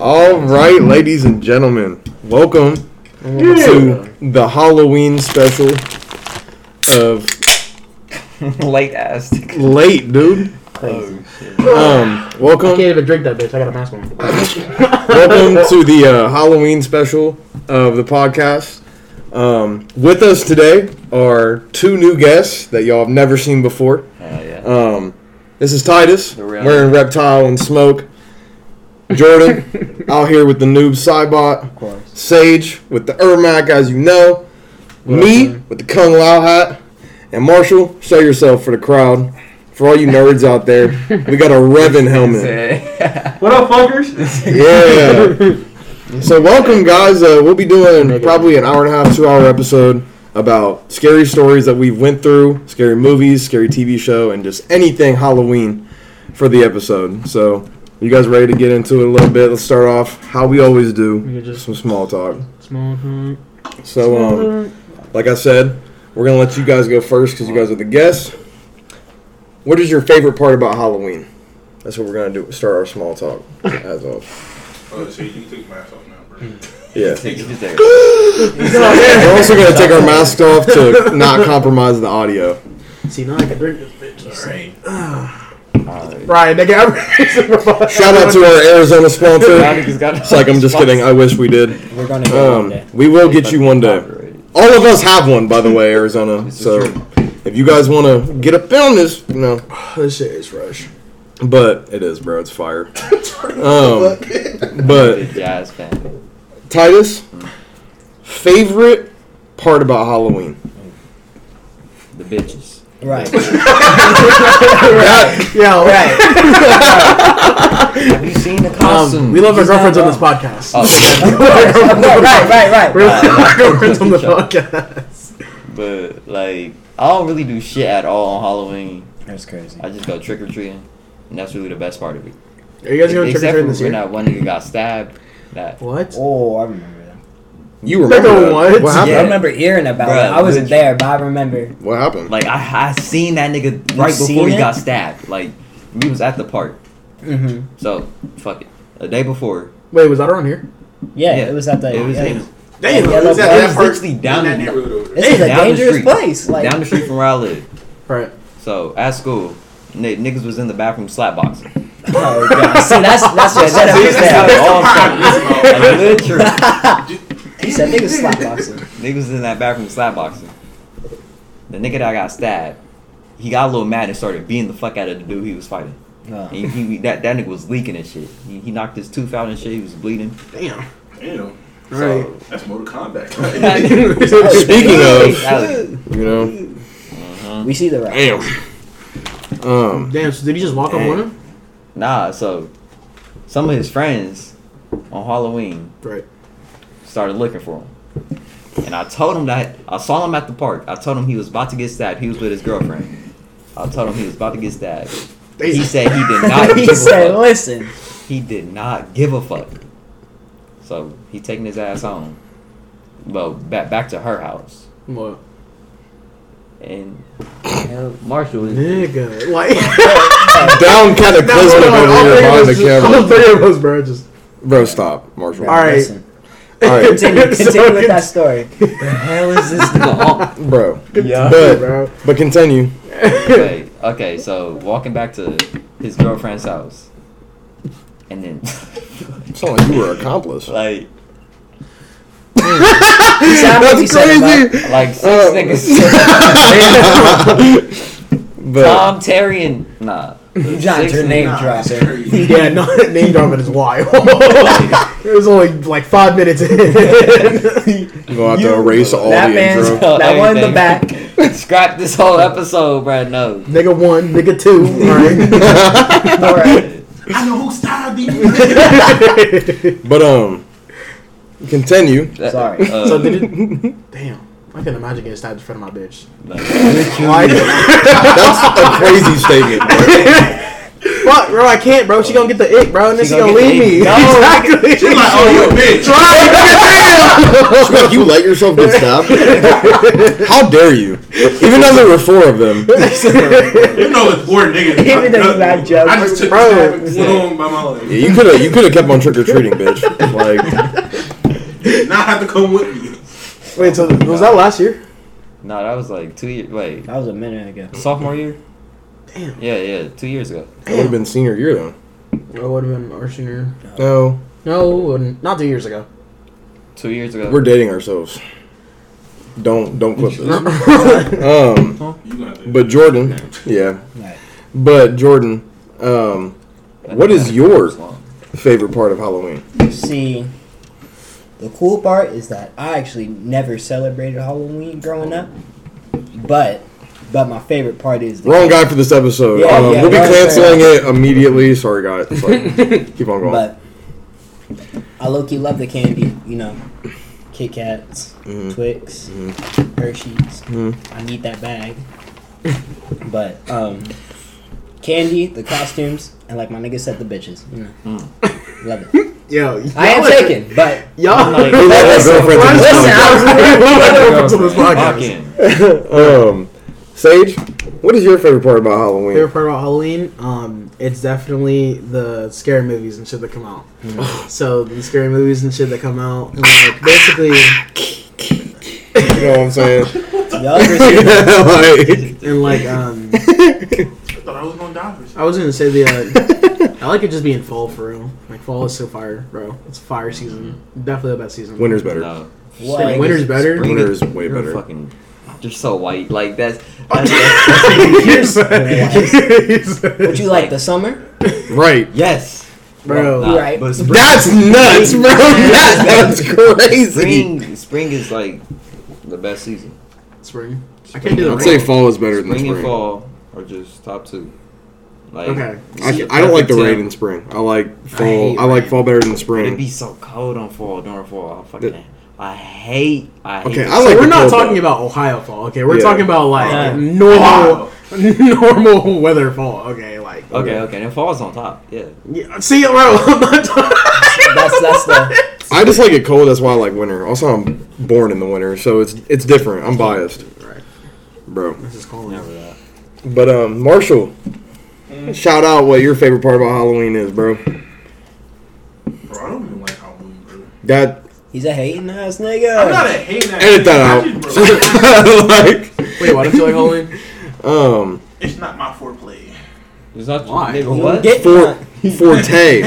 All right, ladies and gentlemen, welcome to the Halloween special of Late ass. late, dude. Oh shit. Um, I welcome, can't even drink that bitch. I got a mask on. welcome to the uh, Halloween special of the podcast. Um, with us today are two new guests that y'all have never seen before. Hell yeah. Um, this is Titus The real- wearing reptile and smoke. Jordan out here with the noob Saibot. Of course. Sage with the Ermac, as you know. What me up, man? with the Kung Lao hat. And Marshall, show yourself for the crowd. For all you nerds out there, we got a Revan helmet. What up, fuckers? Yeah. So welcome, guys. Uh, we'll be doing probably an hour and a half, two hour episode about scary stories that we've went through, scary movies, scary TV show, and just anything Halloween for the episode. So you guys ready to get into it a little bit? Let's start off how we always do. We just some small talk. small talk. So um, like I said, we're gonna let you guys go first because you guys are the guests. What is your favorite part about Halloween? That's what we're gonna do. Start our small talk as of Oh, so you can take your mask off now, bro. yeah. Take it there. We're also gonna take our masks off to not compromise the audio. See now I can drink this bitch. Alright. Alright. Right, nigga. Shout out to our Arizona sponsor. It's like I'm just kidding. I wish we did. We're gonna get one Um, day. we will get you one day. All of us have one, by the way, Arizona. So if you guys want to get up on this, you know, This shit is fresh. but it is, bro. It's fire. Um, but Big jazz fan. Titus, favorite part about Halloween? The bitches. Right. That- Yeah, right. Have you seen the Um, costume? we love our girlfriends on this podcast. Oh, right, right, right, We right. love our girlfriends on the Teacher. podcast. but like, I don't really do shit at all on Halloween. That's crazy. I just go trick or treating, and that's really the best part of it. Are you guys going trick or Except treating for this when year? that one nigga got stabbed. That What? Oh, I remember that. You remember Nigga, that. what? What I remember hearing about Bruh, it. I wasn't there, but I remember. What happened? like I I seen that nigga right seen before he it? got stabbed. Like we was at the park. hmm So fuck it. The day before, Wait, was that around here? Yeah, Yeah. it was at the. it was, yeah. it was Damn, Yeah, was that- that it that was part? literally down in that the, neighborhood over This there. is a dangerous street. place. Like, down the street from where I live. Right. So at school, n- niggas was in the bathroom slapboxing. oh god. See, that's that's what That's that that's how it all That's started. Like, literally, He said niggas slapboxing. niggas was in that bathroom slapboxing. The nigga that got stabbed, he got a little mad and started beating the fuck out of the dude he was fighting. No. And he, he- that that nigga was leaking and shit. He, he knocked his tooth out and shit. He was bleeding. Damn. Damn. Right. That's Mortal Kombat. Speaking of, you know, uh-huh. We see the right. damn. Um, Damn, so did he just walk up Damn. on him? Nah, so some of his friends on Halloween Right. Started looking for him. And I told him that I saw him at the park. I told him he was about to get stabbed. He was with his girlfriend. I told him he was about to get stabbed. He said he did not he give a said, fuck. "Listen, He did not give a fuck. So he taking his ass home. Well, back back to her house. What? And hell, Marshall is Nigga. Like. down kind of close no, over all here three behind the us just- All camera. three of us, bro. Just. Bro, stop, Marshall. All right. listen." All right, Continue, continue So with that story. the hell is this nigga bro. Yeah. But bro. but continue. okay, okay, so walking back to his girlfriend's house. And then Sound like you were an accomplice. like like That's said it, crazy. like six Uh, niggas But Tom, Terry, and nah. You trying Six to and- name Nah, drop it. crazy. Yeah, no, name dropping is wild. it was only like five minutes in. you gonna have to erase all that the man's intro. that one in the back. Scrap this whole episode, bro. No. nigga one, nigga two. Alright. Alright. I know who started you. But um, continue. Sorry. uh, so did it? Damn, I can imagine getting stabbed in front of my bitch. like, Like, That's a crazy statement. Bro. what, bro, I can't, bro. She gonna get the ick, bro, and then She she, gonna gonna leave the me. ick. No. exactly. She's like, oh, you a bitch. Like, you let yourself get stabbed? How dare you? Even though there were four of them. You know it's four niggas. Even though you got jokes. I just took Bro. the stab and went on by my leg. Yeah, you could have you could have kept on trick or treating, bitch. Like Did not have to come with me. Wait, so was that last year? No, that was like two years. Wait, That was a minute ago. sophomore year? Damn. Yeah, yeah, two years ago. that would have been senior year though. It would have been our senior. No, No, it wouldn't. not two years ago. Two years ago. we're dating ourselves. Don't don't clip this. Um, You gonna have to. but Jordan, yeah, Right. but Jordan, um, what is your favorite part of Halloween? See, the cool part is that I actually never celebrated Halloween growing up, but but my favorite part is the Wrong guy for this episode. Yeah, um, yeah, we'll be wrong canceling it immediately. Sorry, guys. It's like, keep on going. But I low key love the candy, you know, Kit Kats, Mhm. Twix, Mhm. Hershey's. Mhm. I need that bag. but um, candy, the costumes, and like my nigga said, the bitches. You know, Mm. Love it. Yo, I am y'all- taken, but Y'all, Like- We love our girlfriends on this Listen. Listen, I was- Fucking. um, Sage, what is your favorite part about Halloween? favorite part about Halloween, um, it's definitely the scary movies and shit that come out. so the scary movies and shit that come out, and like basically, You know what I'm saying? y'all ever like, and like um, I thought I was gonna die for I was gonna say the, uh, I like it just being fall for real. Like fall is so fire, bro. It's fire season, definitely the best season. winter's better. No. what? Spring- winter's better. Spring Winter is is way you're better. Fucking, you're so white. Like that's. that's, Here's- Would you like the summer? Right. yes, Bro. Nah, You're right. But spring, That's nuts, bro. That, that's crazy. spring, spring is like the best season. Spring. I can't do the I'd say fall is better than Spring spring. and fall are just top two. Like, Okay. I, see, I don't like the perfect rain in spring. I like fall. hate I, like rain. fall better than But spring. It'd be so cold on fall during fall. I fucking. I hate. I hate. Okay, the I So we're not cold, talking though. about Ohio fall. Okay, we're Yeah. talking about like Yeah. normal, normal weather fall. Okay, like Okay, okay, then fall's on top. Yeah. Yeah, see, bro, I'm not talking- That's that's the I just like it cold. That's why I like winter. Also, I'm born in the winter, so it's it's different. I'm biased, Right. bro. This is calling. Never that. But um, Marshall, shout out what your favorite part about Halloween is, bro. Bro, I don't even like Halloween, bro. That he's a hating ass nigga. I'm not a hating ass edit that out. like, Wait, why don't you like Halloween? um, It's not my foreplay. It's not. Why? Nigga, what? Get for You forte.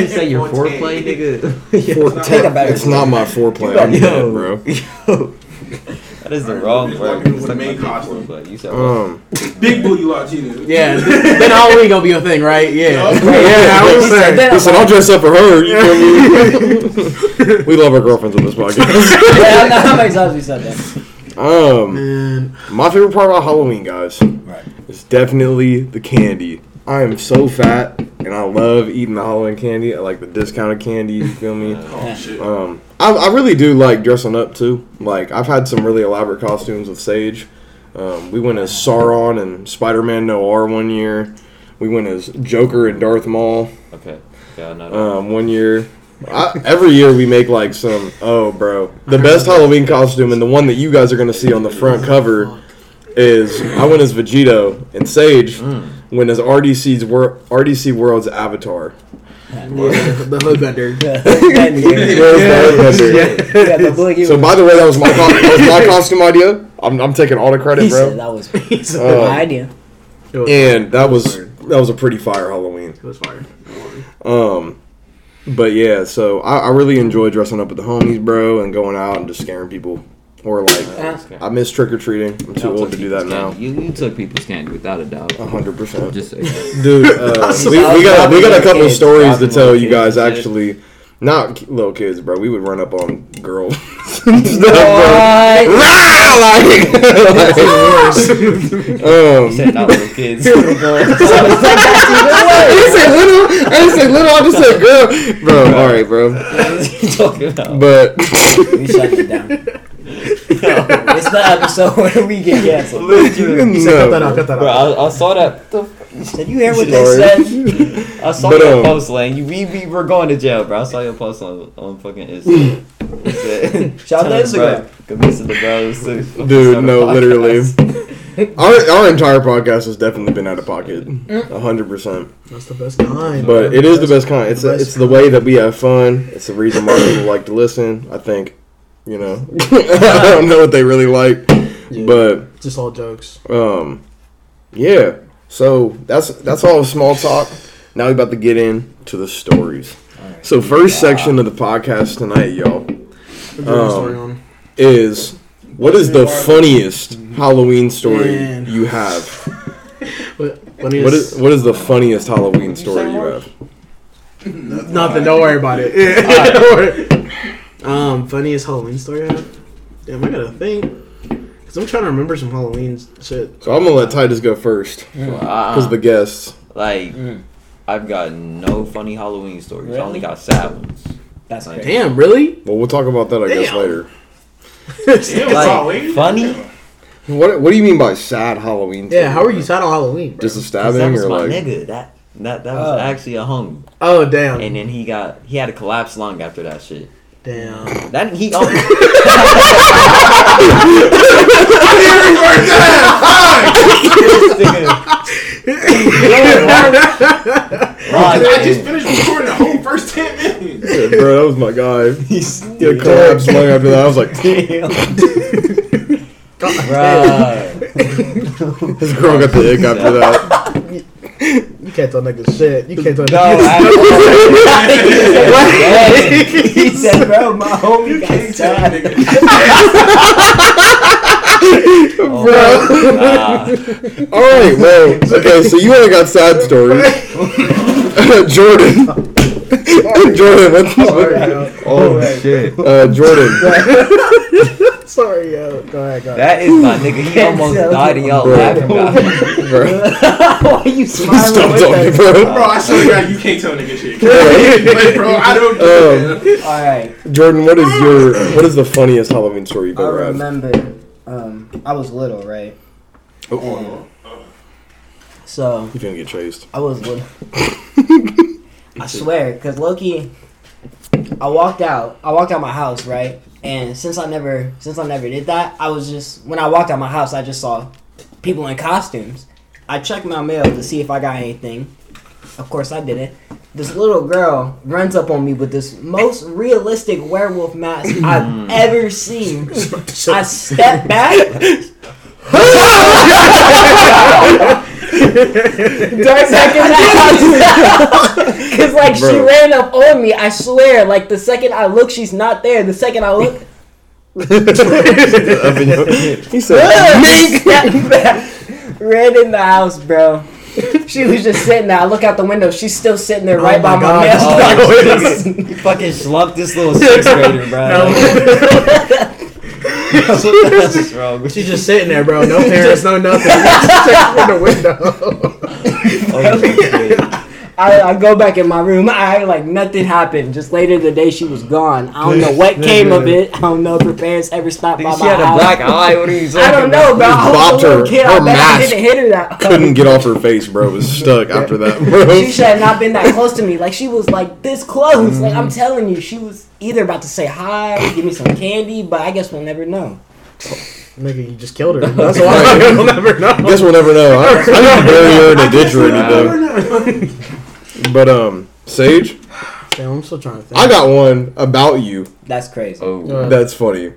say your Forte. foreplay, nigga. Forte. Take a It's not my foreplay. I'm dead, bro. Yo. That is the Alright, wrong it's word. walking It's with like main my big costume. foreplay. You said what? Um, Big booty Latino. Yeah, then Halloween gonna be a thing, right? Yeah, Yeah. yeah. I was He said saying. that. listen, I'll dress up for her. You feel me? we love our girlfriends on this podcast. yeah, I'm how many times we said that. Um, Man, my favorite part about Halloween, guys, Right. is definitely the candy. I am so fat, and I love eating the Halloween candy. I like the discounted candy. You feel me? Oh shit. Um, I, I really do like dressing up too. Like I've had some really elaborate costumes with Sage. Um, we went as Sauron and Spider-Man Noir one year. We went as Joker and Darth Maul Okay. Yeah, no, no. um, one year. I, every year we make like some. Oh, bro, the best Halloween costume and the one that you guys are gonna see on the front cover is I went as Vegito and Sage Mm. went as RDC's Wor- RDC World's Avatar. yeah, the hood bender. Yeah, the boogie So by the way, that was my co- that was my costume idea. I'm, I'm taking all the he credit, said bro. that was He's- Uh, my idea. Was And that was that was a pretty fire Halloween. It was fire. Um, but yeah, so I, I really enjoy dressing up with the homies, bro, and going out and just scaring people. Or like, I miss trick or treating. I'm too old to do that now. You, you took people's candy without a doubt. A hundred percent. Just say that. Dude, uh, we, we got we got a couple of Kids, stories to tell little you kids guys. shit. Actually, not ki- little kids, bro. We would run up on girls. What? um, He said not little kids. I didn't say little. I didn't say little. I just said girl, bro. All right, bro. What you talking about? But we shut it down. It's the episode where we get canceled. He said, cut that no, out, cut that Bro, out. I, I saw that. The, Did you hear what they said? I saw But, your um, post, Lane. You we, we were going to jail, bro. I saw your post on on fucking Instagram. Shout out to Instagram. bro, the bros to Dude, no, literally. Our our entire podcast has definitely been out of pocket, a hundred percent. That's the best kind. But it is the best kind. It's the best it's the way that we have fun. It's the reason why people like to listen. I think, you know, I don't know what they really like, Yeah. but just all jokes. um, yeah. So that's that's all small talk. Now we about to get into the stories. So first section of the podcast tonight, y'all, We're doing a story Um, is what is the funniest Halloween story Man. you have? What, what is, What is what is the funniest Halloween story you have? nothing? Don't worry about it. Yeah, don't worry. Um, funniest Halloween story I have? Damn, I gotta think. Cause I'm trying to remember some Halloween shit. So I'm gonna let Titus go first because Uh, the guests. like, Mm. I've got no funny Halloween stories. I Really? only got sad ones. That's Like, crazy. Damn, really? Well, we'll talk about that I guess Damn. later. Damn, Like, Halloween? funny? What What do you mean by sad Halloween? yeah, story? how are you sad on Halloween? bro? Just a 'Cause stabbing that was or my like? nigga. That that that was Oh. actually a homie. Oh damn, And then he got he had a collapsed lung after that shit. Damn. That he oh, I just finished recording the whole first 10 minutes. Yeah, bro, that was my guy. He had a collapse lung after that. I was like, Bruh. his girl got the ick after that. You can't tell niggas shit. You can't tell No, niggas. I, he said, bro, my homie got Can't tell stabbed. nigga. oh, nah. All right, well, okay, so you only got sad stories. Jordan, Jordan, what's Sorry, yo. Oh shit. uh, Jordan? Sorry, yo. Go ahead, go ahead. That is my nigga. He almost tell died and y'all laughing about it. Bro, Why you smiling stop talking, bro. Bro, I swear to God, you can't tell nigga shit. Like, bro, I don't Um. All right. Jordan, what is your what is the funniest Halloween story you've I ever had? remember, um, I was little, right? Oh, So you gonna get chased? I was little. I swear, cause Loki, I walked out. I walked out my house, right? And since I never, since I never did that, I was just when I walked out my house, I just saw people in costumes. I checked my mail to see if I got anything. Of course, I didn't. This little girl runs up on me with this most realistic werewolf mask I've hmm. ever seen. I step back. Dark back in the house. Cause like she ran up on me. I swear. Like the second I look, she's not there. The second I look, he said, step ran in the house, bro. She was just sitting there. I look out the window. She's still sitting there oh right Oh by my my God. mailbox. Oh, you fucking slumped this little sixth grader, bro. what wrong She's just sitting there, bro. No parents, no nothing. Just check from the window. Oh. I, I go back in my room. I like nothing happened. Just later the day she was gone. I don't know what came of it. I don't know if her parents ever stopped by Think she my had a house. black eye. What are you talking I don't know, bro. I was bopped her. kid. Her I bet I mask didn't hit her that. couldn't get off her face, bro. It was stuck after that, Bro. She bro. should have not been that close to me. Like she was like this close. Like I'm mm-hmm. telling you, she was either about to say hi, give me some candy, but I guess we'll never know. Nigga, you just killed her. That's why we'll never know. Guess we'll never know. I, I didn't bury her in a ditch or anything. But um, Sage, Damn, I'm still trying to think. I got one about you. That's crazy. Oh, That's funny,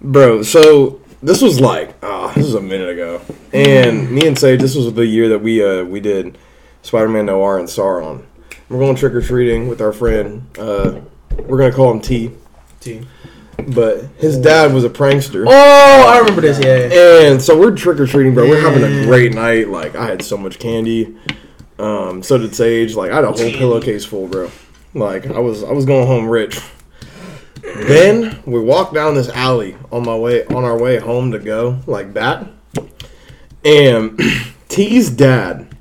bro. So this was like, ah, this was a minute ago, and me and Sage, this was the year that we uh we did Spider-Man Noir and Sauron. We're going trick or treating with our friend. Uh, we're gonna call him T, T. but his dad was a prankster. Oh, I remember this. Yeah. yeah. And so we're trick or treating, bro. We're having a great night. Like I had so much candy. Um, so did Sage. Like I had a whole pillowcase full, bro. Like I was I was going home rich. Then we walked down this alley on my way on our way home to go like that, and T's dad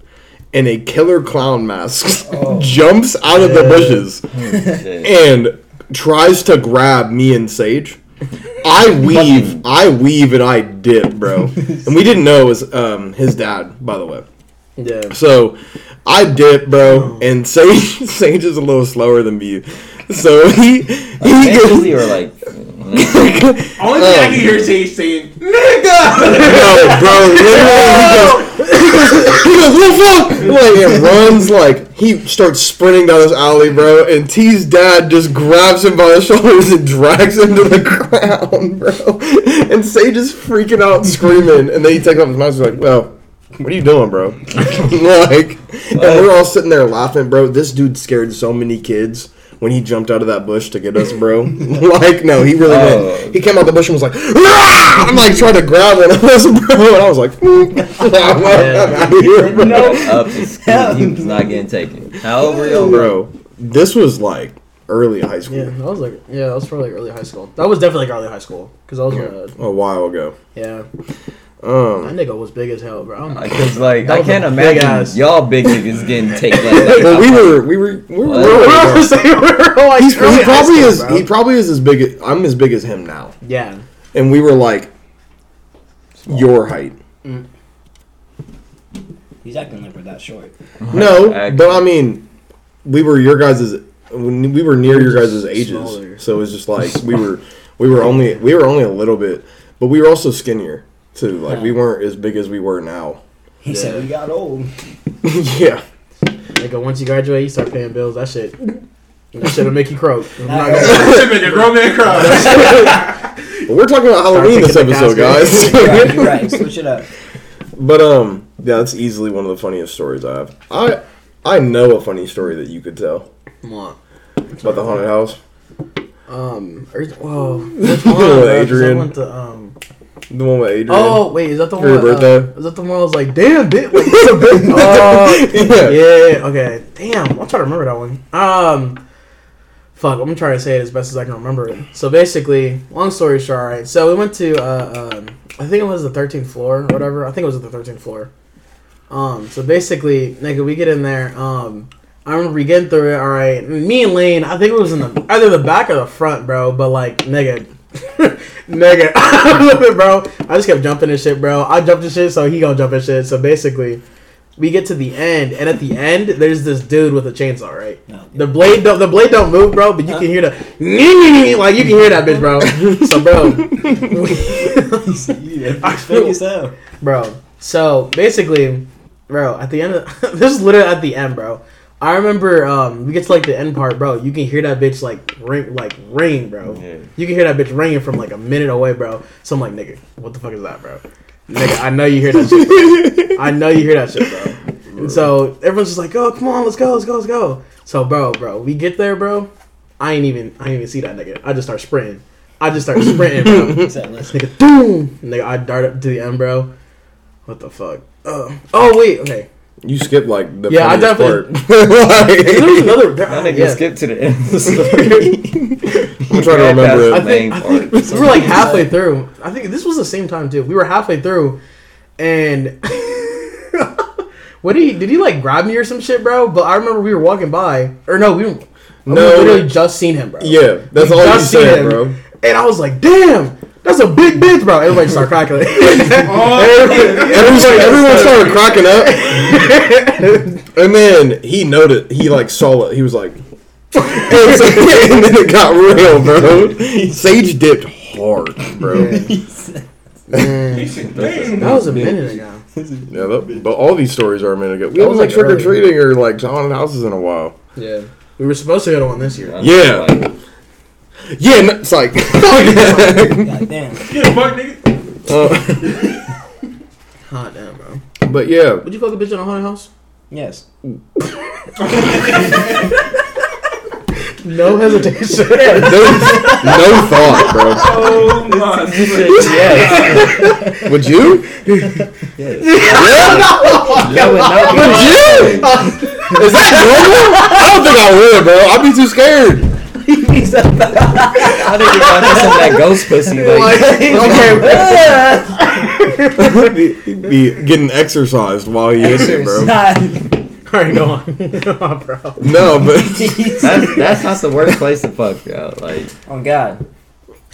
in a killer clown mask jumps out of the bushes shit. and tries to grab me and Sage. I weave, I weave, and I dip, bro. And we didn't know it was um, his dad, by the way. Yeah. So I dip, bro, oh. and Sage Sage is a little slower than me. So he he gets Mentally or like. Only thing I can hear Sage saying, "Nigga." no, bro. Literally, he goes, he goes, what the fuck? Like, and runs like he starts sprinting down this alley, bro. And T's dad just grabs him by the shoulders and drags him to the ground, bro. And Sage is freaking out, screaming. And then he takes off his mask. He's like, well. What are you doing, bro? like, and we're all sitting there laughing, bro. This dude scared so many kids when he jumped out of that bush to get us, bro. like, no, he really Oh. did. He came out the bush and was like, "Rah!" I'm like trying to grab one of us, bro. And I was like, "Mm." I'm out here, bro. Up to he was not getting taken. How old were you, bro? bro. This was like early high school, Yeah, that was like yeah, that was probably like early high school. That was definitely like early high school because I was uh, a while ago. yeah. That Um, nigga was big as hell, bro. Because like I can't a big imagine y'all big niggas getting taken. Like, well, we were, we were, we were. What? we were- We're we're like He's, he probably is. bro. He probably is as big. As, I'm as big as him now, yeah. and we were like your height. He's acting like we're that short. No, but I mean, we were your guys' when we were near We your were guys' ages, smaller. so it was just like we were we were only we were only a little bit, but we were also skinnier too. Like we weren't as big as we were now. He said we got old. yeah, Nigga, once you graduate, you start paying bills. That shit, that shit'll make you croak. I'm not gonna- That shit make a grown man cry. but we're talking about Halloween this episode, guys. Right, you're right. Switch it up. but um, yeah, that's easily one of the funniest stories I have. I I know a funny story that you could tell What? about the haunted house. Um, or, whoa, one? With bro? 'Cause I Adrian. went to, um, The one with Adrian. oh wait, is that the For your one? uh, birthday? is that the one I was like, damn, bitch, like, it's a big. Oh, yeah. yeah, okay. Damn, I'm trying to remember that one. Um, fuck, I'm trying to say it as best as I can remember it. So basically, long story short, all right. So we went to, uh, um, I think it was the 13th floor or whatever. I think it was the 13th floor. Um, so basically, nigga, we get in there. Um, I remember we getting through it. All right, me and Lane. I think it was in the either the back or the front, bro. But like, nigga. Nigga, I love it, bro. I just kept jumping and shit, bro. I jumped and shit, so he gonna jump and shit. So basically, we get to the end, and at the end, there's this dude with a chainsaw, right? Oh, no. The blade don't the blade don't move, bro, but you can hear the like you can hear that bitch, bro. So, bro, I feel so. bro. So basically, bro, at the end of this is literally at the end, bro. I remember um we get to like the end part, bro. You can hear that bitch like ring like ring, bro. Yeah. You can hear that bitch ringing from like a minute away, bro. So I'm like, nigga, what the fuck is that, bro? Nigga, I know you hear that shit. Bro. I know you hear that shit, bro. And so everyone's just like, oh, come on, let's go, let's go, let's go. So, bro, bro, we get there, bro. I ain't even, I ain't even see that nigga. I just start sprinting. I just start sprinting, bro. He said, listen. Nigga, boom! Nigga, I dart up to the end, bro. What the fuck? Uh, oh wait, okay. You skipped like the Yeah, I funniest definitely- part. There was another. That nigga yeah. skipped to the end of the story. I'm trying to remember I it. think, I think part. we were like halfway through. I think this was the same time too. We were halfway through, and what did he? Did he like grab me or some shit, bro? But I remember we were walking by, or no, we. No, No. we literally just seen him, bro. Yeah, that's We all you just seen said, him. bro. And I was like, damn, that's a big bitch, bro. Everybody started cracking. Everyone, everyone started cracking up, and then he noted. He like saw it. He was like, and, so- and then it got real, bro. Sage dipped hard, bro. that was a minute ago. Yeah, that, but all these stories are a minute ago. We haven't like like, trick or treating or like haunted houses in a while. Yeah, we were supposed to go to one this year. Yeah. Like, Yeah, no, it's like. God damn. Get fuck, nigga. Uh, Hot damn, bro. But yeah, Would you fuck a bitch in a haunted house? Yes. No hesitation. there's no thought, bro. Oh my. you yes. Would you? yes. Yeah. Would you? Is that normal? I don't think I would, bro. I'd be too scared. I think you're talking some of that ghost pussy. Like, He'd be getting exercised while he hits it, bro. Alright, go on. Go on, bro. No, but that's, that's not the worst place to fuck, yo. Like, oh God.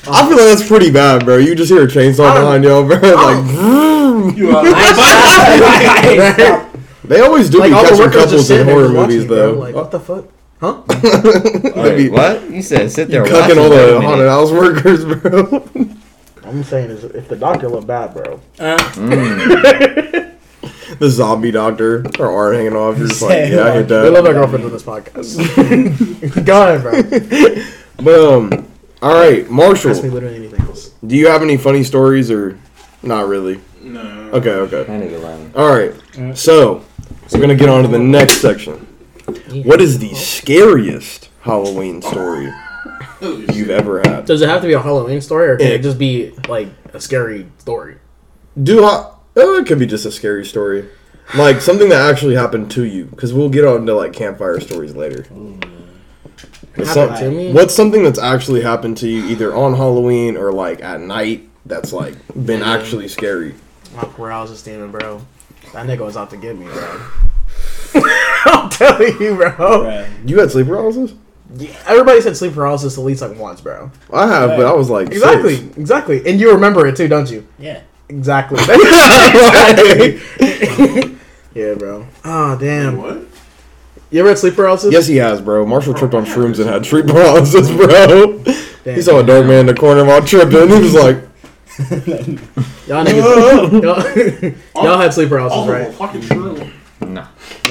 I feel like that's pretty bad, bro. You just hear a chainsaw behind y'all, bro. Oh. Like, vroom. You are. I ain't stop. I ain't stop. They always do Like be all the catching couples in horror just watching, movies, though. Like what the fuck? Huh? They be- Wait, what? You said sit there You cucking all for a the minute. haunted house workers, bro. I'm saying is if the doctor looked bad, bro. Uh, Mm. the zombie doctor or art hanging off. You're just like, yeah, I what? hit We love that. our girlfriends on this podcast. Go ahead, bro. But um, all right, Ask me Marshall. literally anything else. Do you have any funny stories or not really? No. Okay, okay. That nigga lying. All right. So we're gonna get on to the next section. What is the scariest Halloween story you've ever had? Does it have to be a Halloween story, or can Yeah. it just be like a scary story? Do ha- oh, it could be just a scary story, like something that actually happened to you. Because we'll get on to like campfire stories later. But some- Happened to me? what's something that's actually happened to you either on Halloween or like at night that's like been actually scary? My paralysis demon, bro. That nigga was out to get me, bro. I'm telling you, bro. You had sleep paralysis? Yeah, Everybody said sleep paralysis at least like once, bro. I have, but I was like Exactly, six. exactly. And you remember it too, don't you? yeah. Exactly. yeah, bro. Oh damn. What? You ever had sleep paralysis? Yes, he has, bro. Marshall tripped on shrooms and had sleep paralysis, bro. Damn. He saw a dark man in the corner while tripping. He was like, Y'all niggas. y'all, y'all had sleep paralysis, right?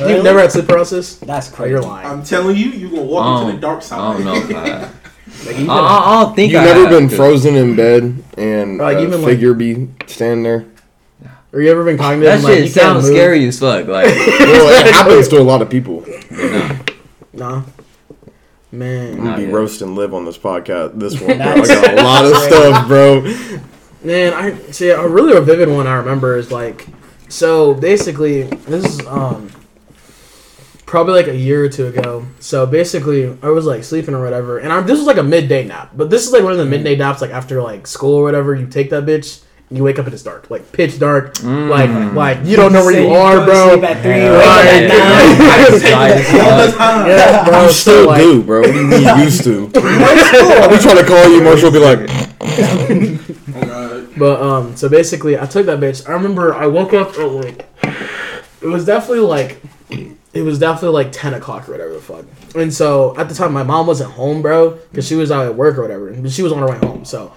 Fucking true. Nah. You've never had sleep paralysis? That's Oh, crazy. you're lying. I'm telling you, you gonna walk I into the dark side. I side. don't know. if I, Like, you I, I, I don't think You've I never been been 'cause- frozen in bed and Like, a even, like- figure be standing there? or you ever been cognitive? That and, like, shit you sounds scary as fuck. Like, Well, it happens to a lot of people. no. Nah. Man. I'm gonna Not be yet. roasting live on this podcast. This one, bro. I got a lot of stuff, bro. Man, I see a really vivid one I remember is like so basically this is um probably like a year or two ago. So basically I was like sleeping or whatever and I, this was like a midday nap. But this is like one of the midday naps like after like school or whatever, you take that bitch and you wake up and it's dark. Like pitch dark. Like like you don't know where Say you are, bro. Sleep at three, Hell wake up at nine. All the time. Yeah, bro. You so, still like, do, bro. What do you mean used to? I'll trying to call you, Marshall. Be like, Oh god. But um, so basically, I took that bitch. I remember I woke up at like, it was definitely like, it was definitely like ten o'clock or whatever the fuck. And so at the time, my mom wasn't home, bro, because she was out at work or whatever. But she was on her way home. So,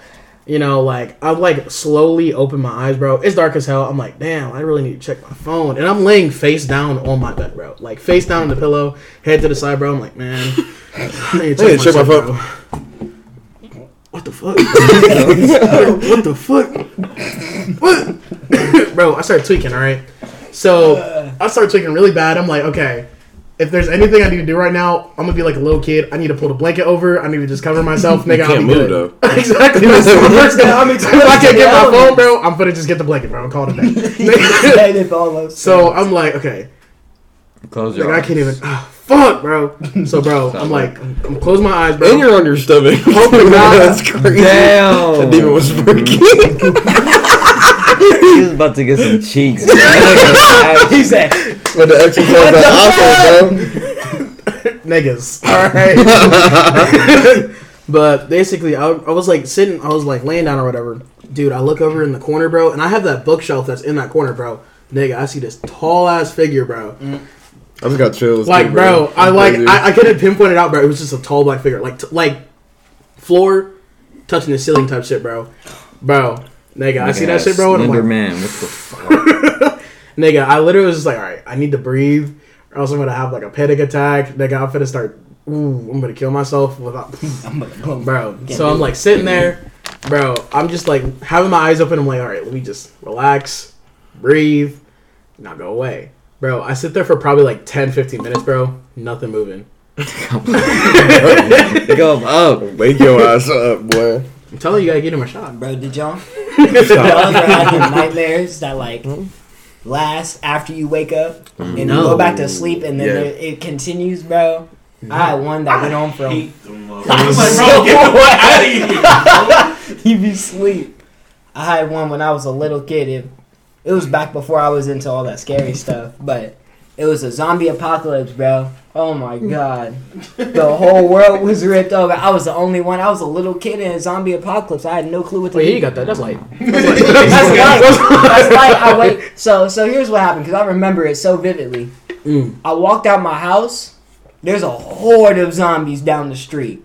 you know, like I like slowly open my eyes, bro. It's dark as hell. I'm like, damn, I really need to check my phone. And I'm laying face down on my bed, bro. Like face down on the pillow, head to the side, bro. I'm like, man, I need to check, my phone. bro. What the fuck? what the fuck? What? Bro, I started tweaking, alright? So, I started tweaking really bad. I'm like, okay, if there's anything I need to do right now, I'm gonna be like a little kid. I need to pull the blanket over. I need to just cover myself. Nigga, I'll can't be move, good. exactly. That's the first thing. I'm If I can't get my phone, bro, I'm gonna just get the blanket, bro, and call it a day. So, I'm like, okay, Close your like, I eyes. can't even. ah, fuck, bro. So, bro, I'm like, I'm closing my eyes, bro. and you're on your stomach. Hoping God, That's crazy. Damn. That demon was freaking. He was about to get some cheeks. he said, But the exercise that asshole, bro. niggas. All right. but basically, I, I was like sitting, I was like laying down or whatever. Dude, I look over in the corner, bro, and I have that bookshelf that's in that corner, bro. Nigga, I see this tall ass figure, bro. I just got chills. Like, too, bro, I like, I, I couldn't pinpoint it out, bro. It was just a tall black figure, like, t- like floor touching the ceiling type shit, bro. Bro, nigga, I see that shit, bro, and I'm like, man. What the fuck? Nigga, I literally was just like, all right, I need to breathe, or else I'm gonna have like a panic attack. Nigga, I'm gonna start. Ooh, I'm gonna kill myself without, I'm like, bro. So I'm like sitting there, bro. I'm just like having my eyes open. I'm like, all right, let me just relax, breathe, now go away, bro. I sit there for probably like 10, 15 minutes, bro. Nothing moving. Go up. Wake your ass up, boy. I'm telling you, you gotta get him a shot. bro, did y'all, y'all ever have nightmares that like mm-hmm. last after you wake up and you No. go back to sleep and then Yeah. it, it continues, bro? I had one that went on from hate them motherfuckers. I was like, bro, get the fuck out of here. you be sleep. I had one when I was a little kid. It, it was back before I was into all that scary stuff, but it was a zombie apocalypse, bro. Oh my god. The whole world was ripped over. I was the only one. I was a little kid in a zombie apocalypse. I had no clue what to Wait, do. you got that? That's light. That's light. That's light. I wait. So so here's what happened because I remember it so vividly. Mm. I walked out my house. There's a horde of zombies down the street,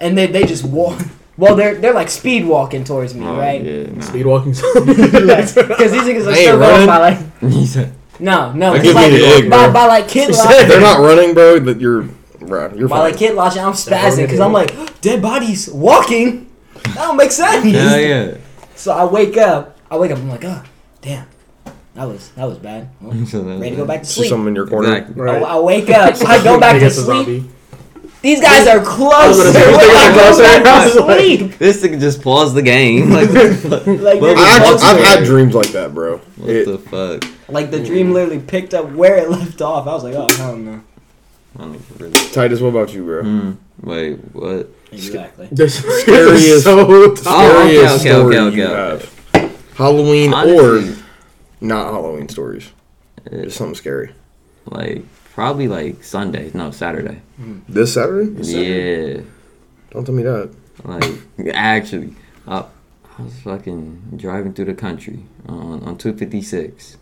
and they they just walk. Well, they're they're like speed walking towards me, Oh, right? Yeah, nah. Speed walking. Because these niggas are They still ain't going by like He said, no no That it's gives like me the ick, by, bro. by like kid He They're not running, bro. That you're, bro. You're By fine. like kid lodging, I'm spazzing because I'm like dead bodies walking. That don't make sense. Hell yeah. So I wake up. I wake up. I'm like, oh, damn, that was that was bad. Well, ready to go back to It's just sleep. someone in your corner. Exactly. Right. I, I wake up. I go back to sleep. These guys are close. gonna say, When these I are go back to sleep. This thing just paused the game. Like, what the fuck? Like, What I actually, close I've had dreams like that, bro. What It- the fuck? Like the dream literally picked up where it left off. I was like, oh hell no. I don't even really. Titus, what about you, bro? Hmm. Wait, what? Exactly. The Scariest- so Oh, okay, okay, story okay, you okay, have. Halloween Honestly, or not Halloween stories. it- Just something scary. like probably like Sunday, no Saturday. This Saturday? Yeah, Don't tell me that. like actually, I, I was fucking driving through the country on on two fifty six,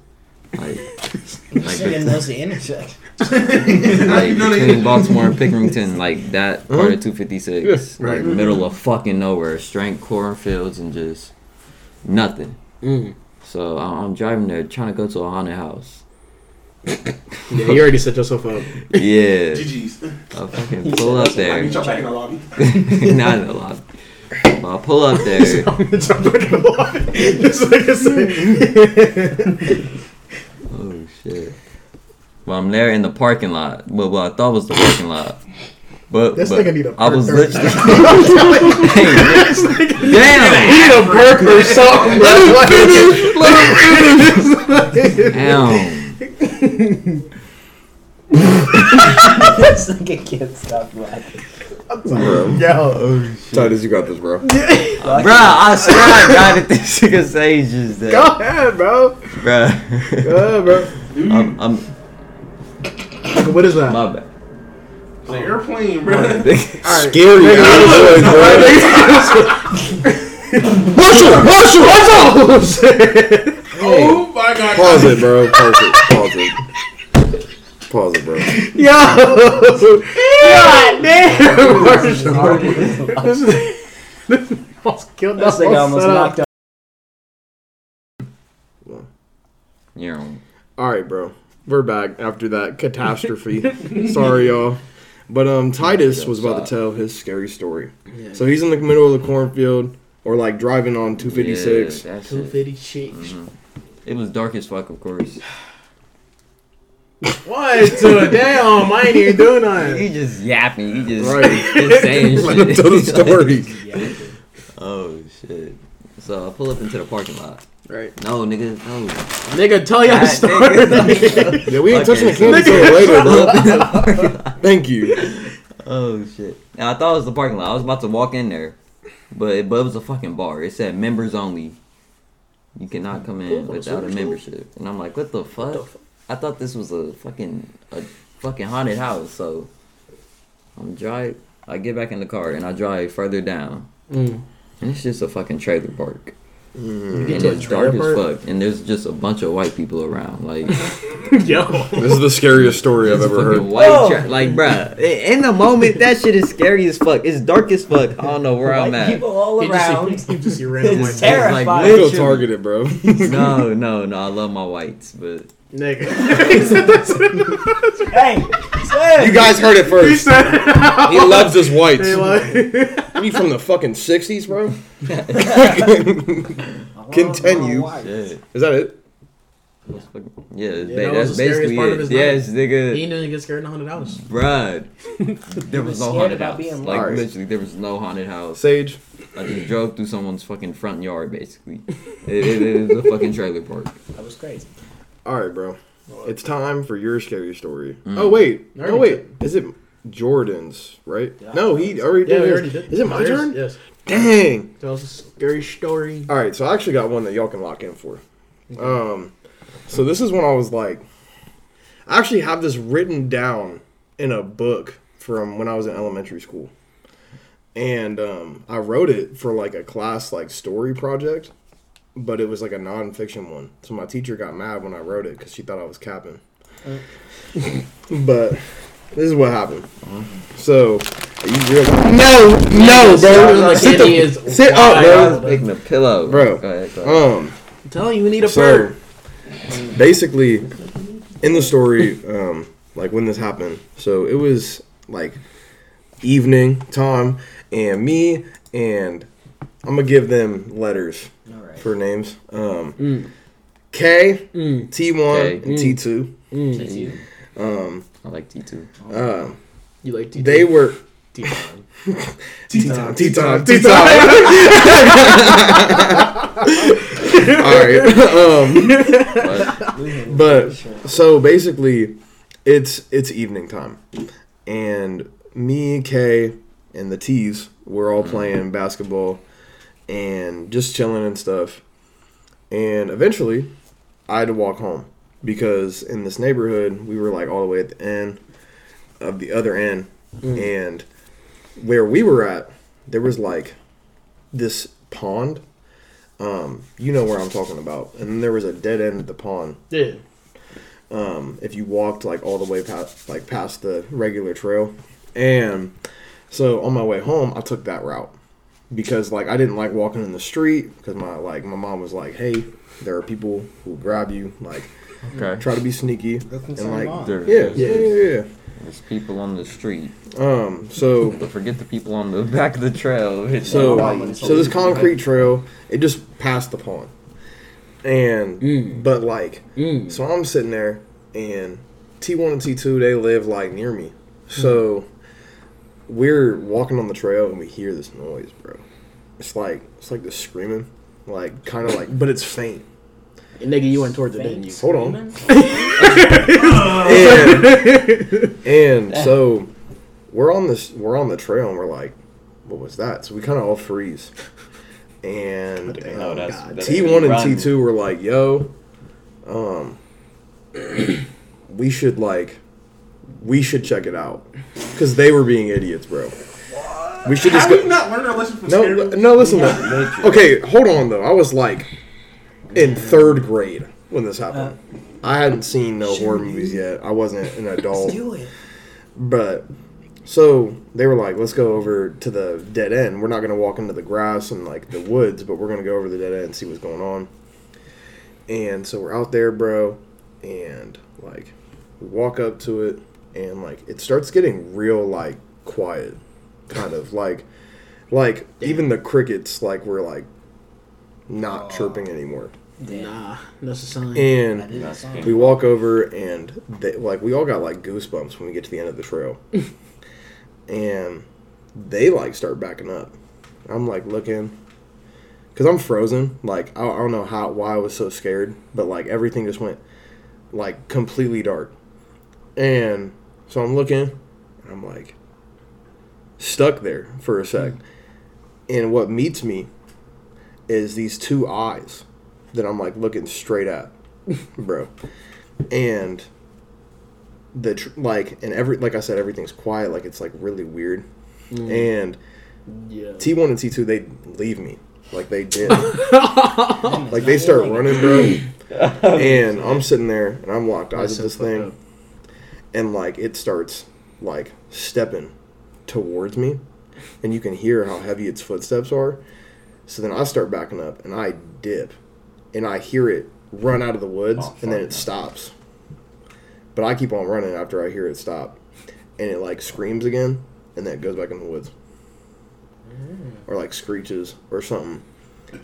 like like, Nigga knows the intersection. like between Baltimore and Pickerington, like that part of two fifty six, Yeah, right. like middle of fucking nowhere, straight cornfields and just nothing. Mm. So I- I'm driving there trying to go to a haunted house. Yeah, you already set yourself up. Yeah, GG's. I fucking pull up I there. meet y'all back in the lobby. Not in the lobby. But I pull up there. Just like I said. Shit. Well, I'm there in the parking lot. Well, what I thought was the parking lot. But, This but nigga need a I was literally. hey, damn! You need a perk or something. Let Damn! this nigga can't stop laughing. Bro. Yo, Titus, you got this, bro. bro, I swear I got it. This nigga says just that. go ahead, bro. Bruh. Go ahead, bro. I'm, I'm. What is that? My bad. It's an airplane, bro. Scary ass bro. Marshall! Marshall! Marshall! Oh my god. Pause it, bro. Pause it. Pause it. Pause it, bro. Yo! God damn! This is- this almost killed This that nigga whole almost setup. knocked out. You're. All right, bro. We're back after that catastrophe. Sorry, y'all. But um, Titus was about to tell his scary story. So he's in the middle of the cornfield, or like driving on 256. Yeah, that shit. 250 shit. Mhm. It was dark as fuck, of course. What? Dude, damn, I ain't even doing nothing. He just yapping. He just, Right. just saying Let him shit. tell the story. oh shit! So I pull up into the parking lot. Right. No, nigga, no. Nigga, tell your God, story. nigga. Yeah, we ain't Okay, touching the so- candy till later, bro. in the parking lot. Thank you. Oh shit! Now I thought it was the parking lot. I was about to walk in there, but it, but it was a fucking bar. It said members only. You cannot come in without a membership. And I'm like, what the fuck? I thought this was a fucking a fucking haunted house. So I'm drive. I get back in the car and I drive further down, Mm. and it's just a fucking trailer park. You And get to it's dark trailer as fuck, and there's just a bunch of white people around. Like, Yo. This is the scariest story I've ever heard. White tra- like, bruh, in the moment, that shit is scary as fuck. It's dark as fuck. I don't know where I'm at. people all He around. just, he just see random It's white terrible. Like, I feel targeted, bro. No, no, no. I love my whites, but Nigga. he said that. hey, say You guys heard it He first. said He loves his whites. He like- you from the fucking 60s, bro? Continue. shit. Is that it? That's Yeah, Yeah, that was that's the scariest basically part of it. his Yes, He nigga. didn't get scared in the haunted house. Bruh. There was was no scared haunted about house. being Like, lost. literally, there was no haunted house. Sage? I just drove through someone's fucking front yard, basically. It, it, it was a fucking trailer park. that was crazy. All right, bro. It's time for your scary story. Mm. Oh, wait. No, Already wait. Is it Jordan's, right? No, he already Yeah, did. we his. already did. Is it my Yours? turn? Yes. Dang. Tell us a scary story. All right, so I actually got one that y'all can lock in for. Um, so this is when I was like, I actually have this written down in a book from when I was in elementary school, and um, I wrote it for like a class like story project, but it was like a nonfiction one. So my teacher got mad when I wrote it because she thought I was capping. but this is what happened. So you realize no, no, bro. Like sit, the, is sit up, bro. I was making a pillow, Bro. Go ahead, go ahead. Um. I'm telling you, we need a So, bird. basically, in the story, um, like when this happened, so it was like evening time, and me and I'm gonna give them letters All right. For names. Um, Mm. K, Mm. T1, K. and T2. Mm. Um, I like T two. uh, You like T2? they were T-Time. T-Time, T-Time, T-Time. All right. Um, But but so basically it's it's evening time and me and kay and the T's we're all playing basketball and just chilling and stuff. And eventually i had to walk home because in this neighborhood we were like all the way at the end of the other end. And where we were at there was like this pond. Um, you know where i'm talking about. And then there was a dead end at the pond. Yeah. um, if you walked like all the way past like past the regular trail. And so on my way home, I took that route because like I didn't like walking in the street because my like my mom was like, "Hey, there are people who grab you. Like, okay. try to be sneaky." Good And like. There- yeah, yeah, yeah, There's people on the street. Um, so but forget the people on the back of the trail. It's So, like- so this concrete trail, it just passed the pond, and Mm. but like, Mm. so I'm sitting there, and T1 and T2 they live like near me, so we're walking on the trail and we hear this noise, bro. It's like it's like this screaming, like kind of like, but it's faint. And nigga, you went towards it, didn't you? Hold on. And, and so we're on this we're on the trail and we're like what was that so we kind of all freeze and No, um, God. t1 and t2 were like yo um we should like we should check it out because they were being idiots bro we should just Have we go not learned our lesson from no scary no movies? listen though. okay hold on though i was like in third grade when this happened uh, i hadn't seen no horror movies yet i wasn't an adult Do it. but so they were like, let's go over to the dead end. We're not gonna walk into the grass and like the woods, but we're gonna go over the dead end and see what's going on. And so we're out there, bro, and like we walk up to it, and like it starts getting real like quiet, kind of like like even the crickets like were like not chirping anymore. Nah, that's a sign. And I did that song. we walk over and they, like we all got like goosebumps when we get to the end of the trail. And they like start backing up. I'm like looking because i'm frozen like I, I don't know how why i was so scared but like everything just went like completely dark. And so i'm looking and i'm like stuck there for a sec. And what meets me is these two eyes that i'm like looking straight at bro. And the tr- like and every like i said everything's quiet like it's like really weird. Mm. And yeah. t1 and t2 they leave me. Like they did. Like they start running bro. And i'm sitting there and i'm locked eyes at this thing and like it starts like stepping towards me and you can hear how heavy its footsteps are. So then i start backing up and i dip and i hear it run out of the woods Oh, and then it stops. But i keep on running after i hear it stop and it like screams again and then it goes back in the woods. Mm. Or like screeches or something.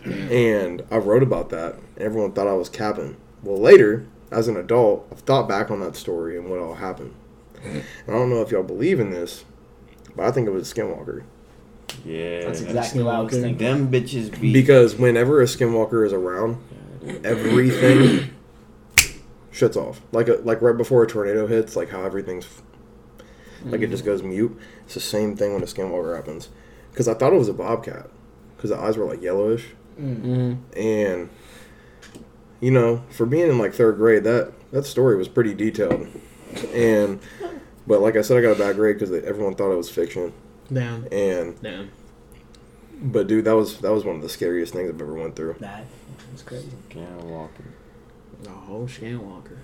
And i wrote about that and everyone thought i was capping. Well later as an adult i've thought back on that story and what all happened. Mm-hmm. And i don't know if y'all believe in this but i think it was a skinwalker. Yeah, That's exactly what I was thinking. Them bitches be because whenever a skinwalker is around everything shuts off. Like a, like right before a tornado hits like how everything's like it just mm-hmm. goes mute. It's the same thing when a skinwalker happens. Because i thought it was a bobcat. Because the eyes were like yellowish. Mm. Mm-hmm. and you know for being in like third grade that that story was pretty detailed and But like I said, I got a bad grade because everyone thought it was fiction. Damn. And Damn. but dude, that was that was one of the scariest things I've ever went through. That was crazy. Skinwalker. Oh, Skinwalker.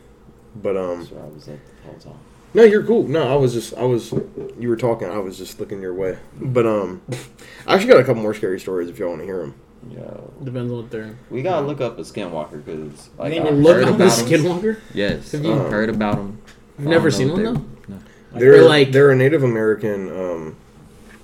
But um, That's where I was at the whole time. no, you're cool. No, I was just I was you were talking. I was just looking your way. But um, I actually got a couple more scary stories if y'all want to hear them. Yo, Depends on what they're. we gotta look up a Skinwalker because like You I mean Look heard up about the 'em. Skinwalker. Yes, Have I've you- heard about them. I've never seen one though. They're They're like like- they're a Native American um,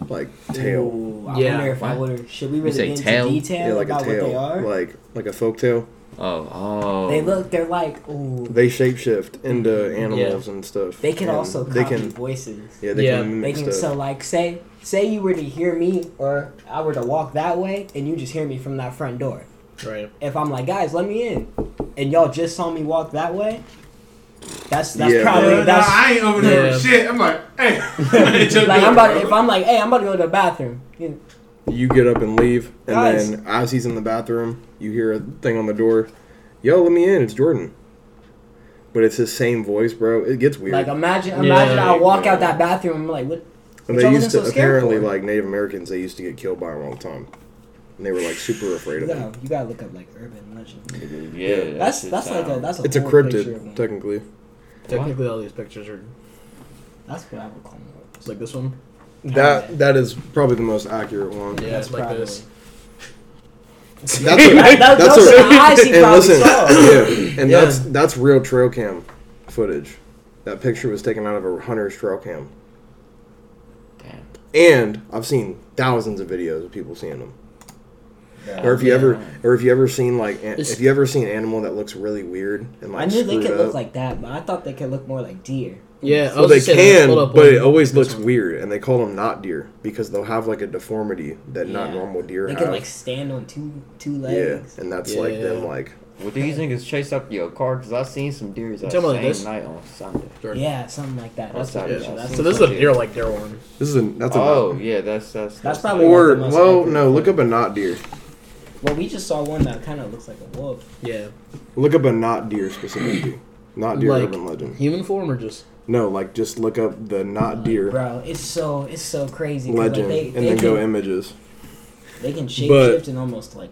like tale. Ooh, I Yeah. wonder if I would. Should we really say get into detail Yeah, like a about what they are? like like a folk tale. Oh, oh. They look. They're like. Ooh. They shapeshift into animals and stuff. They can And also copy they can voices. yeah they Yeah. can They mimic can. So like, say say you were to hear me, or I were to walk that way, and you just hear me from that front door. Right. If I'm like, guys, let me in, and y'all just saw me walk that way, that's that's Yeah. probably Yeah, nah, that's. I ain't over there Yeah. shit. I'm like, hey. like I'm about to, if I'm like, hey, I'm about to go to the bathroom. You- You get up and leave, and Guys. then as he's in the bathroom, you hear a thing on the door. Yo, let me in. It's Jordan. But it's his same voice, bro. It gets weird. Like imagine, Yeah. imagine I walk out that bathroom. I'm like, what? and what they y'all used to so scared apparently for? like Native Americans. They used to get killed by him all the time, and they were like super afraid of him. gotta, you gotta look up like urban legend. yeah, that That's that's like a that's a It's a whole picture of cryptid, them. technically. Technically, all these pictures are That's what I would call them. it's like this one. That that is probably the most accurate one. Yeah, That's like probably- this. That's a, That- that- that's those a, are the eyes he and listen, saw. yeah, and Yeah. that's that's real trail cam footage. That picture was taken out of a hunter's trail cam, Damn. and I've seen thousands of videos of people seeing them. Or if you Yeah. ever, or if you ever seen like, an, if you ever seen an animal that looks really weird and like I knew they could up, look like that, but I thought they could look more like deer. Yeah, I well, was they just saying, let's can, pull up but it always looks one. weird, and they call them not deer because they'll have like a deformity that not normal deer They have. could like stand on two two legs. yeah, and that's like them Yeah. like Would these niggas chase up your car? Cause I seen some deers that Tell same like this. night on Sunday. Jordan. Yeah, something like that. That's, That's what how it it is. is. That's So this is a deer like deer one. this is a that's a Oh yeah, that's that's That's probably or like the most well accurate no look up a not deer Well, we just saw one that kind of looks like a wolf. Yeah. look up a not deer specifically not deer Like- urban legend Human form or just no like just look up the not deer Bro, it's so it's so crazy. legend Like, they, and they then can, go images They can shape But- shift and almost like.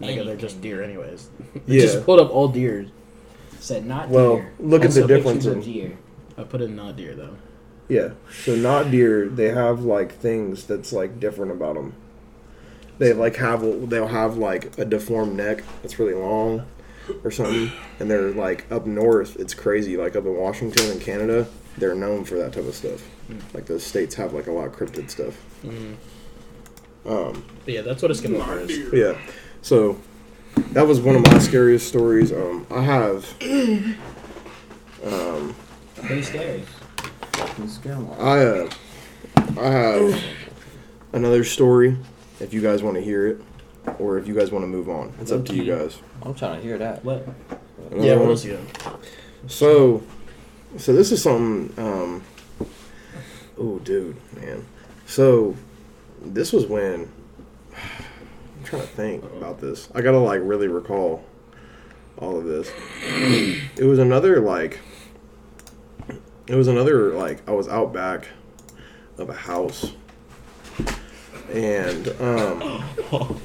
nigga, they're just deer anyways. Yeah. Just pulled up all deer. Said not deer. well deer. look at the difference in of deer. I put in not deer though. Yeah. So not deer, they have like things that's like different about them. They like have they'll have like a deformed neck that's really long or something, and they're like up north. It's crazy. Like up in Washington and Canada, they're known for that type of stuff. Like those states have like a lot of cryptid stuff. Um. But yeah, that's what a skinwalker is. but yeah. So that was one of my scariest stories. Um. I have. Um. Pretty scary. I uh, I have another story. If you guys want to hear it, or if you guys want to move on, it's up to you guys. I'm trying to hear that. What? Another Yeah, one? what else you got? So, so this is something. Um, oh, dude, man. So, this was when I'm trying to think about this. I gotta like really recall all of this. it was another like. It was another like I was out back of a house, and um,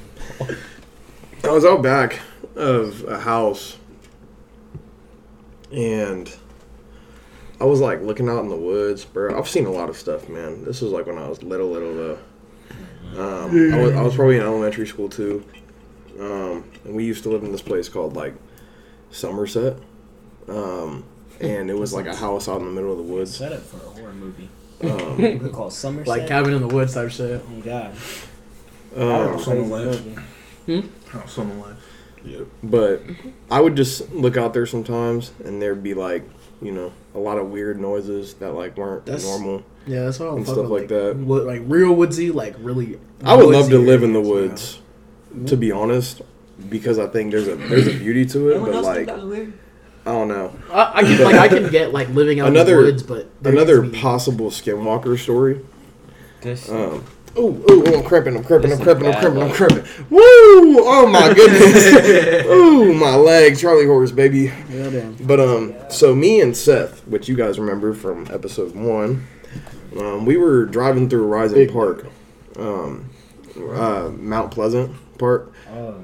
I was out back of a house and I was like looking out in the woods, bro. I've seen a lot of stuff, man. This was like when I was little, little though. Um, I was I was probably in elementary school too, um, and we used to live in this place called like Somerset, um, and it was like a house out in the middle of the woods. Set up for a horror movie. Um, You could call Somerset. Like cabin in the woods type shit. Oh God. Um, Someone Crazy left. movie. Oh, someone left. but I would just look out there sometimes, and there'd be like, you know, a lot of weird noises that like weren't That's- normal. Yeah, that's what I'm And fucking stuff like that. Wood, like real woodsy, like really. I would love to live in the areas, you know? woods, to be honest, because I think there's a there's a beauty to it. But like, that was weird? I don't know. I, I can like I can get like living out Another- in the woods, but Another needs to be- possible skinwalker story. This Um, Ooh, ooh, ooh, I'm cramping, I'm cramping, I'm This cramping, I'm bad cramping, I'm luck. cramping. Woo! Oh my goodness. ooh, my leg, Charlie horse, baby. Yeah, damn. But um, so me and Seth, which you guys remember from episode one, um, we were driving through Rising Park, um, uh, Mount Pleasant Park,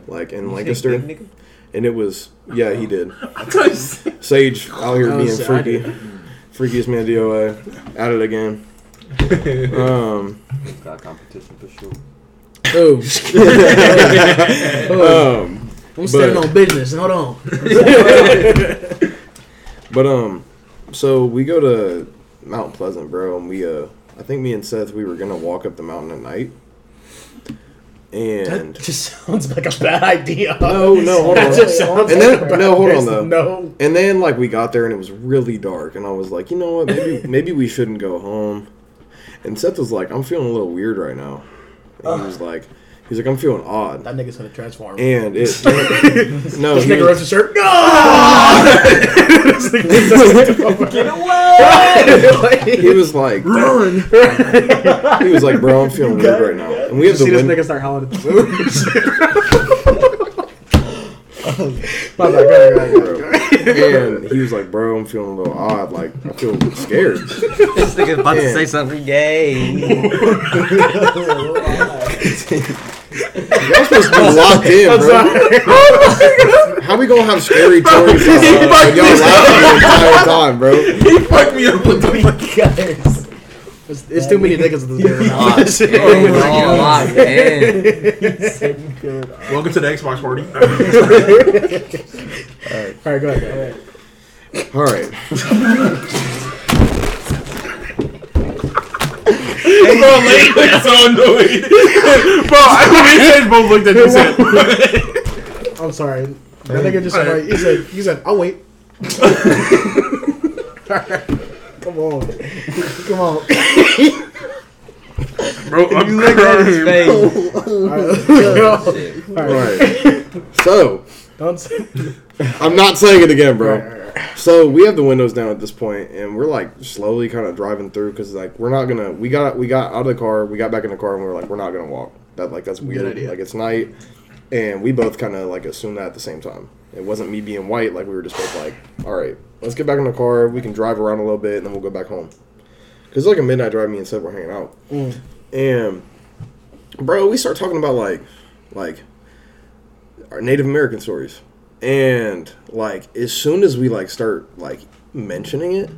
like in Lancaster, and it was yeah, he did. I thought you said- Sage out here Oh, being freaky, freakiest man DOA, at it again. Um, Got competition for sure. Oh, um, I'm standing But- on business. Hold on. But um, so we go to Mount Pleasant, bro, and we uh, I think me and Seth we were gonna walk up the mountain at night, And That and just sounds like a bad idea. no, no, hold That on, just sounds And like then- a bad no, hold on, though. No. and then like we got there and it was really dark, and I was like, you know what, maybe maybe we shouldn't go home, and Seth was like, I'm feeling a little weird right now, and he was like, he's like, I'm feeling odd, That nigga's gonna transform. and it no, this nigga was- his shirt. No! Get away! he was like, Run! he was like, bro, I'm feeling weird right now, and we have the see the this nigga start howling at the moon. My bad, go ahead, go ahead, go and he was like, "Bro, I'm feeling a little odd. Like, I feel scared." This nigga's about Yeah. to say something gay. Y'all supposed to be locked in, bro. How we gonna have scary stories uh, when y'all laughing the entire time, bro? He fucked me up with the Guys. It's, it's too many niggas in this Locked game. in, all locked in. Welcome to the Xbox party. Alright, go ahead, go ahead. All right, Bro, Lane looked so annoyed. Bro, I think we said both looked at you said. I'm sorry. That nigga just said, he said, he said, I'll wait. Alright. Come on. Come on. Bro, I'm You look at his crying. face. Alright. all right. So Don't say. I'm not saying it again, bro. So we have the windows down at this point, and we're like slowly kind of driving through because like we're not gonna. We got we got out of the car, we got back in the car, and we were like, we're not gonna walk. That like that's weird. idea. Like it's night, and we both kind of like assumed that at the same time. It wasn't me being white. Like we were just both like, all right, let's get back in the car. We can drive around a little bit, and then we'll go back home. Cause like a midnight drive. Me and Seth were hanging out, Mm. and bro, we start talking about like like our Native American stories. And like as soon as we like start like mentioning it,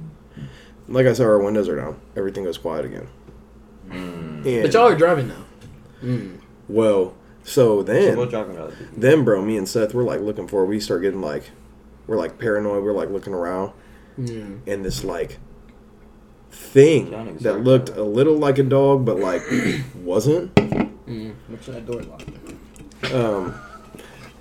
like I said, our windows are down. Everything goes quiet again. And, But y'all are driving now. well, so then What y'all gonna do? then bro, me and Seth, we're like looking for. We start getting like, we're like paranoid. We're like looking around, Mm. and this like thing Y'all that looked clever. a little like a dog, but like wasn't. Mm. Make sure that door locked. Um,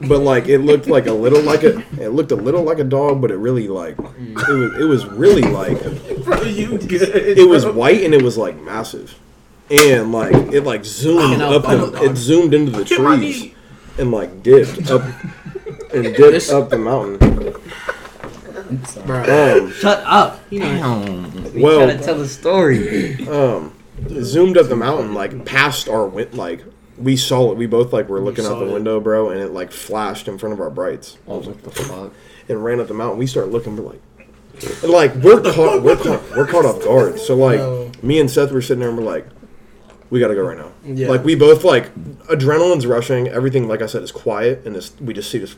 but like it looked like a little like a it looked a little like a dog, but it really like it was it was really like Bro, you good. it was white and it was like massive, and like it like zoomed know, up I the, dog. it zoomed into the trees and like dipped up and dipped This- up the mountain. Bro. Um, Shut up. Damn. We Well- trying to tell the story. um, zoomed up the mountain like past our win- like we saw it. We both like were looking out the it. window, bro, and it like flashed in front of our brights. Oh, what the fuck? and ran up the mountain. We start looking, we're like, and, like we're caught, we're caught, we're caught off guard. So like, No. me and Seth were sitting there and we're like, we gotta go right now. Yeah. Like we both like, adrenaline's rushing. Everything, like I said, is quiet, and this we just see this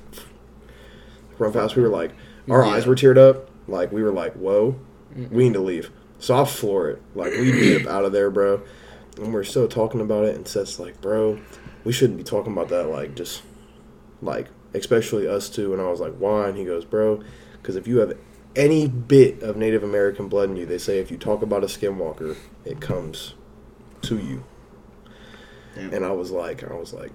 run fast. We were like, our Yeah. eyes were teared up. Like we were like, whoa, we need to leave. So I'll floor it. Like we dip out of there, bro. And we're still talking about it, and Seth's like, bro, we shouldn't be talking about that. Like just like especially us two and i was like why and he goes bro because if you have any bit of native american blood in you they say if you talk about a skinwalker it comes to you Damn. and i was like i was like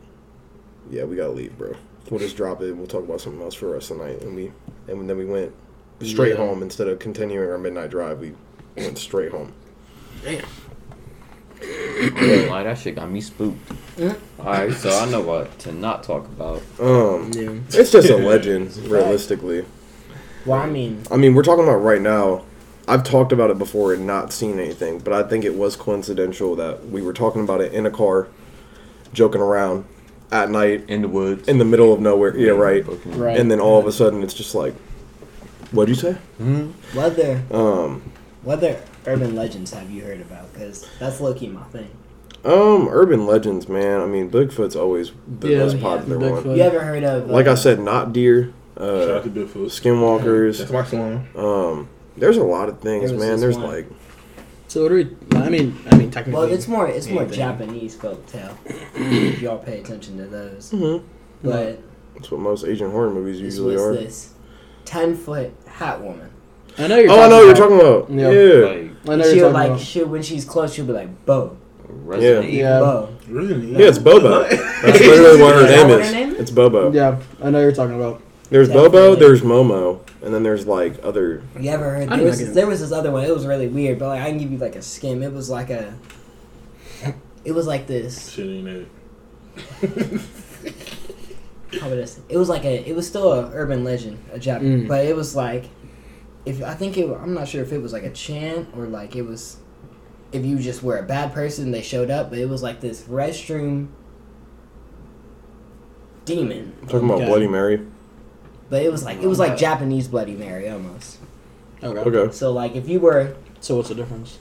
yeah we gotta leave bro we'll just drop it we'll talk about something else for the rest of the night and we and then we went straight Yeah. home instead of continuing our midnight drive we went straight home Damn. Like that shit got me spooked. Alright, so I know what to not talk about. um Yeah. it's just a legend realistically Well, I mean, I mean, we're talking about right now. I've talked about it before and not seen anything, but I think it was coincidental that we were talking about it in a car, joking around at night In the woods. in the middle of nowhere. Yeah, right. Right. And then all of a sudden, it's just like, what'd you say? What other Um, what other urban legends have you heard about? Because that's low key my thing. um, urban legends, man. I mean, Bigfoot's always the Yeah, most yeah, popular one. You ever heard of? uh, Like I said, not deer, Shout uh, out to Bigfoot. skinwalkers. That's my song. Um, there's a lot of things, There was man. this There's one. like, So what do we? I mean, I mean, technically. Well, it's more it's more anything. Japanese folktale. if y'all pay attention to those, Mhm. but that's what most Asian horror movies this usually was are. this ten foot hat woman. I know you're. Oh, I know what you're talking about. Yeah. Yeah. Like I know she'll you're talking like about. she when she's close, she'll be like Bo, Resident Yeah. Yeah. Bo. Really? Yeah, it's Bobo. That's literally what her Is that name what is. her name is? It's Bobo. Yeah, I know you're talking about. There's Definitely. Bobo, there's Momo, and then there's like other. You ever heard? I There don't was, like it. there was this other one. It was really weird, but like I can give you like a skim. It was like a. It was like this. Shit ain't it. How would I say? It was like a. It was still a urban legend, a Japanese, Mm. but it was like, if I think it. I'm not sure if it was like a chant or like it was, if you just were a bad person, they showed up. But it was like this restroom demon. Talking about Okay. Bloody Mary. But it was like it was like Japanese Bloody Mary almost. Okay. Okay. So like if you were, So what's the difference?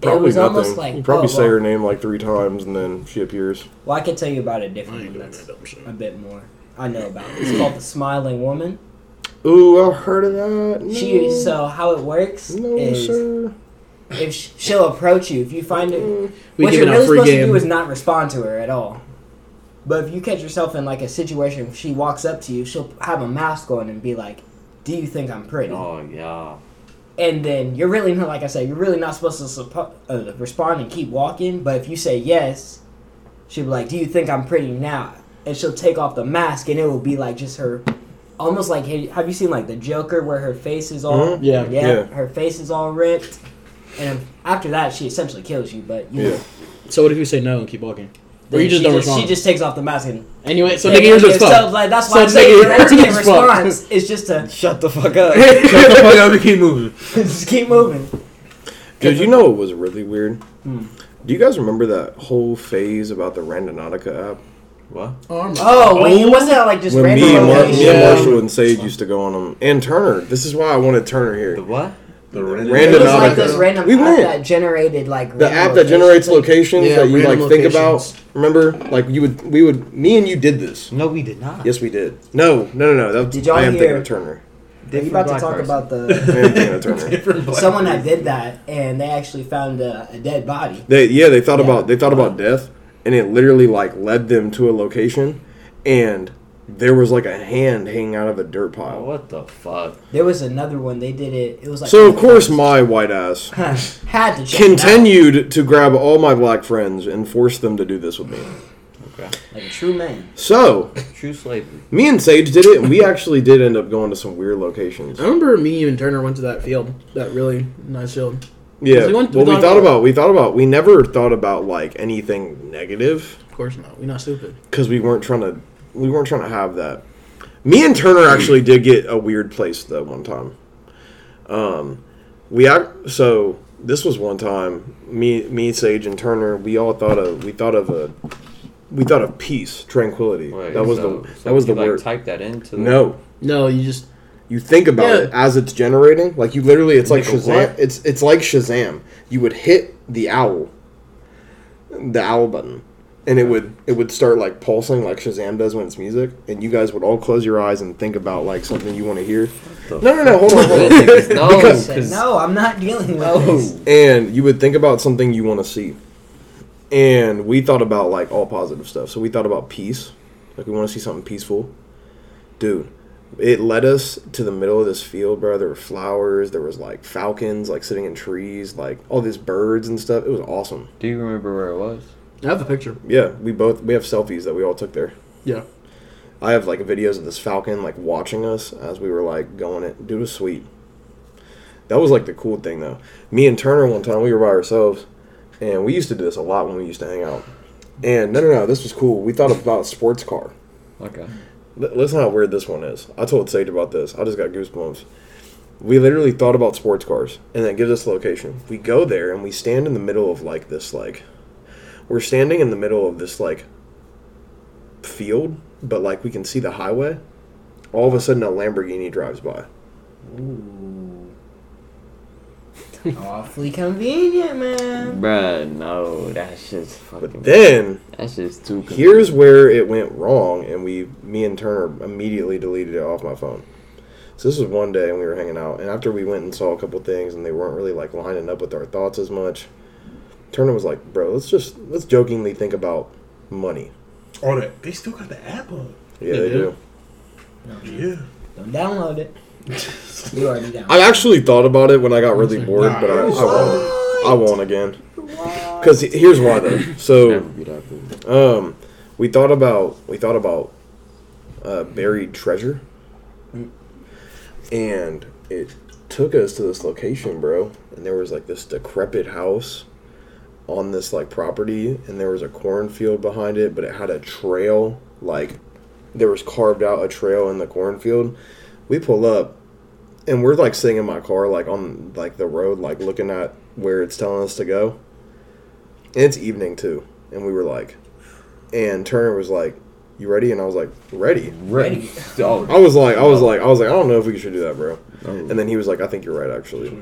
Probably was nothing. almost like- you probably oh, say well. her name like three times and then she appears. well, I can tell you about a I different ain't one. doing That's dumb shit. a bit more. I know about. it. It's called the Smiling Woman. Ooh, I've heard of that. No, She so how it works no is sir. if sh- she'll approach you if you find her. Mm. We what you're out really free supposed to game. do is not respond to her at all. But if you catch yourself in like a situation, she walks up to you, she'll have a mask on and be like, "Do you think I'm pretty?" oh yeah. And then you're really not, like I said, you're really not supposed to suppo- uh, respond and keep walking. But if you say yes, she'll be like, "Do you think I'm pretty now?" And she'll take off the mask, and it will be like just her, almost like have you seen like the Joker where her face is all Mhm. Yeah. yeah, Yeah. her face is all ripped, and after that she essentially kills you. But you, Yeah. So what if you say no and keep walking? Or then you just she don't just, respond? She just takes off the mask and Anyway, so Yeah, nigga, yours yeah, is so, like, that's So why I'm saying nigga, your ultimate yours is fucked. response is just to Shut the fuck up. Shut the fuck up and keep moving. just keep moving. Dude, you know it was really weird? Hmm. Do you guys remember that whole phase about the Randonautica app? What? Oh, I'm- Oh, wait, it wasn't that like just When random me and, Mar- me and Yeah. Marshall and Sage used to go on them. And Turner. This is why I wanted Turner here. The what? The Random It was like Randonautica. random We app went. that generated like The app that generates locations. locations Yeah, that you like random think about. Remember? Like you would, we would, me and you did this. No, we did not. Yes, we did. No, no, no, no. That, Did y'all I am thinking hear- of Turner. Are you about to talk about the am thinking of Turner. Different black someone that did that and they actually found a, a dead body? They yeah, they thought Yeah. about they thought about death, and it literally like led them to a location, and there was like a hand hanging out of a dirt pile. what the fuck? There was another one. They did it. It was like So of course my white ass had to check it out. continued to grab all my black friends and force them to do this with me. Okay. like a true man. So True slavery. me and Sage did it, and we actually did end up going to some weird locations. I remember me and Turner went to that field, that really nice field. Yeah, We went- well, we we thought thought about- about we thought about we never thought about like anything negative. Of course not. We're not stupid. because we weren't trying to we weren't trying to have that. Me and Turner actually did get a weird place though one time. Um, we ac- so this was one time me me Sage and Turner we all thought of we thought of a we thought of peace tranquility Wait, that was so- the so that was the like, word Type that into. the- no No, you just you think about Yeah. it as it's generating like you literally it's like Like Shazam what? it's it's like Shazam you would hit the owl the owl button and it would it would start like pulsing like Shazam does when it's music and you guys would all close your eyes and think about like something you want to hear no no no hold on, hold on. No, I Because- no, I'm not dealing with No. this. and you would think about something you want to see and we thought about like all positive stuff so we thought about peace like we want to see something peaceful dude it led us to the middle of this field bro there were flowers there was like falcons like sitting in trees like all these birds and stuff it was awesome Do you remember where it was? I have a picture. yeah we both we have selfies that we all took there Yeah. i have like videos of this falcon like watching us as we were like going it dude was sweet that was like the cool thing though me and turner one time we were by ourselves and we used to do this a lot when we used to hang out and no no no this was cool we thought about a sports car Okay. L- Listen how weird this one is. I told Sage about this. I just got goosebumps. We literally thought about sports cars, and that gives us location. We go there and we stand in the middle of like this like, we're standing in the middle of this like field, but like we can see the highway. All of a sudden, a Lamborghini drives by. Ooh. Awfully convenient, man. Bruh, no, that's just fucking. But then that's just too. here's where it went wrong, and we, me and Turner, immediately deleted it off my phone. So this was one day, and we were hanging out, and after we went and saw a couple things, and they weren't really like lining up with our thoughts as much. Turner was like, "Bro, let's just let's jokingly think about money." Oh, that they still got the app up. Yeah, They they do? do. Yeah. Don't download it. You already downloaded. I actually thought about it when I got really bored, Nah, but I, I won't. I won't again. Because here's why though. So Never be that good. Um, we thought about we thought about uh, buried treasure, and it took us to this location, bro. And there was like this decrepit house on this like property, and there was a cornfield behind it, but it had a trail like there was carved out a trail in the cornfield. We pull up, and we're like sitting in my car, like on like the road, like looking at where it's telling us to go. And it's evening too, and we were like, and Turner was like, "You ready?" And I was like, "Ready." Ready. Oh, I was like, I was like, I was like, I don't know if we should do that, bro. Oh. And then he was like, I think you're right, actually,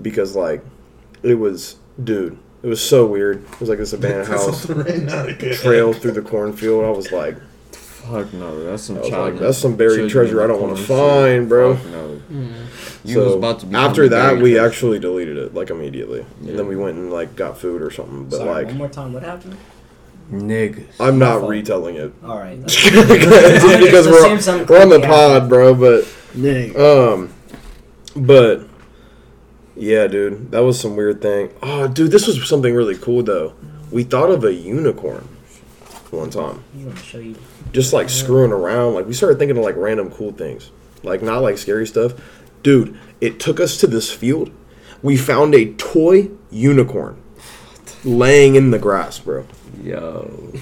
because like, it was, dude, it was so weird. It was like this abandoned house trail through the cornfield. I was like, Fuck no, that's some child. like, that's some buried children treasure I don't want to the corner shit. find, bro. Fuck no. You so was about to after that, we actually deleted it like immediately, and then we went and like got food or something. But Sorry, like, one more time. What happened? niggas. I'm not fault. retelling it. All right. just because we're, we're on the pod, bro. But Dang. um, but yeah, dude, that was some weird thing. Oh, dude, this was something really cool though. We thought of a unicorn one time, You want to show you? just like screwing around. Like we started thinking of like random cool things, like not like scary stuff. Dude, it took us to this field. We found a toy unicorn laying in the grass, bro. Yo,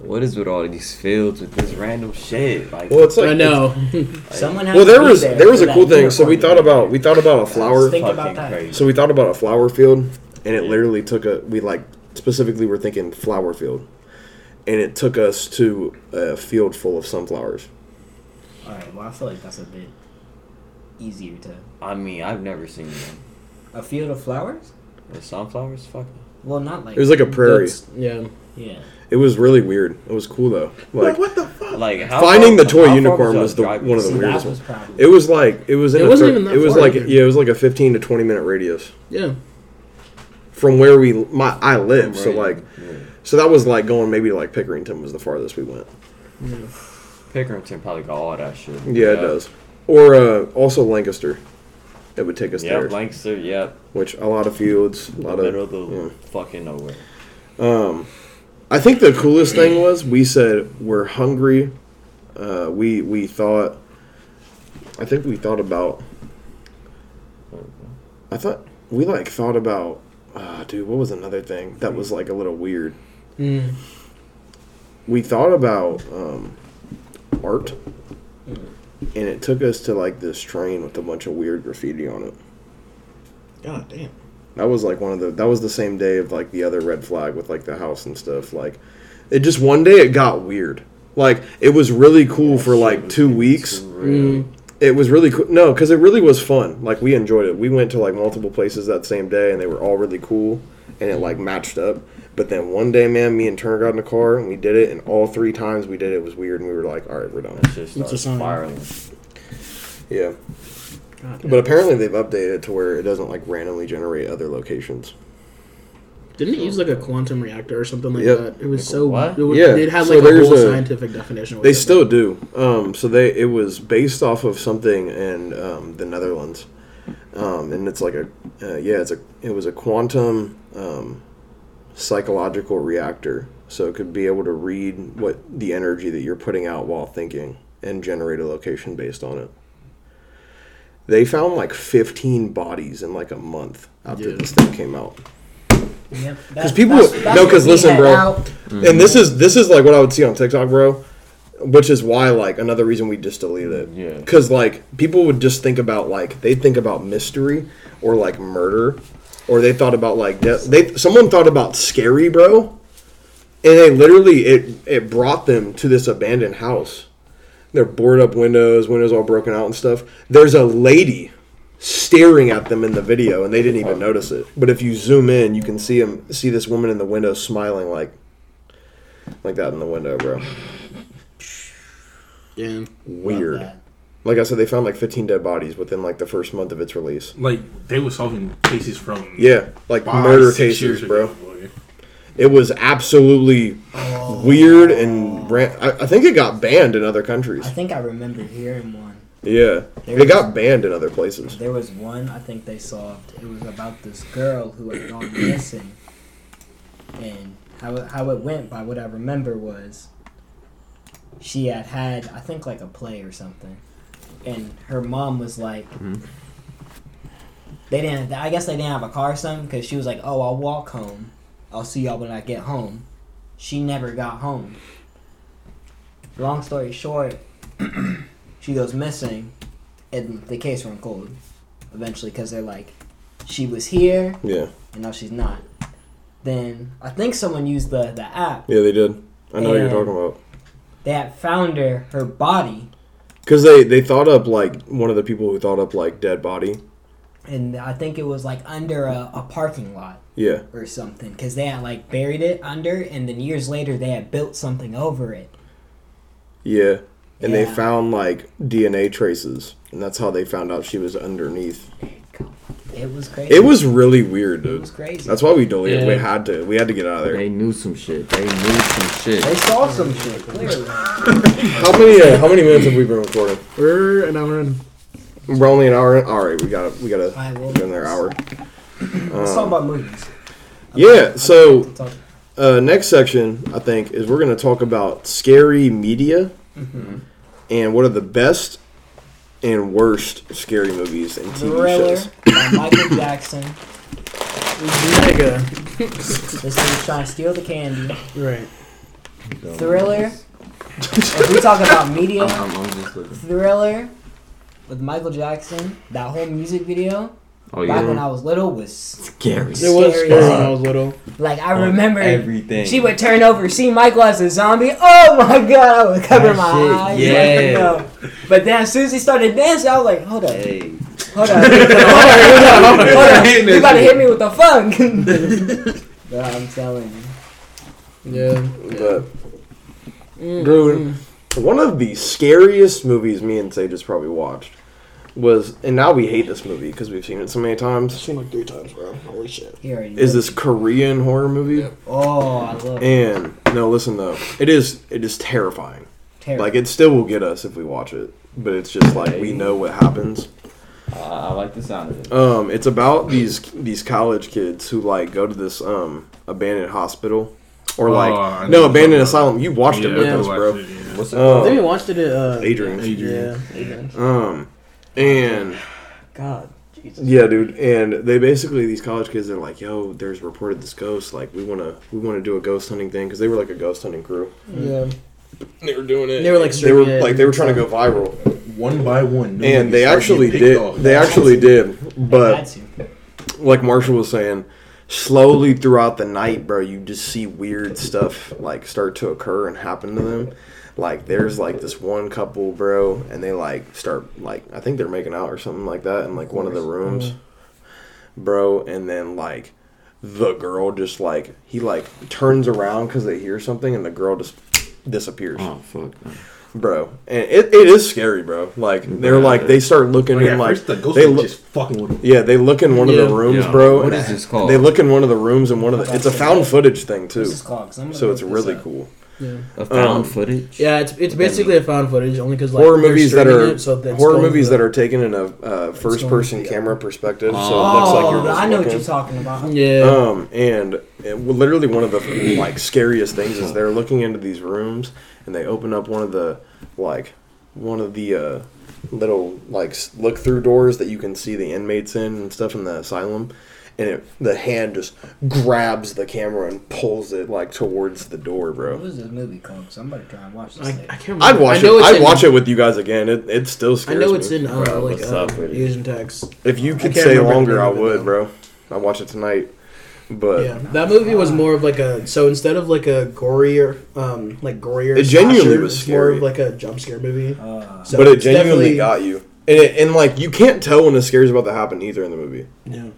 what is with all these fields with this random shit? Like, Well, it's like I know. Someone has Well, there to was there there was a cool thing. So we thought about we thought about a flower. Think about that. crazy. So we thought about a flower field, and it literally took a. We like specifically were thinking flower field, and it took us to a field full of sunflowers. All right. Well, I feel like that's a bit easier to. I mean, I've never seen them. A field of flowers? The sunflowers, fuck. Well, not like. It was like a prairie. Yeah. yeah. It was really weird. It was cool though. Like what the fuck? Like how Finding far- the toy how unicorn y'all was the- driving? one of the See, weirdest that was ones. it was like it was in It a wasn't thir- even that it was far like either. yeah it was like a fifteen to twenty minute radius Yeah. from where we my I live. So like Yeah. so that was like going maybe like Pickerington was the farthest we went. Pickerington probably got all that shit. Yeah, it does. Or uh, also Lancaster. It would take us Yep, there. Lancaster. Yep, which a lot of fields, a the lot middle of. of the yeah. fucking nowhere. Um, I think the coolest thing was we said we're hungry. Uh, we we thought. I think we thought about. I thought we like thought about. Uh, dude, what was another thing that was like a little weird? Mm. We thought about um, art, and it took us to like this train with a bunch of weird graffiti on it. God damn. That was like one of the. That was the same day of like the other red flag with like the house and stuff. Like, it just one day it got weird. Like it was really cool for like two weeks. Mm. It was really cool. No, because it really was fun. Like we enjoyed it. We went to like multiple places that same day, and they were all really cool, and it like matched up. But then one day, man, me and Turner got in the car and we did it, and all three times we did it was weird, and we were like, all right, we're done. That shit It's a starts sign. spiraling. Yeah. God But apparently they've updated it to where it doesn't like randomly generate other locations. Didn't it use like a quantum reactor or something like Yep. that? It was Like so. what? It, was, Yeah, It had so like a there's whole a- scientific definition. with They it. still do. Um, so they it was based off of something in um, the Netherlands, um, and it's like a uh, yeah, it's a it was a quantum um, psychological reactor. So it could be able to read what the energy that you're putting out while thinking and generate a location based on it. They found like 15 bodies in like a month after Yeah. this thing came out. Yep. 'Cause people- no, because listen, bro. And this is this is like what I would see on TikTok, bro. which is why like another reason we just deleted it. Yeah. Because like people would just think about like they think about mystery or like murder, or they thought about like death. They someone thought about scary, bro, and they literally it it brought them to this abandoned house. They're boarded up windows, windows all broken out and stuff. There's a lady staring at them in the video, and they didn't even notice it. But if you zoom in, you can see him see this woman in the window smiling like like that in the window, bro. Yeah. Weird. Like I said, they found like 15 dead bodies within like the first month of its release. Like they were solving cases from Yeah, like five, murder six cases, years bro. ago, boy. It was absolutely oh. weird and ran- I, I think it got banned in other countries. I think I remember hearing one. Yeah, it got banned in other places. There was one I think they solved. It was about this girl who had gone missing, and how it, how it went by what I remember was she had had I think like a play or something, and her mom was like. Mm-hmm. They didn't. I guess they didn't have a car or something because she was like, "Oh, I'll walk home. I'll see y'all when I get home." She never got home. Long story short, she goes missing, and the case went cold eventually because they're like, she was here Yeah, and now she's not. Then I think someone used the the app. yeah, they did. I know what you're talking about. They found her her body, Because they they thought up like one of the people who thought up like dead body. and I think it was like under a, a parking lot Yeah, or something because they had like buried it under, and then years later they had built something over it. yeah, and they found like DNA traces, and that's how they found out she was underneath. It was crazy. It was really weird, dude. It was crazy. That's why we deleted. Yeah. We had to. We had to get out of there. They knew some shit. They knew some shit. they saw some shit clearly. How many? Uh, how many minutes have we been recording? We're an hour in. We're only an hour in. All right, we got to we got to Alright, well, get in there hour. Let's talk about movies. Yeah. So Let's uh, next section, I think, is we're going to talk about scary media and what are the best and worst scary movies and TV Thriller shows. by Michael Jackson. Mega. This nigga's trying to steal the candy. Right. Thriller. if we talk about media, I'm, I'm. Thriller with Michael Jackson, that whole music video Oh back when. I was little was Scary. It was Scary scary when I was little. like I remember everything. she would turn over, see Michael as a zombie. Oh my god, I would cover That my shit, eyes. yeah. No. But then as soon as he started dancing, I was like, hold up, Hey. hold up, hold up, hold up. Hitting You that about to hit me with the funk. but I'm telling you. Yeah. But mm-hmm. dude, one of the scariest movies me and Sage has probably watched was, and now we hate this movie because we've seen it so many times. seen like three times, bro. Holy shit. He already Is this Korean horror movie? Yep. Oh, I love it. And no, listen though, it is it is terrifying. Terrible. Like it still will get us if we watch it, but it's just like we know what happens. Uh, I like the sound of it. Um, it's about these these college kids who like go to this um abandoned hospital or Oh, like I know no what abandoned you're asylum. You watched it Yeah, with I us, watched bro. it, yeah. What's it Oh. called? Then we watched it at uh, Adrian's. Adrian. Yeah. Adrian. Um, and God. Jesus. yeah, dude, and they basically these college kids are like, "Yo, there's reported this ghost. Like, we wanna we wanna do a ghost hunting thing because they were like a ghost hunting crew. Mm-hmm. Yeah. They were doing it. They were, like, they were like they were trying to go viral, One by one. no and they actually getting picked off. did. They actually did, but like Marshall was saying, slowly throughout the night, bro, you just see weird stuff like start to occur and happen to them. Like there's like this one couple, bro, and they like start like I think they're making out or something like that in like one of the rooms, mm-hmm. bro, and then like the girl just like he like turns around because they hear something and the girl just disappears, Oh fuck. bro, and it, it is scary, bro. Like they're like they start looking Oh, yeah, in like first the ghost they look. just fucking with him. Yeah, they look in one of Yeah. the rooms, Yeah. bro. What and is this called? They look in one of the rooms and one of the. It's a found footage thing too, What's this called? 'Cause I'm gonna so look it's this really up. cool. Yeah. A found Um, footage. Yeah, it's it's basically a found footage only because like horror movies that are it, so that's horror movies for- that are taken in a uh, first person yeah. camera perspective, so it looks Oh, like you're I know what you're talking about. Yeah. Um, and it, well, literally one of the like scariest things is they're looking into these rooms and they open up one of the like one of the uh, little like look through doors that you can see the inmates in and stuff in the asylum. And it, the hand just grabs the camera and pulls it like towards the door, bro. What was this movie called? Cause I'm about to try and watch this I, thing. I can't remember. I'd watch I know it. I'd in- watch it with you guys again. It it still scary. I scares know me. it's in uh, Bro, like what's uh, up with it? Asian text. If you could can't stay longer, I would, bro. I watch it tonight. But Yeah, that movie was more of like a so instead of like a gorier, um, like gorier. It genuinely slasher, was it's more of like a jump scare movie. Uh, So but it genuinely got you, and it, and like you can't tell when a scare's about to happen either in the movie. Yeah.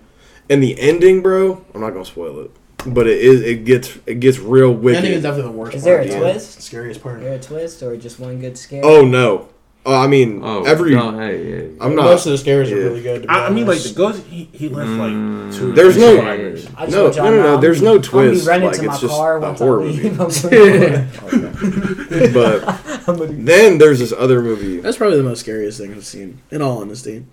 And the ending, bro, I'm not gonna spoil it, but it is it gets it gets real I think it's wicked. definitely the worst. Is there part, a yeah. twist? The scariest part. Is there a twist or just one good scare? Oh no, uh, I mean Oh, every no, hey, yeah. I'm not. Most of the scares yeah. are really good. to be I, I mean, like the ghost, he, he left like Mm. two. There's no- survivors. No, want y'all no, to no, no, there's no gonna I'm twist, be running like, to my it's just car a once horror I leave. movie. But then there's this other movie, that's probably the most scariest thing I've seen. In all honesty,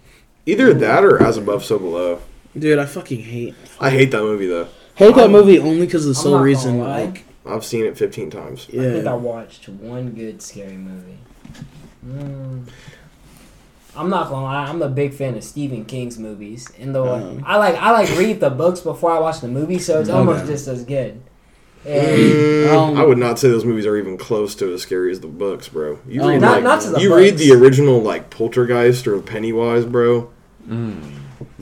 either that or As Above, So Below. Dude, I fucking hate I hate that movie though. hate that I'm- movie only because of the I'm sole gonna reason. lie. Like, I've seen it 15 times. I think I yeah, watched one good scary movie. Mm. I'm not gonna lie, I'm a big fan of Stephen King's movies. And the Um. I like I like read the books before I watch the movie, so it's Okay. almost just as good. And Mm, Um, I would not say those movies are even close to as scary as the books, bro. You Oh, read not like, not to the you books. read the original like Poltergeist or Pennywise, bro. Mm.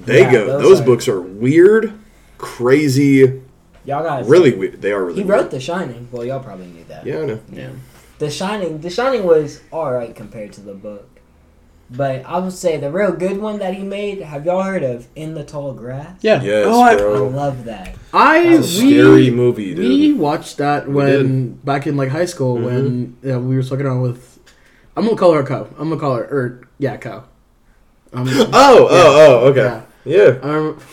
They Yeah, go. those Those, are- books are weird, crazy, y'all guys really weird. They are really. He weird. wrote The Shining. Well, y'all probably knew that. Yeah, I know. yeah. The Shining, The Shining was all right compared to the book, but I would say the real good one that he made. Have y'all heard of In the Tall Grass? Yeah. Yes, oh, I, I love that. I It's a we, scary movie, dude. We watched that when back in like high school Mhm. when yeah, we were fucking around with. I'm gonna call her Co. I'm gonna call her or yeah Co. Um, Oh, oh, oh, okay. Yeah. Yeah. I remember,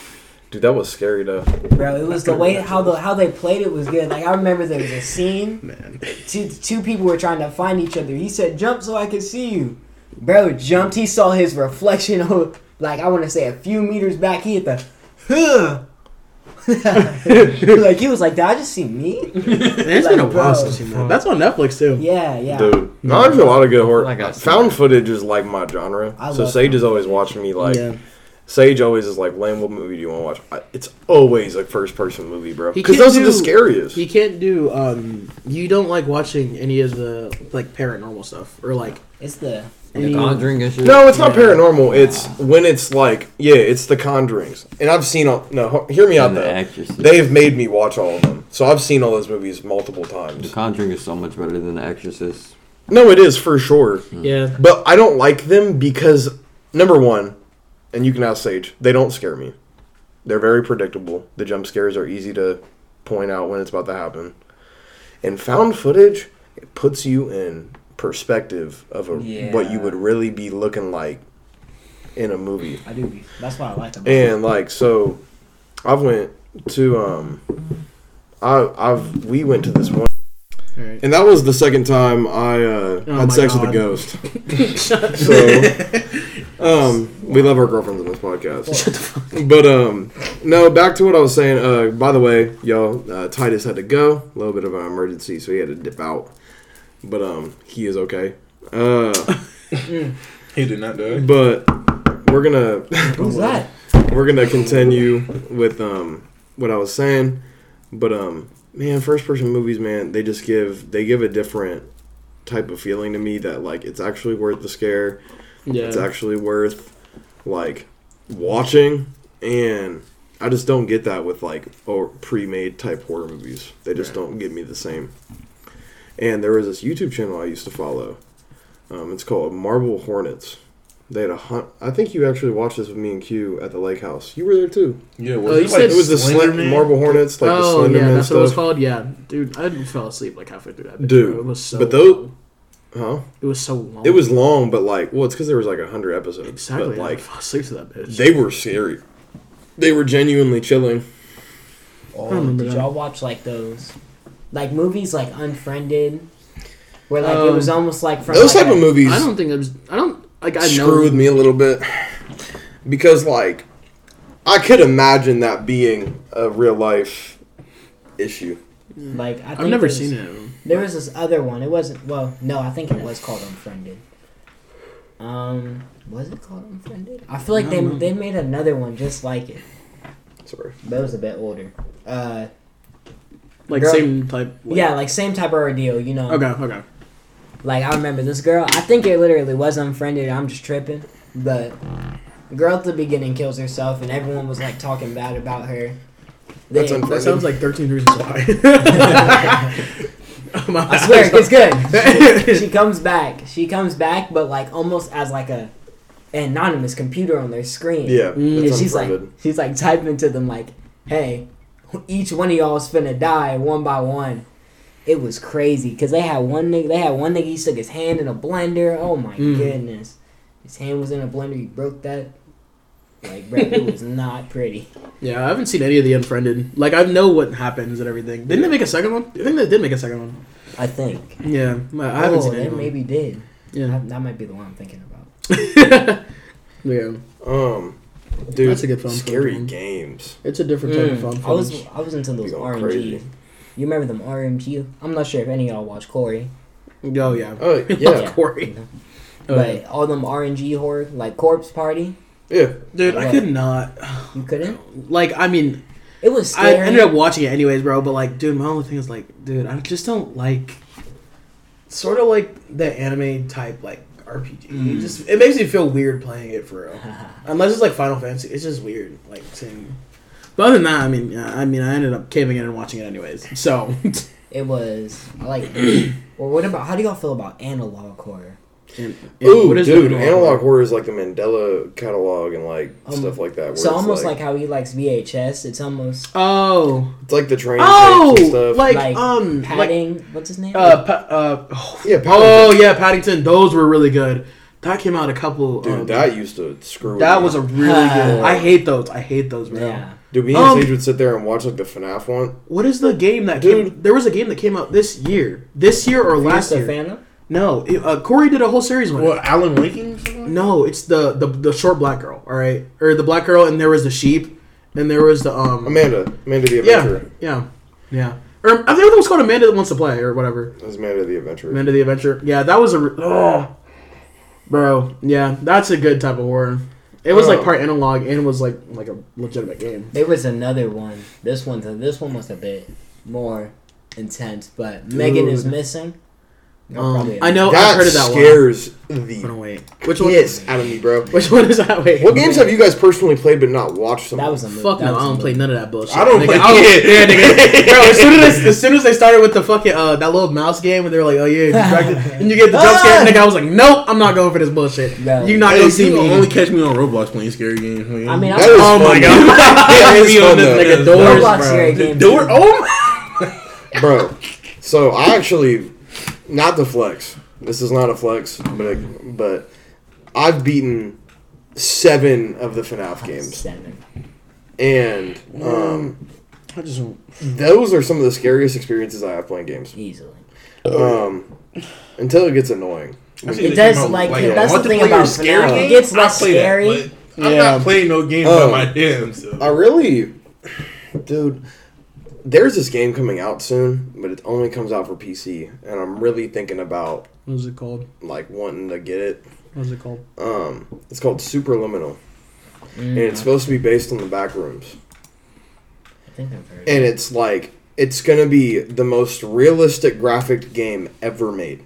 dude, that was scary though. Bro, it was the way how the how they played it was good. Like I remember there was a scene. man. Two two people were trying to find each other. He said, "Jump so I can see you." Bro jumped. He saw his reflection. Of, like I want to say a few meters back. He hit the. Huh. like he was like, "Did I just see me?" Man, it's been a while since I've seen that. That's on Netflix too. Yeah, yeah. Dude, no, there's a lot of good horror. Like I said. Found footage is like my genre. I so Sage is always watching me like. yeah. Sage always is like, Lane, what movie do you want to watch? I, it's always a first person movie, bro. Because can't those are the scariest. You can't do. Um, you don't like watching any of the like paranormal stuff or like It's the The. Conjuring and shit. no, it's not Yeah. paranormal. It's when it's like, yeah, it's the Conjurings. And I've seen all. No, hear me out the though. Exorcist. They've made me watch all of them. So I've seen all those movies multiple times. The times. Conjuring is so much better than the Exorcist. No, it is for sure. Yeah. But I don't like them because, number one, and you can ask Sage, they don't scare me. They're very predictable. The jump scares are easy to point out when it's about to happen. And found footage, it puts you in perspective of a, what you would really be looking like in a movie. I do. That's what I like it. And like so, I've went to um, I I've we went to this one, right. and that was the second time I uh, Oh had sex with a ghost. So, um, we love our girlfriends on this podcast. But um, no, back to what I was saying. Uh, by the way, y'all, uh, Titus had to go. A little bit of an emergency, so he had to dip out. But um, he is okay. Uh, He did not die. but we're gonna Who's that? we're gonna continue with um what I was saying. But um, man, first person movies, man, they just give they give a different type of feeling to me that like it's actually worth the scare. Yeah. It's actually worth like watching and I just don't get that with like or pre-made type horror movies. They just don't give me the same. And there was this YouTube channel I used to follow. Um, it's called Marble Hornets. They had a hunt. I think you actually watched this with me and Q at the lake house. You were there too. Yeah, Oh, was you it said like It was the Slender Marble Hornets, like the oh Slender yeah, Man that's what it was called. Yeah, dude, I fell asleep like halfway through that. bitch, Dude, bro. it was so. but those- long. Huh? it was so long. It was long, but like, well, it's because there was like a hundred episodes. exactly But like I like, asleep to that bitch. they were scary. They were genuinely chilling. Oh, remember did that. y'all watch like those, like movies like Unfriended, where like it Um, was almost like from Those like type a- of movies I don't think it was. I don't like. I know. screw with me a little bit because like I could imagine that being a real life issue. Like I think I've never there's- seen it. There was this other one. It wasn't. Well, no, I think it was called Unfriended. Um, was it called Unfriended? I feel like I they don't they made another one just like it. Sorry. but it was a bit older. Uh, Like Girl- same type. like- yeah, like same type of ordeal, you know. Okay. Okay. Like I remember this girl. I think it literally was unfriended. I'm just tripping, but girl at the beginning kills herself, and everyone was like talking bad about her. That's They- unfair. That sounds like 13 Reasons Why. I swear, it's good. She, she comes back. She comes back, but like almost as like a anonymous computer on their screen. Yeah, Mm. And she's like, she's like typing to them like, "Hey, each one of y'all is finna die one by one." It was crazy because they had one nigga. They had one nigga. He stuck his hand in a blender. Oh my Mm. goodness, his hand was in a blender. He broke that. Like, bro, it was not pretty. yeah, I haven't seen any of the Unfriended. Like, I know what happens and everything. Didn't they make a second one? I think they did make a second one. I think. Yeah, I haven't oh, seen they any. of them. maybe did. Yeah. That, that might be the one I'm thinking about. yeah, Um, dude, That's a good phone Scary phone. games. it's a different type of Mm, fun. I was footage. I was into those Be going RPG. crazy. You remember them RPG? I'm not sure if any of y'all watch Corey. Oh yeah. Oh yeah, Corey. Oh, but yeah. all them RPG horror, like Corpse Party, yeah. Dude, I What? could not. you couldn't. Like, I mean, It was I ended up watching it anyways, bro. But like, dude, my only thing is like, dude, I just don't like, sort of like the anime type like RPG. It Mm. just it makes me feel weird playing it for real. Unless it's like Final Fantasy, it's just weird like seeing. But other than that, I mean, yeah, I mean, I ended up caving in and watching it anyways. So, it was I like. well, what about? How do y'all feel about analog horror? And, Ooh, what is dude, the- analog horror is like the Mandela Catalogue and like Um, stuff like that. So it's almost like, how he likes VHS. It's almost Oh, it's like the train oh, tapes and stuff. like, Like um, like padding. what's his name? uh, pa- uh, oh, yeah, oh Paddington. yeah, Paddington. Those were really good. That came out a couple. dude, um, that used to screw. That me. was a really Uh, good. I hate those. I hate those, bro. yeah. dude. Me and um, Sage would sit there and watch like the FNAF one. What is the game that Dude. came? There was a game that came out this year, this year or last year. Phantom. No, it, uh, Corey did a whole series on it. What, Alan Waking? No, it's the, the the short black girl. All right, or the black girl, and there was the sheep, and there was the um. Amanda, Amanda the yeah, Adventure. yeah, yeah. Or I think it was called Amanda that wants to play, or whatever. That was Amanda the Adventure. Amanda the Adventure. Yeah, that was a. re- Oh, bro. Yeah, that's a good type of horror. It was like Oh. part analog and was like like a legitimate game. There was another one. This one, this one was a bit more intense, but Megan is missing. Y'all Um, I know. I've heard of that one. scares Oh, the no, wait. Which one? piss out of me, bro. Which one is that? Wait. What games have you guys personally played but not watched? Some That was a mo- Fuck that no, was I a don't play none of that bullshit. I don't Nigga, play I don't- shit. Yeah, nigga. Bro, as soon as as soon as they started with the fucking uh that little mouse game and they were like, oh yeah, distracted, and you get the jump scare, nigga, I was like, nope, I'm not going for this bullshit. No. You're not Hey, gonna you see can me. only catch me on Roblox playing scary games. man. I mean, I That is Oh my fun, god, though. That is Be on this nigga doors, Roblox scary games. do it. Oh my. bro. So I actually, not the flex. This is not a flex, but but I've beaten seven of the FNAF games, Seven. and um, I just those are some of the scariest experiences I have playing games. Easily. Um, until it gets annoying. It does, like, with, that's the thing about scary FNAF. It gets I less play that, scary. but I'm Yeah. not playing no games Oh. by my damn self. I really, dude. There's this game coming out soon, but it only comes out for PC, and I'm really thinking about what is it called? like wanting to get it. What is it called? Um, it's called Superliminal, and Mm, it's supposed to be based on the back rooms. I think I've heard. And it's like it's gonna be the most realistic graphic game ever made.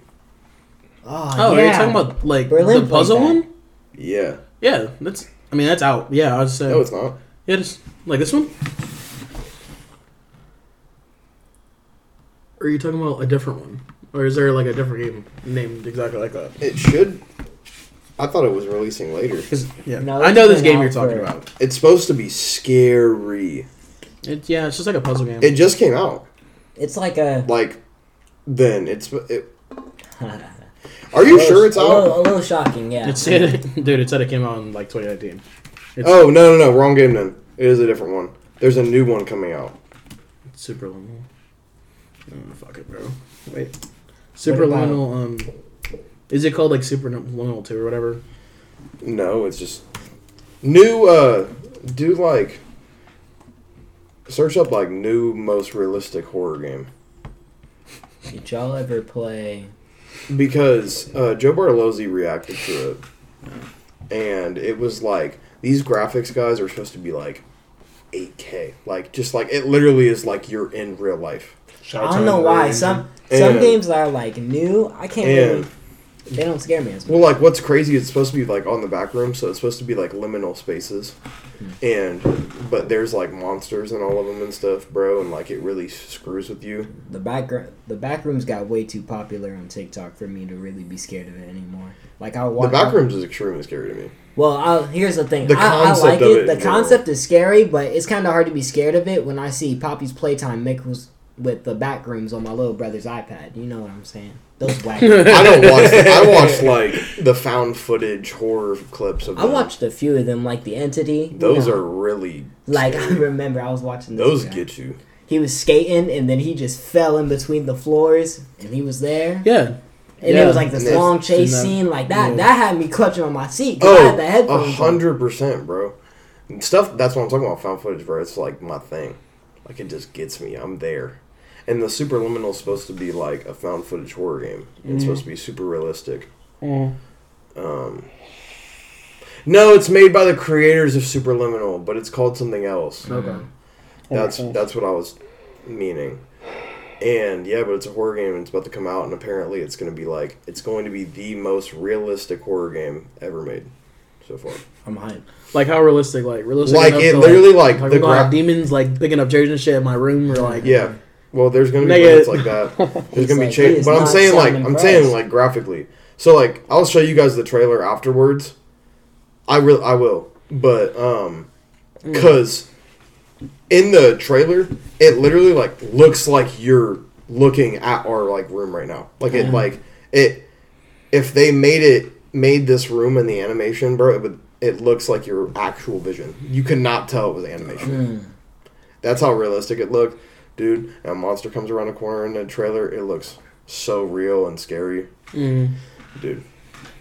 Oh, Oh, yeah. are you talking about like Berlin the puzzle one? Yeah. Yeah, that's. I mean, that's out. Yeah, I was saying. No, it's not. Yeah, just like this one. Or are you talking about a different one, or is there like a different game named exactly like that? It should. I thought it was releasing later. yeah, No, I know it's this been game out you're talking for- about. It's supposed to be scary. It, yeah, it's just like a puzzle game. It just came out. It's like a. Like, then it's. It, are you sure it's a little, a little shocking, yeah. it dude, it said it came out in like 2019. It's Oh no no no! Wrong game then. It is a different one. There's a new one coming out. super liminal. Oh, fuck it, bro. Wait, super about- liminal. Um, is it called like super liminal two or whatever? No, it's just new. Uh, do like search up like new most realistic horror game Did y'all ever play? because uh, Joe Bartolozzi reacted to it, and it was like these graphics guys are supposed to be like 8K. Like just like it literally is like you're in real life. I don't know why some And- some games are like new. I can't And- really. They don't scare me as much. Well, like what's crazy? It's supposed to be like on the back room, so it's supposed to be like liminal spaces, hmm. and but there's like monsters and all of them and stuff, bro, and like it really screws with you. The back the back rooms got way too popular on TikTok for me to really be scared of it anymore. Like I The watch back rooms is extremely scary to me. Well, i here's the thing. The I, I concept like it. it The concept is scary, but it's kind of hard to be scared of it when I see Poppy's Playtime mix with the back rooms on my little brother's iPad. You know what I'm saying? Those whack. I don't watch. I watch like the found footage horror clips of. I them. watched a few of them, like the Entity. you Those know. are really like I remember I was watching this those guy. get you. He was skating and then he just fell in between the floors and he was there. Yeah. And Yeah. it was like this long chase that. scene like that. Yeah. That had me clutching on my seat. 'cause I oh, had the Oh, a headphones. hundred percent, bro. Stuff. That's what I'm talking about. Found footage, bro. It's like my thing. Like it just gets me. I'm there. And the Superliminal is supposed to be like a found footage horror game. It's supposed to be super realistic. Mm. Um, no, it's made by the creators of Superliminal, but it's called something else. Okay. That's sense. that's what I was meaning. And yeah, but it's a horror game and it's about to come out and apparently it's going to be like it's going to be the most realistic horror game ever made so far. I'm hyped. Like how realistic? Like realistic? Like it literally like, Like, the we're gonna have gra- demons like picking up chairs and shit in my room, or like Yeah. Well, there's going to be Nigga. limits like that. There's going to be like, he change, is but I'm not saying like sounding I'm saying impressed. like graphically. So like I'll show you guys the trailer afterwards. I will I will. But um Mm. cuz in the trailer it literally like looks like you're looking at our like room right now. Like it like it if they made it made this room in the animation, bro, it would it looks like your actual vision. You could not tell it was animation. That's how realistic it looked, dude. And a monster comes around the corner in the trailer. It looks so real and scary, Mm. dude.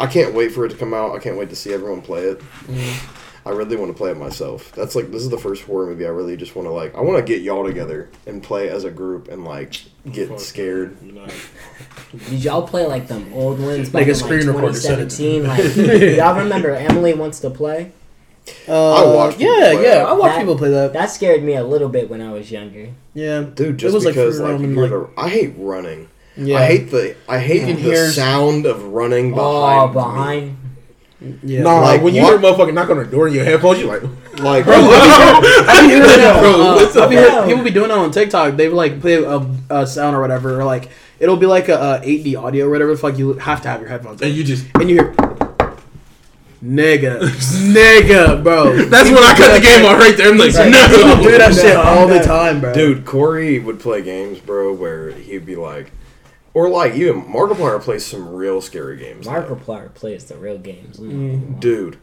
I can't wait for it to come out. I can't wait to see everyone play it. I really want to play it myself. That's like this is the first horror movie I really just want to like. I want to get y'all together and play as a group and like get Fuck. scared. Did y'all play like them old ones Like back a in screen like recorder set it. 2017? Like, y'all remember Emily wants to play? Uh, I watch people Yeah, play yeah. that. I watch That- people play that. That scared me a little bit when I was younger. Yeah, Dude, just was, like, because for like, Roman, like- I hate running. yeah. I hate the I hate You the hear- sound of running Oh, behind. me. behind. Yeah. nah, Like, when you what? hear a motherfucker knock on the door in your headphones, you like, Like, I be hearing that, Bro, what's up? be people be doing that on TikTok. They like play a, a sound or whatever, or like it'll be like a, a 8D audio or whatever. the fuck you have to have your headphones, and you just. and you hear, nigga, nigga, bro. That's when I cut the game off right there. I'm like, People no. do that shit No, all the time, bro. Dude, Corey would play games, bro, where he'd be like, or like even Markiplier plays some real scary games. now. Markiplier plays the real games. Mm. dude,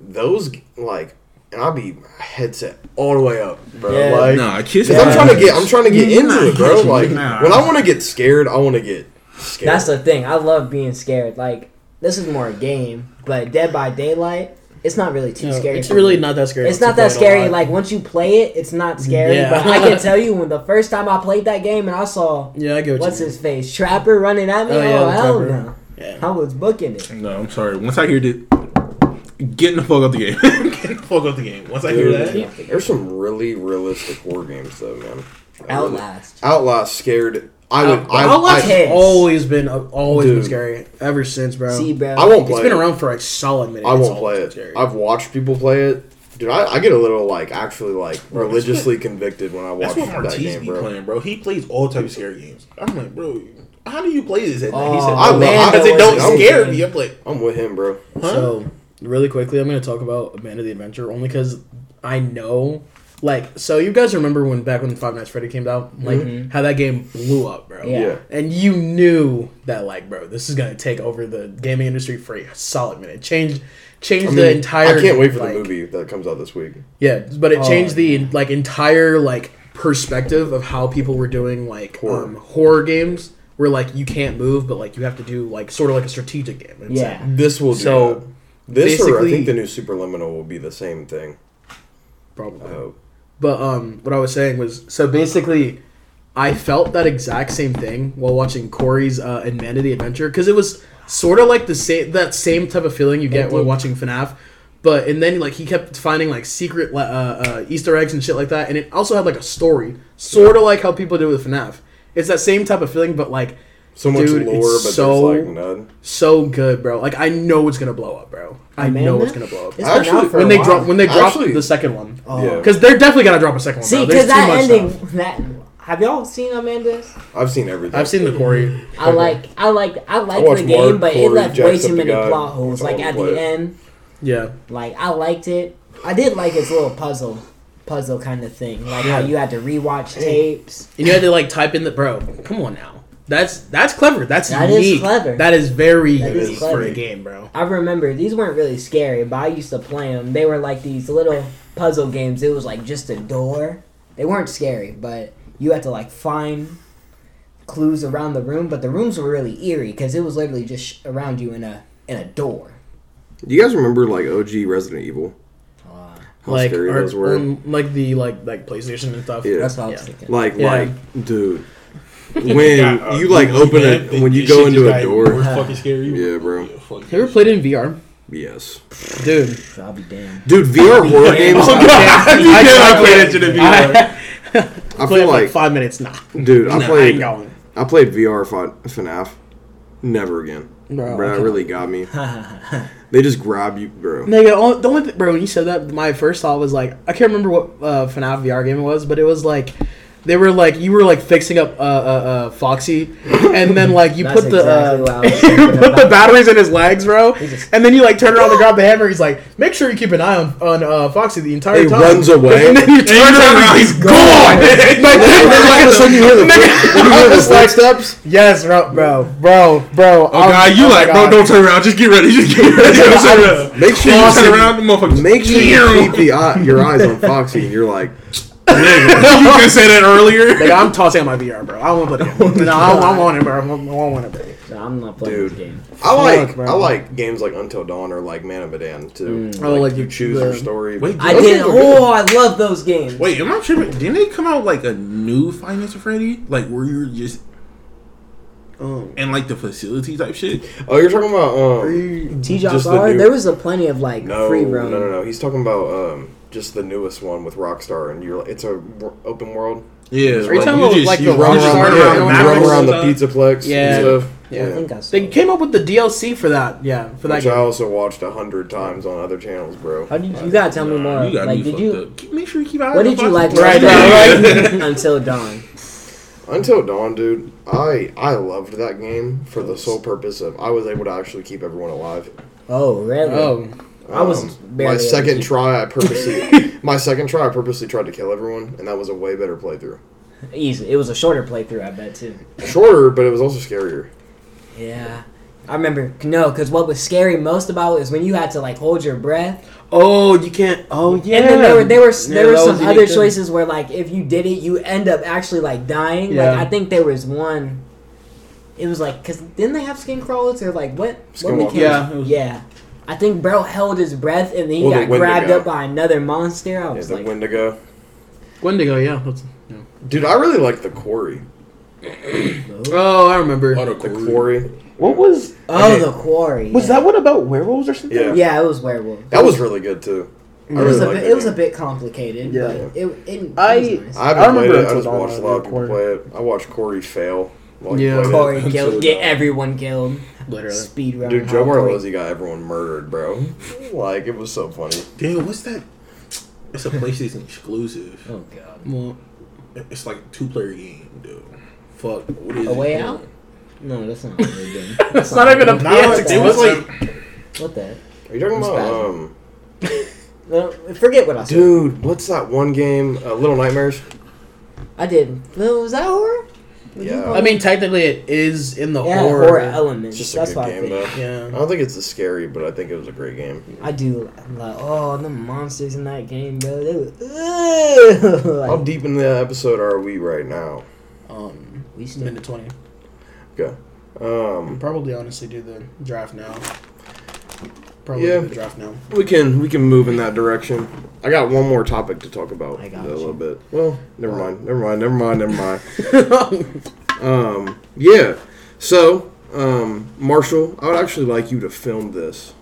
those like, and I'll be headset all the way up, bro. Yeah. Like, Nah, kiss 'cause me. I'm trying to get, I'm trying to get into Nah, it, bro. Like, Nah. when I want to get scared, I want to get scared. That's the thing. I love being scared. Like this is more a game, but Dead by Daylight, it's not really too No, scary. It's really me. not that scary. It's not that scary. Like once you play it, it's not scary. Yeah. But I can tell you, when the first time I played that game and I saw yeah, I get what what's you his face Trapper running at me, Oh, oh, yeah, the hell Trapper. no, Yeah. I was booking it. No, I'm sorry. Once I hear that, getting the fuck out the game. getting the fuck out the game. Once I hear that, There's some really realistic horror games, though, man. I really- Outlast. Outlast scared. I would. Out- I, Outlast I, hit. has always been uh, always been scary ever since, bro. See, bro. I won't play. It's been it. around for a solid minute. I won't play always it. scary. I've watched people play it. Dude, I, I get a little like actually like religiously convicted when I watch that's what that Martise game, be bro. playing, bro. He plays all type of scary games. I'm like, bro, how do you play this at night? he Oh, said, I love- man, because I- it don't I'm- scare me. I'm like, I'm with him, bro. huh? So, really quickly, I'm going to talk about Amanda the Adventure only because I know, like, so you guys remember when back when Five Nights Freddy came out, like Mhm. how that game blew up, bro. Yeah. Yeah. And you knew that, like, bro, this is going to take over the gaming industry for a solid minute. Change, change I the entire. I can't wait for like- the movie that comes out this week. Yeah, but it Oh, changed the yeah. like entire like perspective of how people were doing like Horror. um, horror games. Where like you can't move, but like you have to do like sort of like a strategic game. It's Yeah. like- This will do So, that. This or I think the new Superliminal will be the same thing. probably. But um, what I was saying was so basically, I felt that exact same thing while watching Corey's uh, Amanda the Adventure because it was sort of like the same that same type of feeling you get when watching FNAF, But and then like he kept finding like secret uh, uh, Easter eggs and shit like that, and it also had like a story, sort of like how people do with FNAF. It's that same type of feeling, but like So much Dude, lore, it's but so- there's like none. so good, bro. Like I know it's gonna blow up, bro. I Amanda? know it's gonna blow up. It's Actually, been out for when a they while. drop when they drop Actually- the second one, Oh. Yeah. because they're definitely gonna drop a second one. See, because that much ending, stuff. that have y'all seen Amanda's? I've seen everything. I've seen the Corey. I like, I like, I like watched the game, Mark, but it Corey, left way too Jacksepticeye. many plot holes. Like at we the end, Yeah, like I liked it. I did like its little puzzle, puzzle kind of thing. Like how you had to rewatch tapes. and you had to like type in the bro. Come on now, that's that's clever. That's That is unique. clever. That is very That is unique for clever. a game, bro. I remember these weren't really scary, but I used to play them. They were like these little puzzle games. It was like just a door. They weren't scary, but you had to like find clues around the room. But the rooms were really eerie because it was literally just around you in a in a door. Do you guys remember like OG Resident Evil? Uh, How like scary or- those were. on, like the like like PlayStation and stuff. Yeah. that's what I was Yeah. thinking. Like, Yeah. like, dude, when Yeah, uh, you like open man, it, when you go into a door, more fucking scary. Yeah, bro. fuck You ever played it in VR, yes, dude? I'll be damned. dude, VR horror games. Oh, God. I, You did I not play that in VR. I, I played feel like like, five minutes. Nah, dude, I Nah, I played, ain't going. I played VR for FNAF. Never again, Bro, bro. I That really got me. They just grab you, bro. Nigga, only- the only thing, bro, when you said that, my first thought was like, I can't remember what uh, FNAF VR game it was, but it was like, they were like, you were like fixing up uh, uh, uh, Foxy, and then like you That's put the exactly uh, what I was you thinking put the batteries in his legs, bro, just- and then you like turn around to grab the hammer. He's like, make sure you keep an eye on on uh, Foxy the entire He time. runs away. and then you And turn you around, around, he's he's gone. gone. Like, And then all of a sudden you hear the, Nigga, you hear the footsteps. Yes, bro, bro, bro, bro. Oh god, you like, bro, don't turn around. Just get ready. Just get ready. Don't turn. Make sure You you turn turn around, the motherfucker. Make sure you keep the eye, your eyes on Foxy, and you're like, you can say that earlier. Like, I'm tossing out my VR, bro. I don't want to play the game. No, I, I want it, bro. I want, I want it, bro. No, I'm not playing Dude. this game. I like, Fuck, bro. I like games like Until Dawn or like Man of Medan too. Mm. Oh, like you choose the- your story. Wait, I Those did. games are good. Oh, I love those games. Wait, am I tripping? Didn't they come out like a new Five Nights at Freddy? Like where you're just Oh. in like the facility type shit? Oh, you're talking about um, T. just the There was a plenty of like no, free roam. no, no, no. He's talking about um, just the newest one with Rockstar, and you're like, it's a open world. Yeah, Are you talking about, like, You the run Rockstar around, Rockstar yeah, and you run that around the stuff? Pizzaplex Yeah. and stuff. Yeah, I think I. They came up with the DLC for that. Yeah, for that Which I also watched a hundred times on other channels, bro. How did you, you gotta tell me more? You like, did you? up. Make sure you keep eyes What did you like? Foxy. Right, right, right, Until dawn. Until Dawn, dude, I I loved that game for the sole purpose of I was able to actually keep everyone alive. Oh, really? Oh, I was Um, my second keep- try. I purposely my second try. I purposely tried to kill everyone, and that was a way better playthrough. Easy. It was a shorter playthrough, I bet too. Shorter, but it was also scarier. Yeah. I remember no, because what was scary most about it is when you had to like hold your breath, oh, you can't. Oh, yeah. and then there were there were Yeah, there were some other too. choices where like if you did it, you end up actually like dying. Yeah. Like I think there was one. It was like because didn't they have skin crawlers or like what? what Skinwalkers. mechanic- Yeah, it was- yeah. I think bro held his breath and then he Well, got Wendigo. grabbed up by another monster. I Yeah, was the like, Wendigo. Wendigo, yeah. Yeah. Dude, I really like the quarry. Oh, I remember. Oh, the The quarry. quarry. What was? oh, Okay. the quarry. Was yeah. that one about werewolves or something? Yeah. Yeah, it was werewolves. That was really good too. I It really was a bit, it was a bit complicated, Yeah. but it, it, it I- nice. I I played remember it. I just watched a lot of people play it. I watched Corey fail. While Yeah. he Corey killed, Until get everyone killed. Literally. Speed run. Dude, Joe Corey- Bartolozzi got everyone murdered, bro. like it was so funny. Damn, what's that? It's a PlayStation exclusive. Oh god. Well, It's like a two player game, dude. Fuck. What is A it? Way Out? No, that's not really good. That's not even a No, PS it was exclusive. like What the? Are you talking It's about um? No, forget what I said. Dude, what's that one game? Uh, Little Nightmares. I did. No, was that horror? Would you Yeah. I mean, technically, it is in the yeah, horror. horror, elements. It's just a that's good what I game think. though. Yeah. I don't think it's as scary, but I think it was a great game. I do like oh the monsters in that game, bro. They were, Ugh. How deep in the episode are we right now? Um, we still minute twenty. Okay. Um, Probably honestly do the draft now. Probably Yeah. do the draft now. we can we can move in that direction. I got one more topic to talk about I got a you. little bit. Well, never mind, never mind, never mind, never mind. um, yeah. So, um, Marshall, I would actually like you to film this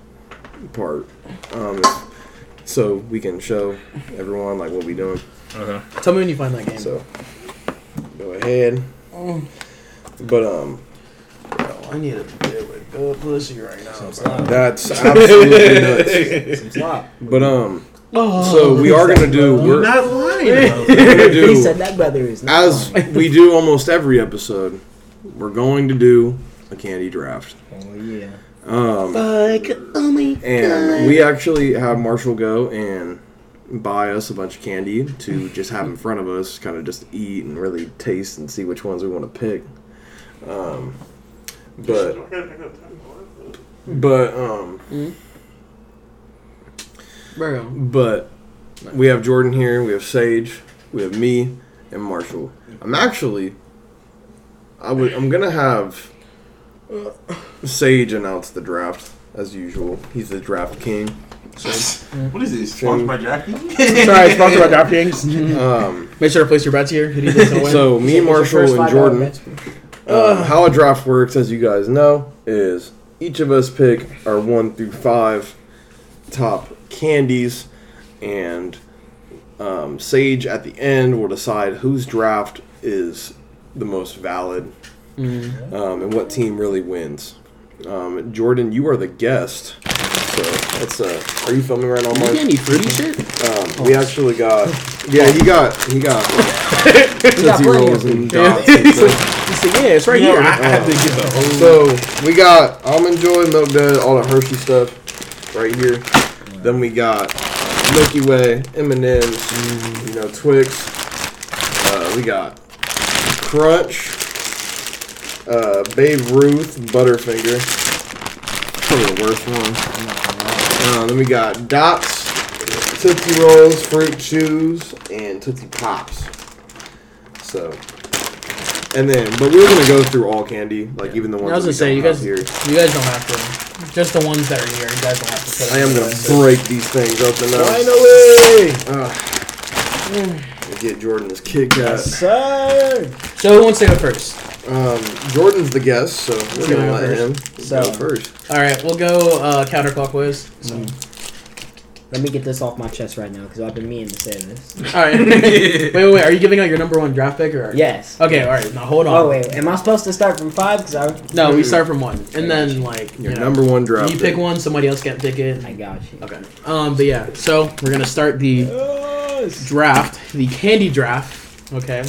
part. Um, so we can show everyone like what we're doing. Uh-huh. Tell me when you find that game. So go ahead. But um, Oh, I need a bit with good pussy right now. Some slop. that's absolutely nuts. Some slop. But um, Oh, so we are gonna do. We're, not lying. we're gonna He do said that brother is not as we do almost every episode. We're going to do a candy draft. Oh yeah. Um, Fuck, oh my and we actually have Marshall go and buy us a bunch of candy to just have in front of us, kind of just eat and really taste and see which ones we want to pick. Um, but but um Bro. but we have Jordan here, we have Sage, we have me, and Marshall. I'm actually I would I'm gonna have Sage announce the draft as usual. He's the draft king. So, What is this? Sponsored by Jackie? Sorry, sponsored by DraftKings. Um, Make sure to place your bets here. Who do you think's gonna win? so me, What's Marshall, and Jordan. Uh, how a draft works, as you guys know, is each of us pick our one through five top candies, and um, Sage at the end will decide whose draft is the most valid um, and what team really wins. Um, Jordan, you are the guest. So that's uh, are you filming right now, You Mark? get any fruity shit? Um, we actually got, yeah, he got, he got Tootsie plenty of Rolls and Yeah. dots. and stuff. He said, yeah, it's right Yeah, here. I, I had to get the whole. So we got almond joy, milk dud, all the Hershey stuff right here. Then we got Milky Way, M and M's, you know Twix. Uh, we got Crunch, uh, Babe Ruth, Butterfinger. Probably the worst one. Uh, then we got Dots, Tootsie Rolls, Fruit Chews, and Tootsie Pops. So. And then, but we're gonna go through all candy, like even the ones. I was that gonna we say don't you guys, have here. you guys don't have to. Just the ones that are here. You guys don't have to. Put I am gonna in the break these things open now. Finally. Ugh. Get Jordan this Kit Kat. Sir. So who wants to go first? Um, Jordan's the guest, so we're Yeah, gonna go let him So- go first. All right, we'll go uh, counterclockwise. So. Let me get this off my chest right now because I've been meaning to say this. All right. wait, wait, wait. Are you giving out your number one draft pick or? Yes. Okay. All right. Now hold on. Oh wait, am I supposed to start from five? Because I, No, we start from one, and then like Your you know, number one draft. You pick one, somebody else can't pick it. I got you. Okay. Um, but yeah, so we're gonna start the draft, the candy draft. Okay,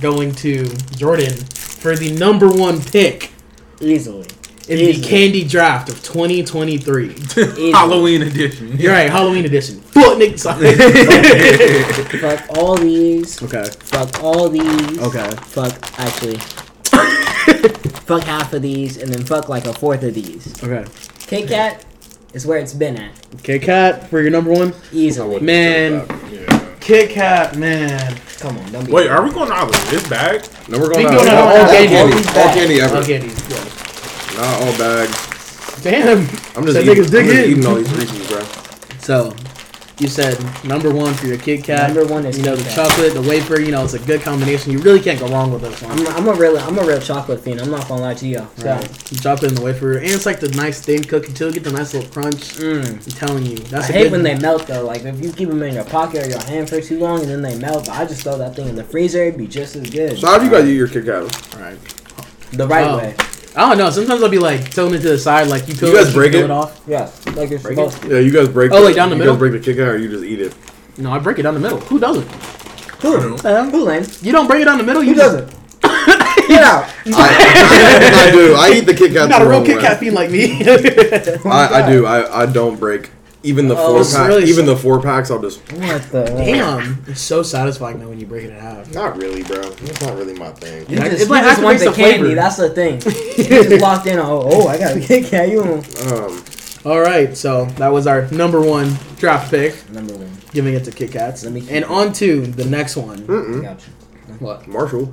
going to Jordan for the number one pick Easily. In Easily. the candy draft of 2023. Halloween edition. You're right, Halloween edition. Fuck Nick. Sorry. Fuck all these. okay. Fuck all these. Okay. Fuck actually. fuck half of these and then fuck like a fourth of these. Okay. Kit Kat is where it's been at. Kit Kat for your number one. Easily. Man, Yeah. Kit Kat, man. Come on, don't be. Wait, are we going out of this bag? No, we're going can out. go all, out all, all candy, candy. all candy ever. All candy. Yeah. Not all bags. Damn. I'm just, That eating, nigga's I'm just eating all these Reese's, bro. So, you said number one for your Kit Kat. Number one is you know Kit the Kat. chocolate, the wafer. You know it's a good combination. You really can't go wrong with this one. I'm, I'm a real I'm a real chocolate fiend. I'm not gonna lie to you. So, Right. The chocolate and the wafer, and it's like the nice thin cookie too. Get the nice little crunch. mm. I'm telling you, I that's a hate good when they melt though. Like if you keep them in your pocket or your hand for too long and then they melt. But I just throw that thing in the freezer. It'd be just as good. So how do you guys eat your Kit Kat? All right. The right Oh. way. I don't know. Sometimes I'll be like tilting it to the side, like you peel, You guys it, break peel it? it off. Yeah, like you're Break supposed to. Yeah, you guys break. Oh, like down the you middle? guys break the Kit Kat, or you just eat it? No, I break it down the middle. Who doesn't? Who? Uh, Who, Lane? you don't break it down the middle. You Who just, doesn't? Get out. I, I do. I eat the Kit Kat. You're not the a real wrong Kit. Kat fiend like me. I, I do. I, I don't break. Even the Oh, four packs, really even the four packs, I'll just. What the? Damn, it's so satisfying though when you break it in half. Not really, bro. It's not really my thing. You Yeah, just, it you like just want activates the the candy. flavor. That's the thing. you just walked in. Oh, oh, I got a Kit Kat. You Um, All right, so that was our number one draft pick, number one? giving it to Kit Kats. Let me And it. on to the next one. mm-mm. What? Marshall.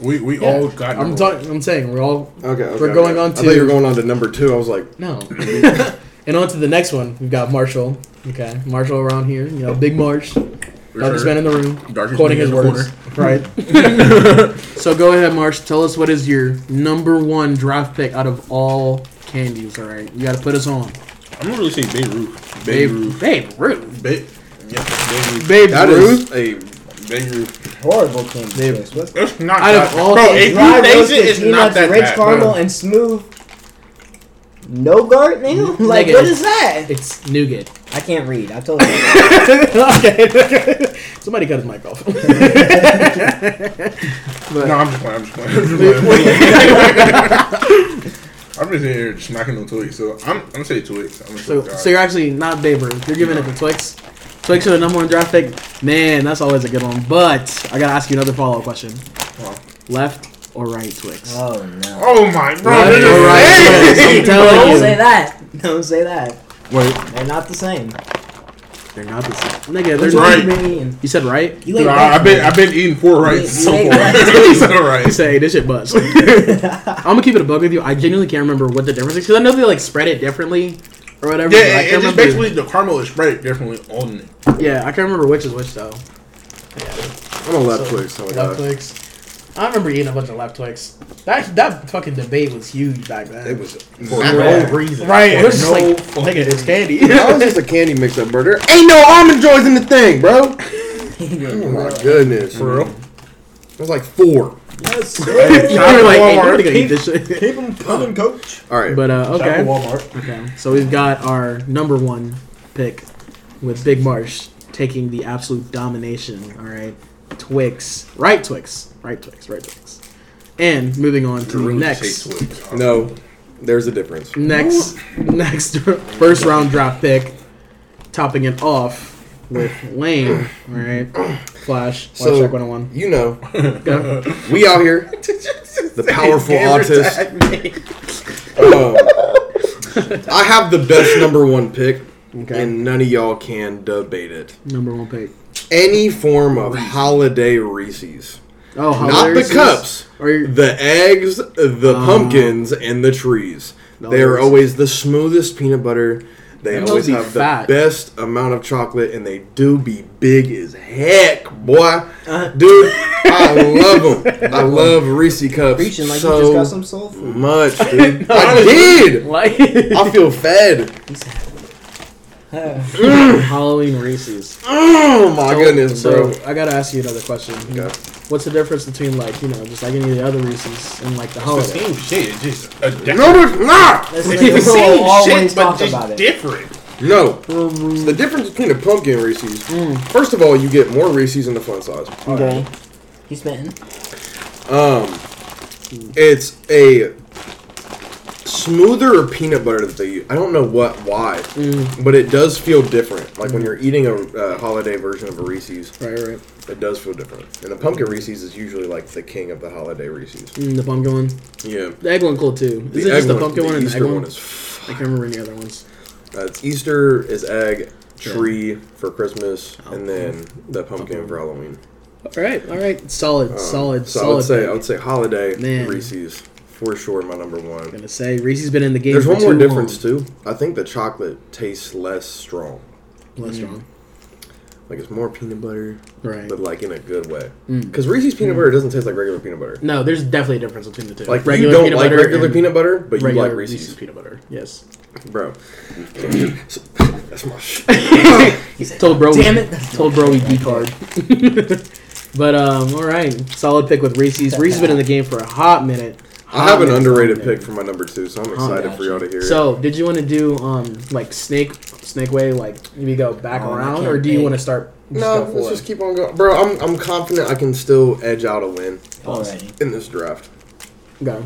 We we Yeah. all got. I'm talking. I'm saying we're all Okay, okay. We're going okay. on I thought you were going on to number two. I was like, no. and on to the next one. We've got Marshall. Okay, Marshall around here. You know, Big Marsh, one. darkest man in the room, Darkest quoting his words. Right. so go ahead, Marsh. Tell us what is your number one draft pick out of all candies. All right, you got to put us on. I'm gonna really say Beirut. Babe, Beirut. Babe Ruth. Ba- yeah, Beirut. Babe That Ruth. is a Beirut. Horrible candy Babe. twist. What's It's not Out of that. all bro, things, if dry you taste roasted it, it's not peanuts, that rich bad. caramel, bro. and smooth. No gart nail? Like Negative. what is that? It's nougat. I can't read. I told you. okay. Somebody cut his mic off. but, No, I'm just playing. I'm just playing. I'm just playing. I'm just in here smacking on Twix, so I'm, I'm gonna say Twix. I'm gonna so, say so you're actually not Babe Ruth. You're giving it to Twix. Twix are the number one draft pick. Man, that's always a good one. But I gotta ask you another follow up question. Wow. Left or right Twix? Oh no. Oh my bro, Left they're the right same. Twix? I'm telling Don't you. say that. Don't say that. Wait, They're not the same. They're not the same. Nigga, they're right. one you been? You said right? You ate Nah, I've been I've been eating four rights You- so you ate far. breakfast. so You right. say this shit buzz. I'm gonna keep it a bug with you. I genuinely can't remember what the difference is because I know they like spread it differently or whatever. Yeah, but I it, can't it's just remember. basically the caramel is spread differently on it. yeah, I can't remember which is which though. I'm a left So, Twix. Oh my left God. Twix. I remember eating a bunch of left Twix. That that fucking debate was huge back then. It was For no reason. right. It For was just no like, fucking nigga, it's candy. That was just a candy mix up burger. Ain't no almond joys in the thing, bro. Oh my goodness. For real? It was like four. Yes, you sir. were like, hey, Walmart. nobody gonna eat this shit. Keep them coming, coach. All right. But uh, okay. Walmart. Okay, so we've got our number one pick with Big Marsh taking the absolute domination. All right, Twix, right Twix, right Twix, right Twix, and moving on to Really next, no, there's a difference. next, next first round draft pick, topping it off with Lane. All right, Flash, Flash So- Shark 101. You know, we out here, the powerful Gamer autist. tag. Um, I have the best number one pick, Okay, and none of y'all can debate it. number one pick. Any form of holiday Reese's, Oh, not the cups, Or you- the eggs, the Oh. pumpkins, and the trees. No, they are always the smoothest peanut butter. They And always be have fat. the best amount of chocolate, and they do be big as heck, boy. Uh, Dude, I love them. I love Reese cups preaching like so you just got some soul food. much, dude. I did. like I feel fed. Halloween Reese's. Oh my So- goodness, bro. So I gotta ask you another question. Okay. What's the difference between like you know just like any of the other Reese's and like the The holiday? same shit. It's just a different. No, it's not. That's It's what the same will shit, but talk just about it. different. No. The difference between a pumpkin Reese's. First of all, you get more Reese's in the fun size. Okay. He's spitting. Um, it's a smoother peanut butter that they use. I don't know what why, Mm. but it does feel different. Like when you're eating a uh, holiday version of a Reese's, Right, right. it does feel different. And the pumpkin Reese's is usually like the king of the holiday Reese's. Mm, the pumpkin one. Yeah. The egg one cool too. Is it egg just the one- pumpkin one and the Easter egg one? is. I can't remember any other ones. Uh, it's Easter is egg, tree for Christmas, and then the pumpkin for Halloween. All right, all right. Solid, Um, solid, so solid. I would say. I would say holiday Man. Reese's for sure my number one. gonna say Reese's been in the game. There's for one more too difference long. too. I think the chocolate tastes less strong. Less strong. Like it's more peanut butter, Right. but like in a good way. Mm. Because Reese's peanut butter doesn't taste like regular peanut butter. No, there's definitely a difference between the two. Like regular you don't peanut like butter regular peanut butter, but you like Reese's, peanut butter. Yes. bro. So- that's my shit. Told bro. Damn it. Told bro we D card. but um, all right, solid pick with Reese's. Reese's been in the game for a hot minute. I have an underrated hot pick for my number two, so I'm Oh, excited for y'all to hear it. So, did you want to do um like snake snake way like we go back Oh, I around, can't or do you think. want to start? Just no, let's forward? just keep on going, bro. I'm I'm confident I can still edge out a win Already. in this draft. go.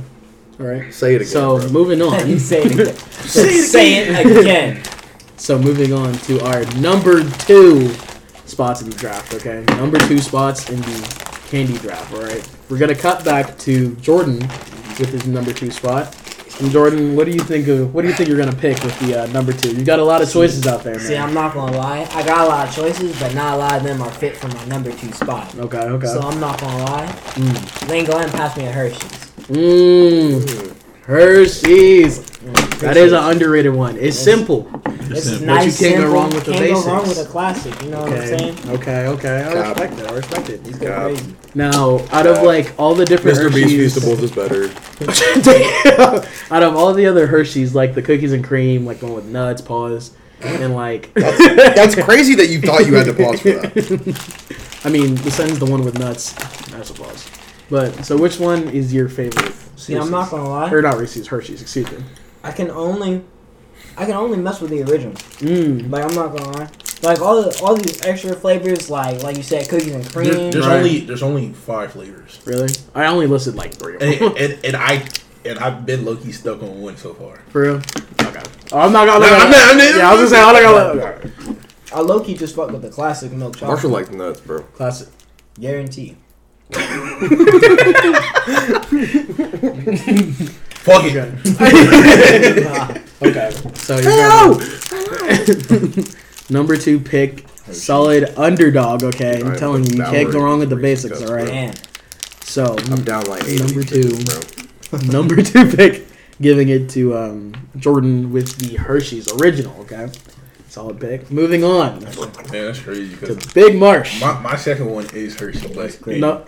All right. Say it again. So bro. moving on. He's saying it. Say it again. So moving on to our number two spots in the draft. Okay, number two spots in the candy draft. All right, we're gonna cut back to Jordan with his number two spot. And Jordan, what do you think of? What do you think you're gonna pick with the uh, number two? You got a lot of choices out there, man. See, I'm not gonna lie. I got a lot of choices, but not a lot of them are fit for my number two spot. okay, okay. So I'm not gonna lie. Mm. Lane, go ahead and pass me a Hershey's. Mmm. Hershey's. Mm, That is an underrated one. It's simple. It's simple. nice. But you can't go wrong with the can't go wrong with a classic. You know what I'm saying? Okay. Okay. I Cap. respect it. I respect it. These go crazy. Now, out of like all the different Mr. Beast Hershey's, Feastables is better. Out of all the other Hershey's, like the cookies and cream, like the one with nuts, pause, and like, That's crazy that you thought you had to pause for that. I mean, the sun's the one with nuts. That's a pause. But so, which one is your favorite? See, I'm not gonna lie. Or not Reese's, Hershey's. Excuse me. I can only, I can only mess with the original. Mm. Like I'm not gonna lie. Like all the, all these extra flavors, like like you said, cookies and cream. There- there's Right. only there's only five flavors, Really? I only listed like three of and, them. and, and I and I've been low key stuck on one so far. For real? Okay. Oh, I'm not gonna. No, I'm not- I'm not- yeah, I was gonna say I'm not gonna. Look. I low key just fuck with the classic milk chocolate. Marshall likes nuts, bro. Classic. Guarantee. Fuck it. Okay. So you Number two pick, solid underdog. Okay, I'm telling you, you can't go wrong with the basics. All right. Man, So I'm down like eight. Number two. bro. number two pick, giving it to um, Jordan with the Hershey's original. Okay, solid pick. Moving on Man, that's crazy to Big Marsh. my, my second one is Hershey, but. No,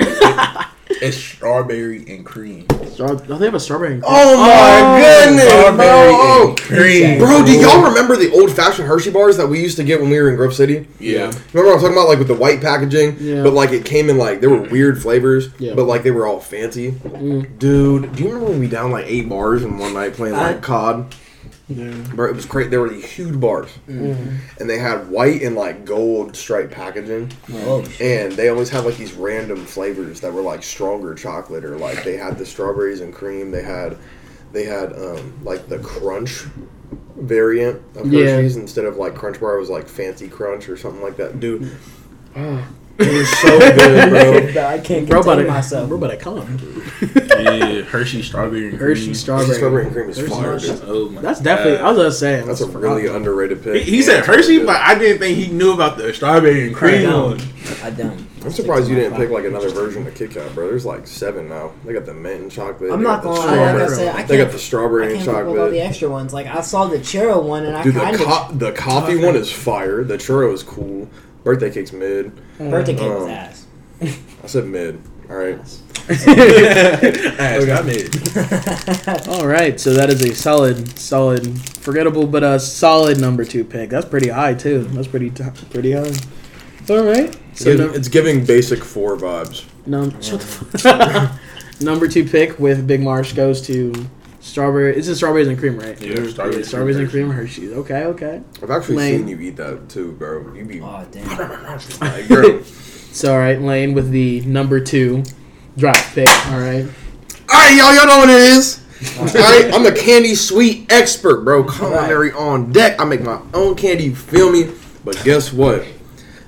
it's strawberry and cream. Star- don't they have a strawberry? and cream? Oh my goodness, Strawberry bro! and cream. Bro, do y'all remember the old fashioned Hershey bars that we used to get when we were in Grove City? Yeah. Remember what I'm talking about, like with the white packaging, Yeah. but like it came in like there were weird flavors, Yeah. but like they were all fancy. Mm. Dude, do you remember when we down like eight bars in one night playing like I- COD? Yeah. Bro, it was great. There were these huge bars, Mm. and they had white and like gold striped packaging, oh and they always had like these random flavors that were like stronger chocolate, or like they had the strawberries and cream. They had, they had um like the crunch variant of Yeah. Instead of like Crunch Bar it was like Fancy Crunch or something like that, dude. It was so good, bro. I can't Bro, about contain to, myself. bro, about to come. Yeah, Hershey strawberry and Hershey cream. strawberry. Strawberry and cream is Hershey fire, Oh my That's definitely. I was gonna say. That's a really about underrated pick. He, he said Hershey, but I didn't think he knew about the strawberry and I cream don't. one. I don't. I'm surprised you didn't pick like another version of Kit Kat, bro. There's like seven now. They got the mint and chocolate. I'm not gonna lie. Like I said, I They got can't. the strawberry and can't fuck with all the extra ones. Like I saw the churro one, and I Dude, the, kind of co- the coffee one is fire. The churro is cool. Birthday cake's mid. birthday cake was Um, ass. I said mid. All right. Ass, I made. All right, so that is a solid, solid, forgettable, but a solid number two pick. That's pretty high too. That's pretty, t- pretty high. All right. So It's, num- it's giving basic four vibes. num- shut the fuck. number two pick with Big Marsh goes to strawberry. It's just strawberries and cream, right? Yeah, strawberries and strawberries and cream. cream Hershey's. Okay, okay. I've actually Lame. seen you eat that too, bro. You be Oh damn. like. So all right, Lane with the number two draft pick. All right. All right, y'all, y'all know what it is. All right, I'm a candy sweet expert, bro. Culinary on deck. I make my own candy. You feel me? But guess what?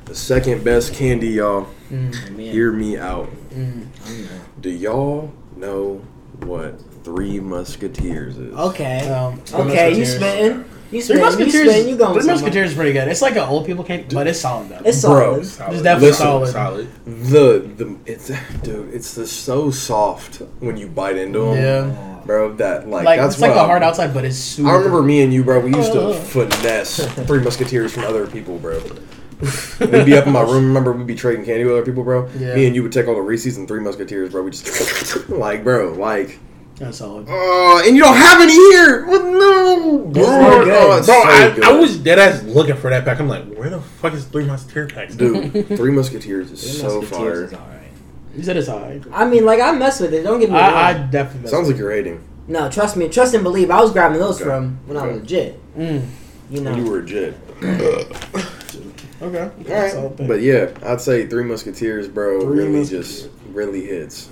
The second best candy, y'all. Man. Hear me out. Mm. Do y'all know what Three Musketeers is? Okay. Um, Okay, you Musketeers. spitting. You spitting. You Musketeers. spitting. You going Three. Musketeers is pretty good. It's like an old people candy, but it's solid though. It's Bro. solid. Solid. definitely Listen, solid. Solid. The the it's dude, it's the so soft when you bite into them, yeah. bro. That like, Like that's it's like what the hard outside, but it's super. I remember me and you, bro. We used to Oh. finesse Three Musketeers from other people, bro. We'd be up in my room. Remember, we'd be trading candy with other people, bro. Yeah. Me and you would take all the Reese's and Three Musketeers, bro. We just like, bro, like, That's solid. oh, and you don't have any here. What? No, bro. not. Oh, Bro, so I. I was dead ass looking for that pack. I'm like, where the fuck is Three Musketeer packs? dude. Three Musketeers is Three so Musketeers fire. is. You said it's high. I mean, like I mess with it. Don't get me wrong. I, I definitely. Sounds like you're hating. no, trust me. Trust and believe. I was grabbing those Okay. from when I was Okay. legit. Mm. You know. You were a jit. Okay. All Solid right, pick. but yeah, I'd say Three Musketeers, bro, Three really Musketeers. just really hits.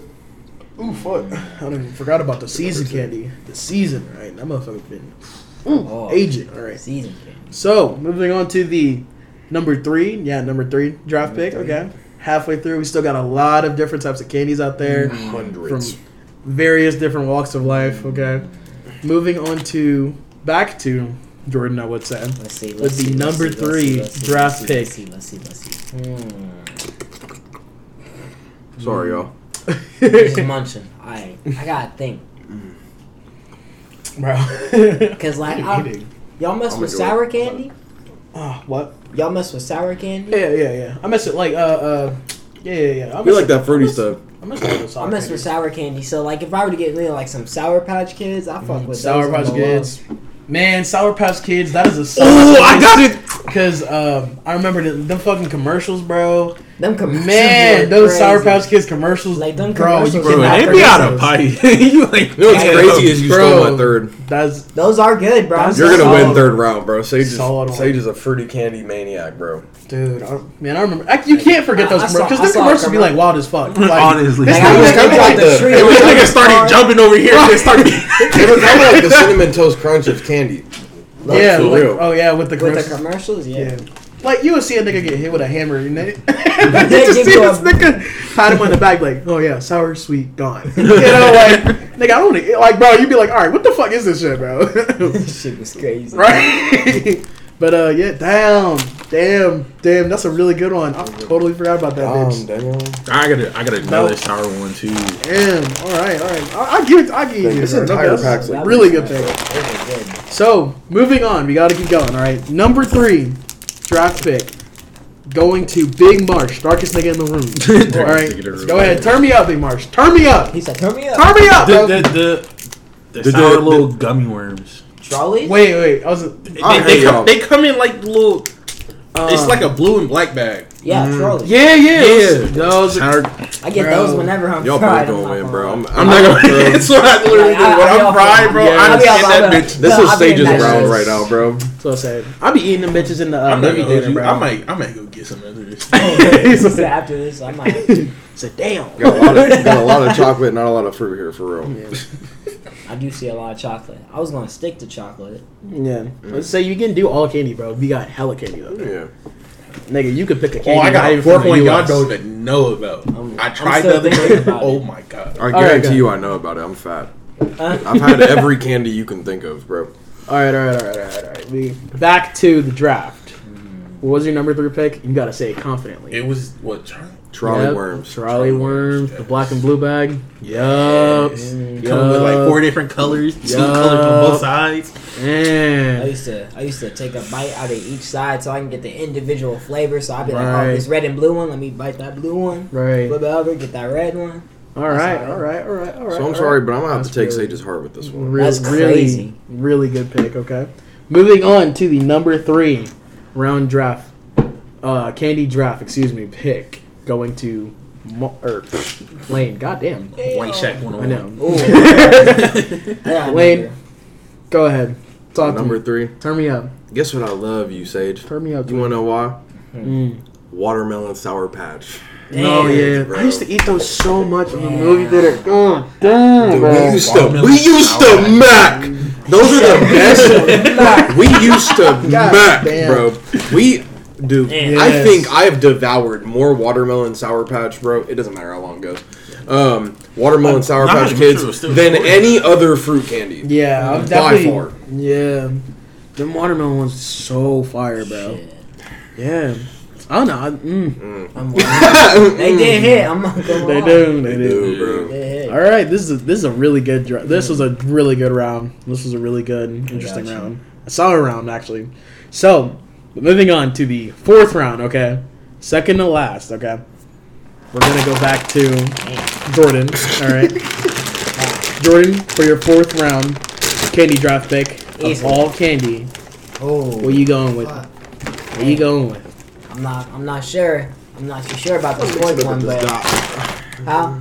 Ooh, fuck. I don't even forgot about the season candy. The season, right? That motherfucker's been Oh, aging. All right. Season candy. So moving on to the number three. Yeah, number three draft pick. Okay. Halfway through, we still got a lot of different types of candies out there Hundreds. from various different walks of life. Okay. Moving on to back to Jordan, I would say. Let's see. With Let's the see, let's number see, let's three see, let's see, draft let's see, pick. Let's see. Let's see. Let's see. Hmm. Sorry, y'all. Just munching. I I gotta think. bro. Cause like I, Eating. y'all mess I'm with gonna do sour candy. Ah, what? Y'all mess with sour candy. Yeah, yeah, yeah. I mess with like uh uh. Yeah, yeah, yeah. I We mess like that fruity stuff. I mess with those I mess with sour candy. So like, if I were to get me like some Sour Patch Kids, I fuck with Mm, Sour Patch the low. Kids. Man, Sour Patch Kids, that is a Oh, I got it. Because um, I remember the, them fucking commercials, bro. Them commercials Man, those crazy. Sour Patch Kids commercials, Like, them bro. You commercials Bro, were cannot they not be out of those. pipe. you like, You know what's crazy is you bro. stole my third. That's Those are good, bro. That's You're gonna Solid. win third round, bro. Sage is Solid. Sage is a fruity candy maniac, bro. dude, I, man. I remember. I, you can't forget I- those commercials because I them saw a commercials be like wild as fuck. Like, Honestly. this Like, thing I was was kinda like the- tree. Hey, with this started jumping over here and started. It was kind of like the cinnamon toast crunch of candy. yeah, like, oh yeah, with the with the commercials. commercials. Yeah. Yeah. Like you would see a nigga get hit with a hammer and then They just give see you this nigga pat him on the back like, oh yeah, sour sweet gone. you know, like nigga, I don't wanna, like bro, you'd be like, all right, what the fuck is this shit, bro? This shit was crazy. right? but uh, yeah, damn, damn, damn, that's a really good one. I totally forgot about that bitch. Daniel. I got a, I got another Nope. sour one too. Damn, all right, all right. I, I give it, I give you This bro. entire That's pack's a like- really good pick. It was good. So moving on, we got to keep going. All right, number three, draft pick, going to Big Marsh, darkest nigga in the room. All right, let's go ahead, turn me up, Big Marsh, turn me up, He said, "Turn me up." turn me up. The, bro. the, the, the, The- sour the- little gummy worms. Trollis. Wait, wait, I was. They, I they, come, they come in like little. Uh, it's like a blue and black bag. Yeah, Trollis. yeah, yeah, Yeah. those, those Sour, I get Bro. those whenever I'm Y'all fried. both I'm gonna bro. gonna I'm, I'm not gonna. bro. That's what I literally Like, do. I- When I'll I'm be fried, bro, yeah. I I'll just be get off- that I'll be- bitch. This I'll is be Sage's in round right now, bro. so sad. I be eating them bitches in the uh, I'm not movie gonna hold theater, you. bro. I might, I might go get some after this. He after this, I might. Said, damn. Got a lot of got a lot of chocolate, not a lot of fruit here for real. I do see a lot of chocolate. I was gonna stick to chocolate. Yeah, let's say you can do all candy, bro. We got hella candy though. Yeah. Nigga, you could pick a Oh, candy. I got even four from point y'all don't even know about. I'm- I tried still the other thinking day. Oh my god. I guarantee go. you, I know about it. I'm fat. Uh, I've had every candy you can think of, bro. All right, all right, all right, all right, all right. We back to the draft. What was your number three pick? You gotta say it confidently. It was what Charlie. Trolli Yep, worms. Trolli worms. The black and blue bag. Yup. Yes. Come with like four different colors, two Yup. colors on both sides. I used to I used to take a bite out of each side so I can get the individual flavor. So I'd be like, oh, this red and blue one. Let me bite that blue one. Right. Flip it over, get that red one. All right, all right, all right, all right. So I'm sorry, right. but I'm gonna have That's to take really- Sage's heart with this one. That's really, crazy. really good pick. Okay, moving on to the number three round draft, uh, candy draft. Excuse me, pick going to Mo- or Lane. Goddamn, White Shack one I know. one. Ooh. Yeah, Wayne, go ahead. Talk to Number me. three. Turn me up. Guess what? I love you, Sage. Turn me up. You wanna know why? Mm. Watermelon sour patch. Oh yeah, bro. I used to eat those so much in the movie theater. God damn, Dude, bro. we used to Watermelon we used to sour mac. Those are the best. we used to God mac, damn. bro. We dude. I Yes. think I have devoured more watermelon sour patch, bro. It doesn't matter how long it goes. Um, watermelon sour patch kids sure than short. any other fruit candy. Yeah, I'm By definitely. far. Yeah, them watermelon ones so fire, bro. Shit. Yeah, I don't know. I, mm, I'm they did hit. I'm not gonna they lie. do, they do. Dude, bro. They. All right, this is a, this is a really good. dra- This was a really good round. This was a really good, interesting Gotcha. round. A solid round, actually. So, moving on to the fourth round. Okay, second to last. Okay, we're gonna go back to Jordan. All right, Jordan for your fourth round candy draft pick of Easy. all candy. Oh, What you going with? fuck. What you going with? I'm not. I'm not sure. I'm not too sure about the fourth one, but how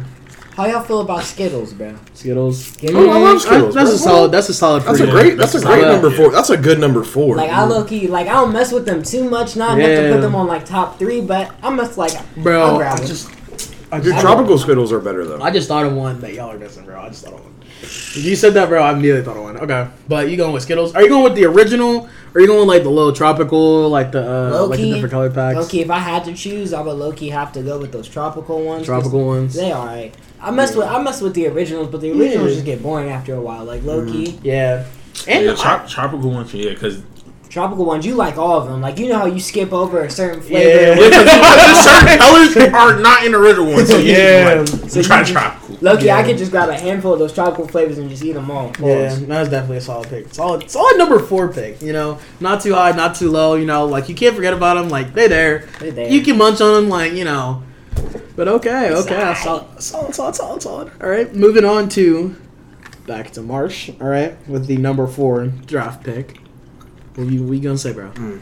how y'all feel about Skittles, bro? Skittles. Skittles. I love Skittles, That's bro. a solid. That's a solid. That's a great. That's a great solid. number four. That's a good number four. Like I low key, like I don't mess with them too much. Not enough to put them on like top three, but I'm just like, I'll bro. grab I just, I Your just, tropical Skittles are better though. I just thought of one that y'all are missing, bro. I just thought of one. You said that, bro. I immediately thought of one. Okay, but you going with Skittles? Are you going with the original? Or are you going with like the little tropical, like the uh, Low like the key, different color packs? low key. If I had to choose, I would low key have to go with those tropical ones. Tropical ones. They alright. I mess with I mess with the originals, but the originals Yeah. just get boring after a while. Like low key. Mm-hmm. Yeah, and yeah, I- trop- tropical ones, yeah, because tropical ones. You like all of them. Like you know how you skip over a certain Yeah. flavor. There's certain colors are not in the original one, so Yeah. yeah. Like, So so try you- tropical. Lucky, I could just grab a handful of those tropical flavors and just eat them all. Yeah, that was definitely a solid pick. Solid, solid number four pick. You know, not too high, not too low. You know, like you can't forget about them. Like they there. They're there. You can munch on them. Like you know. But okay, okay, Solid. solid, solid, solid, solid, solid. All right, moving on to back to Marsh. All right, with the number four draft pick. What you, what you gonna say, bro? Hmm.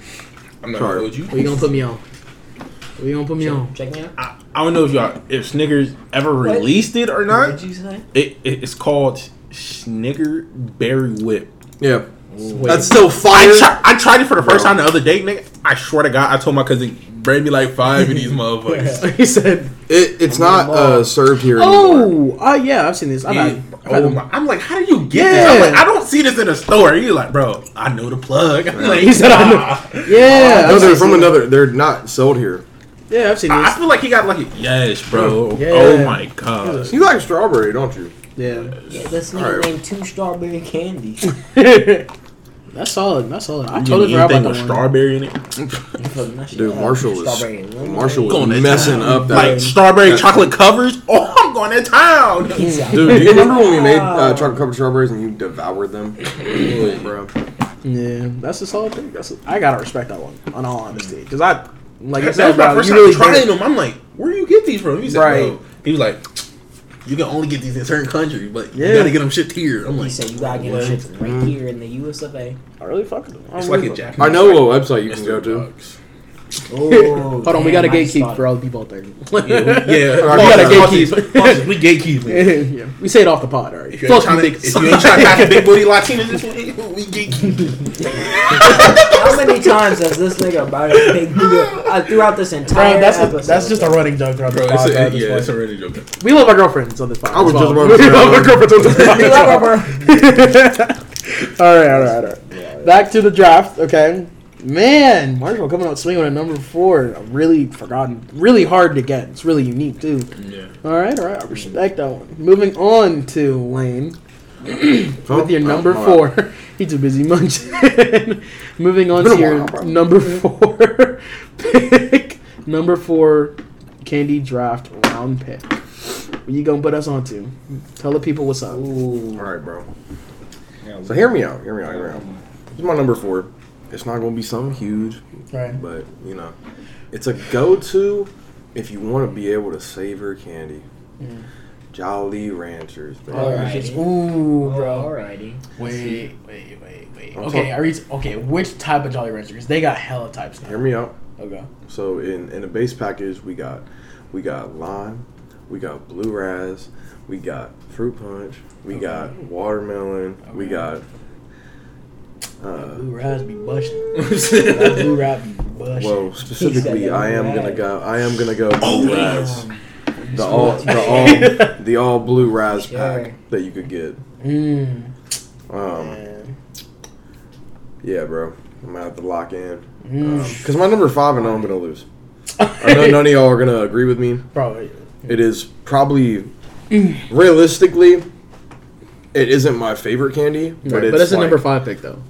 I'm not Sorry. gonna hold you. What you gonna put me on? What you gonna put me on? Check me out. I, I don't know if y'all if Snickers ever What? released it or not. What not. did you say? It, it it's called Snicker Berry Whip. Yeah, Wait. that's still I, fire. try, I tried it for the first Bro. time the other day, nigga. I swear to God, I told my cousin, bring me like five of these motherfuckers. he said, It, it's not uh, served here anymore. "Oh, oh yeah, I've seen this. I've Yeah. had, I've had Oh them. my, I'm like, how do you get this? I'm like, I don't see this in a store. He's like, bro, I know the plug. I'm like, He said, I know. "Ah." Yeah, No, they're from this. another. They're not sold here. Yeah, I've seen I I feel like he got lucky. Yes, bro. Yeah. Oh my god. You like strawberry, don't you? Yeah, Yeah, this nigga Alright. named two strawberry candies. That's solid. That's solid. I You totally get forgot about with that one. strawberry in it? Dude, Marshall was Strawberry and lemonade. Marshall was Going to messing town. up that. Like strawberry that- chocolate covers. Oh, I'm going to town. He's. Dude, do you remember when we made uh, chocolate covered strawberries and you devoured them, bro? Yeah, that's a solid thing. That's a, I gotta respect that one. On all honesty, because I, like you That said, was my bro, first you time really trying did- them. I'm like, where do you get these from? He said, Right. bro. He was like, you can only get these in certain countries, but Yeah. you gotta get them shipped here. I'm like, He said you gotta get what? them shipped right here in the US of A. I really fuck with them. It's really like a Japanese. I know what website you can go to. Dogs. Oh, Hold on, we got a damn, I gatekeep for all the people out there. Yeah, we- yeah. We gotta Pauses, gatekeep. We gatekeep. yeah, we say it off the pod, alright. If you ain't Fuck you, trying to, niggas. if you ain't trying to pass big booty Latinas this way, we gatekeep. How many times has this nigga about a big nigga uh, throughout this entire Bro, that's a, episode? that's just a running joke throughout Bro, the it's pod. a, yeah, it's a really joke. we love our girlfriends on this pod. I was just well. about to we love our girlfriends on this pod. We love our all right, all right, all right. Back to the draft, okay. Man, Marshall coming out swinging at number four. Really forgotten. Really hard to get. It's really unique too. Yeah. All right, all right. I respect that one. Moving on to Lane with your Oh, number my four. He's too busy munching. Moving on to your while, number four pick. Number four candy draft round pick. What you gonna put us on to? Tell the people what's up. All right, bro. So hear me out. Hear me out. Hear me out. This is my number four. It's not gonna be something huge, Right. but you know, it's a go-to if you want to be able to savor candy. Jolly Ranchers, man. Alright. Ooh, bro. Alrighty. Wait, wait, wait, wait. I'm Okay, talk- are you okay? Which type of Jolly Rancher? Because they got hella types now. Hear me out. Okay. So in in the base package, we got we got lime, we got blue raz, we got fruit punch, we got watermelon, we got uh, Blue Raz be busting. Blue Raz be busting. well specifically I am blue gonna go I am gonna go blue Oh, raz. The all the all the all blue raz Sure. pack that you could get. Mmm. Um, Man. yeah, bro. I'm gonna have to lock in. Mm. Because my number five, I know I'm gonna lose. I know none of y'all are gonna agree with me. Bro, It is probably realistically, it isn't my favorite candy, but but, it's, but it's a number five pick though.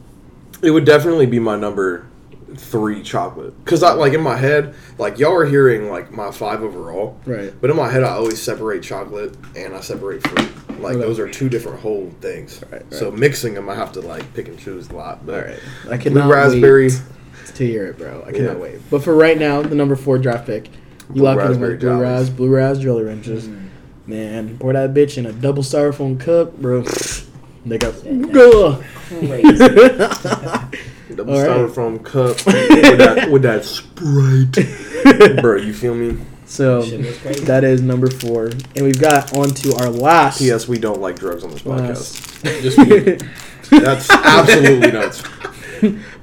It would definitely be my number three chocolate because I like in my head, like y'all are hearing like my five overall, Right. but in my head I always separate chocolate and I separate fruit. Like those are two different whole things. Right, So mixing them, I have to like pick and choose a lot. But All right. I blue cannot raspberry, wait to hear it, bro. I cannot Yeah. wait. But for right now, the number four draft pick, you Blue lock in raspberry with Blue jollies. Raz, Blue Raz Jolly Ranchers. Mm. Man, pour that bitch in a double styrofoam cup, bro. They got. Ugh. Crazy. double All right. styrofoam cup with that with that sprite, bro. You feel me? so Shit was crazy. that is number four, and we've got on to our last. Yes, We don't like drugs on this podcast. Just That's absolutely nuts.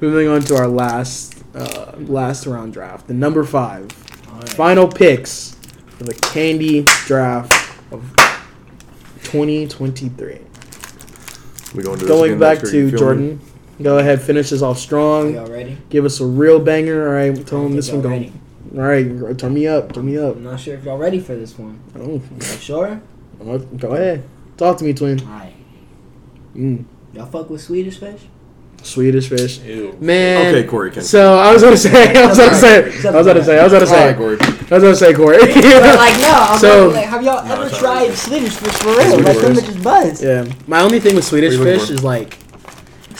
Moving on to our last uh, last round draft, the number five Alright. final picks for the candy draft of 2023. We gonna Going again back next year, you to feel me? Jordan. Go ahead, finish this off Are strong. y'all ready? Give us a real banger. All right, tell I him this one going. All right, turn me up, turn me up. I'm not sure if y'all ready for this one. Oh, sure? oh, go ahead, talk to me, twin. Alright. Mm. Y'all fuck with Swedish fish? Swedish fish. Ew. Man. Okay, Corey can. So I was gonna say, I was gonna say, I was gonna say, I was gonna say, Corey. I was gonna say, Corey. But like, no, I'm So- like, have y'all No, ever tried. Swedish fish for real? Like, them Swedish. bitches buzz. yeah. My only thing with Swedish What are you fish is like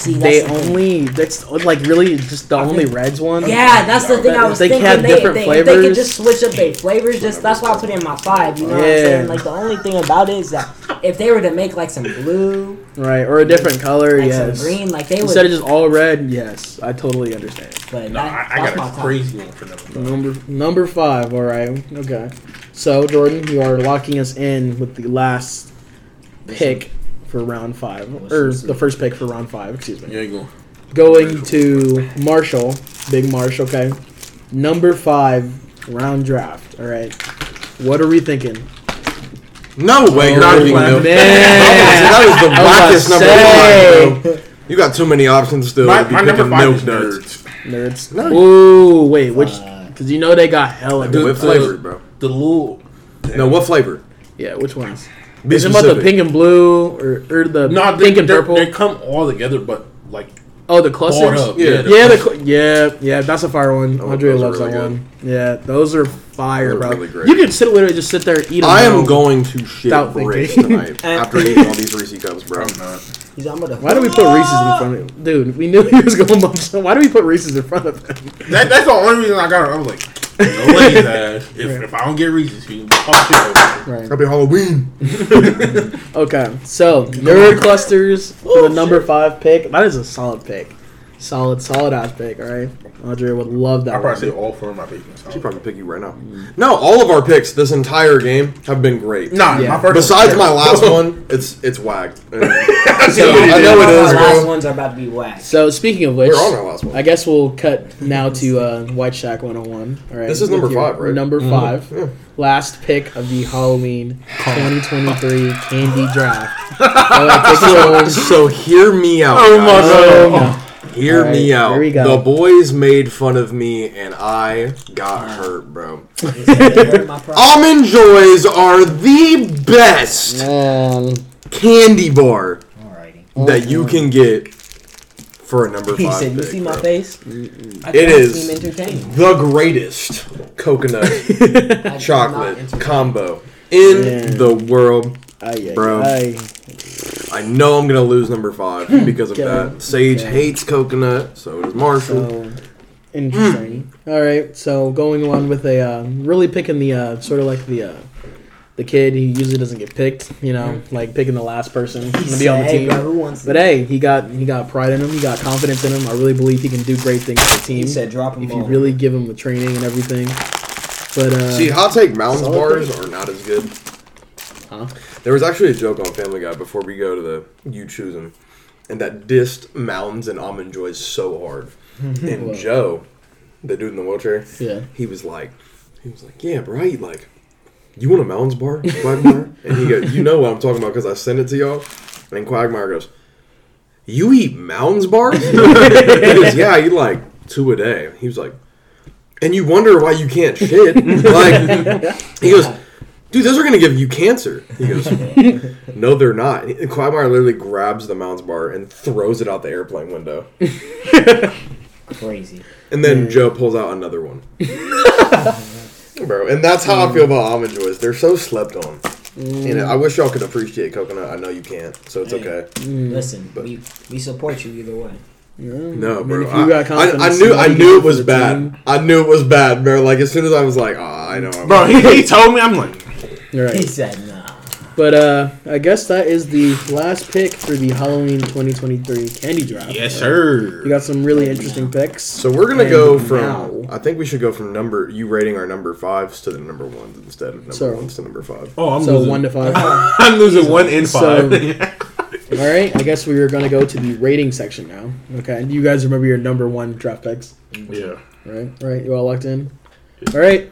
See, they that's the thing. only that's like really just the only Reds one. Yeah, that's the thing I was They thinking. have they, different they, if they flavors. could just switch up their flavors, just that's why I put it in my five. You know what I'm saying? Like the only thing about it is that if they were to make like some blue, Right, or a different color. like yes. some green, like they would. Instead of just all red. Yes, I totally understand. but No, that, I, I that's my got a crazy one for them. Number number five. All right. Okay. So Jordan, you are locking us in with the last pick for round five, or the first pick for round five. Excuse me. Yeah, go. Going to Marshall, Big Marsh. Okay. Number five round draft. All right. What are we thinking? No way, you're not picking playing. milk. Man. that is the I blackest number to one, bro. You got too many options still My, my number five milk is duds. nerds. Nerds. No. Ooh, wait, which? Because you know they got hella. Dude, What flavor, bro? The little. No, what flavor? Yeah, which ones? Be Is it about the pink and blue or, or the No, they, pink and purple? They come all together, but like oh, the bought clusters. up. Yeah. Yeah, the cl- yeah, yeah. That's a fire one. Oh, Andrea loves really that good. one. Yeah, those are fire, Those are bro. really great. You can sit literally just sit there and eat. I am going to shit Without bricks thinking. tonight after eating all these Reese cups, bro. I'm not. He's I'm gonna- Why do we put Reese's in front of him? Dude, we knew he was going to munch. Why do we put Reese's in front of him? That, that's the only reason I got it. I was like, no way, ass. If, Right. if I don't get Reese's, you can pop shit over. Right. Happy Halloween. Okay, so nerd clusters for the number five pick. That is a solid pick. Solid, solid ass pick. All right, Andrea would love that. I probably one. say all four of my picks. She probably pick you right now. No, all of our picks this entire game have been great. Nah, Yeah. my first. Besides my last one, it's it's whacked. And So, I know it is, Our last bro. ones are about to be whack. So speaking of which, We're on our last one. I guess we'll cut now to uh, White Shack 101. All right. This is with number your five, right? Number Mm-hmm. five. Yeah. Last pick of the Halloween 2023 candy draft. All right, take it home. So hear me out. Oh my guys. Oh, no. Hear All right, me out. here we go. The boys made fun of me and I got hurt, bro. They said they hurt my pride. Almond Joys are the best Man. candy bar Alrighty. that you can get for a number He five. said, "You pick, see my bro. face? I It can't is. seem entertaining. The greatest coconut chocolate combo in Man. the world. Ay, ay, Bro. ay. I know I'm gonna lose number five because of Okay. that. Sage Okay. hates coconut, so does Marshall. So interesting. All right. So going on with a uh, really picking the uh, sort of like the uh, the kid he usually doesn't get picked. You know, like picking the last person to be on the said, hey, team. bro, who wants But hey, he got he got pride in him. He got confidence in him. I really believe he can do great things for the team He said, drop him if you really give him the training and everything. But uh, See, hot take Mounds solid bars are not as good. Huh? There was actually a joke on Family Guy before we go to the you choose 'em, and that dissed Mounds and almond joys so hard. and What? Joe, the dude in the wheelchair, yeah, he was like, he was like, yeah, right, like, you want a Mounds bar, Quagmire? and he goes, you know what I'm talking about because I sent it to y'all. And Quagmire goes, you eat Mounds bars? he goes, yeah, I eat like two a day. He was like, and you wonder why you can't shit. like, he goes, dude, those are gonna give you cancer. He goes, no, they're not. And Quagmire literally grabs the Mounds bar and throws it out the airplane window. Crazy. And then Yeah. Joe pulls out another one. Bro, and that's how I feel about almond joys. They're so slept on. You know, I wish y'all could appreciate coconut. I know you can't, so it's Hey. okay. Listen, we, we support you either way. Yeah. No, I mean, bro. if you got I, I, I knew I what knew you it was for the bad. team- I knew it was bad, bro. Like as soon as I was like, ah, I know. I'm Bro, he, he told me, I'm like, You're He said, no. But uh, I guess that is the last pick for the Halloween 2023 candy draft. yes, Right? sir. You got some really interesting picks. So we're gonna And go from. now- I think we should go from number you rating our number fives to the number ones instead of number So- ones to number five. Oh, I'm so losing. one to five. I'm losing one in So- five. All right, I guess we are going to go to the rating section now. Okay, do you guys remember your number one draft picks? yeah. Right, all right, you all locked in. All right,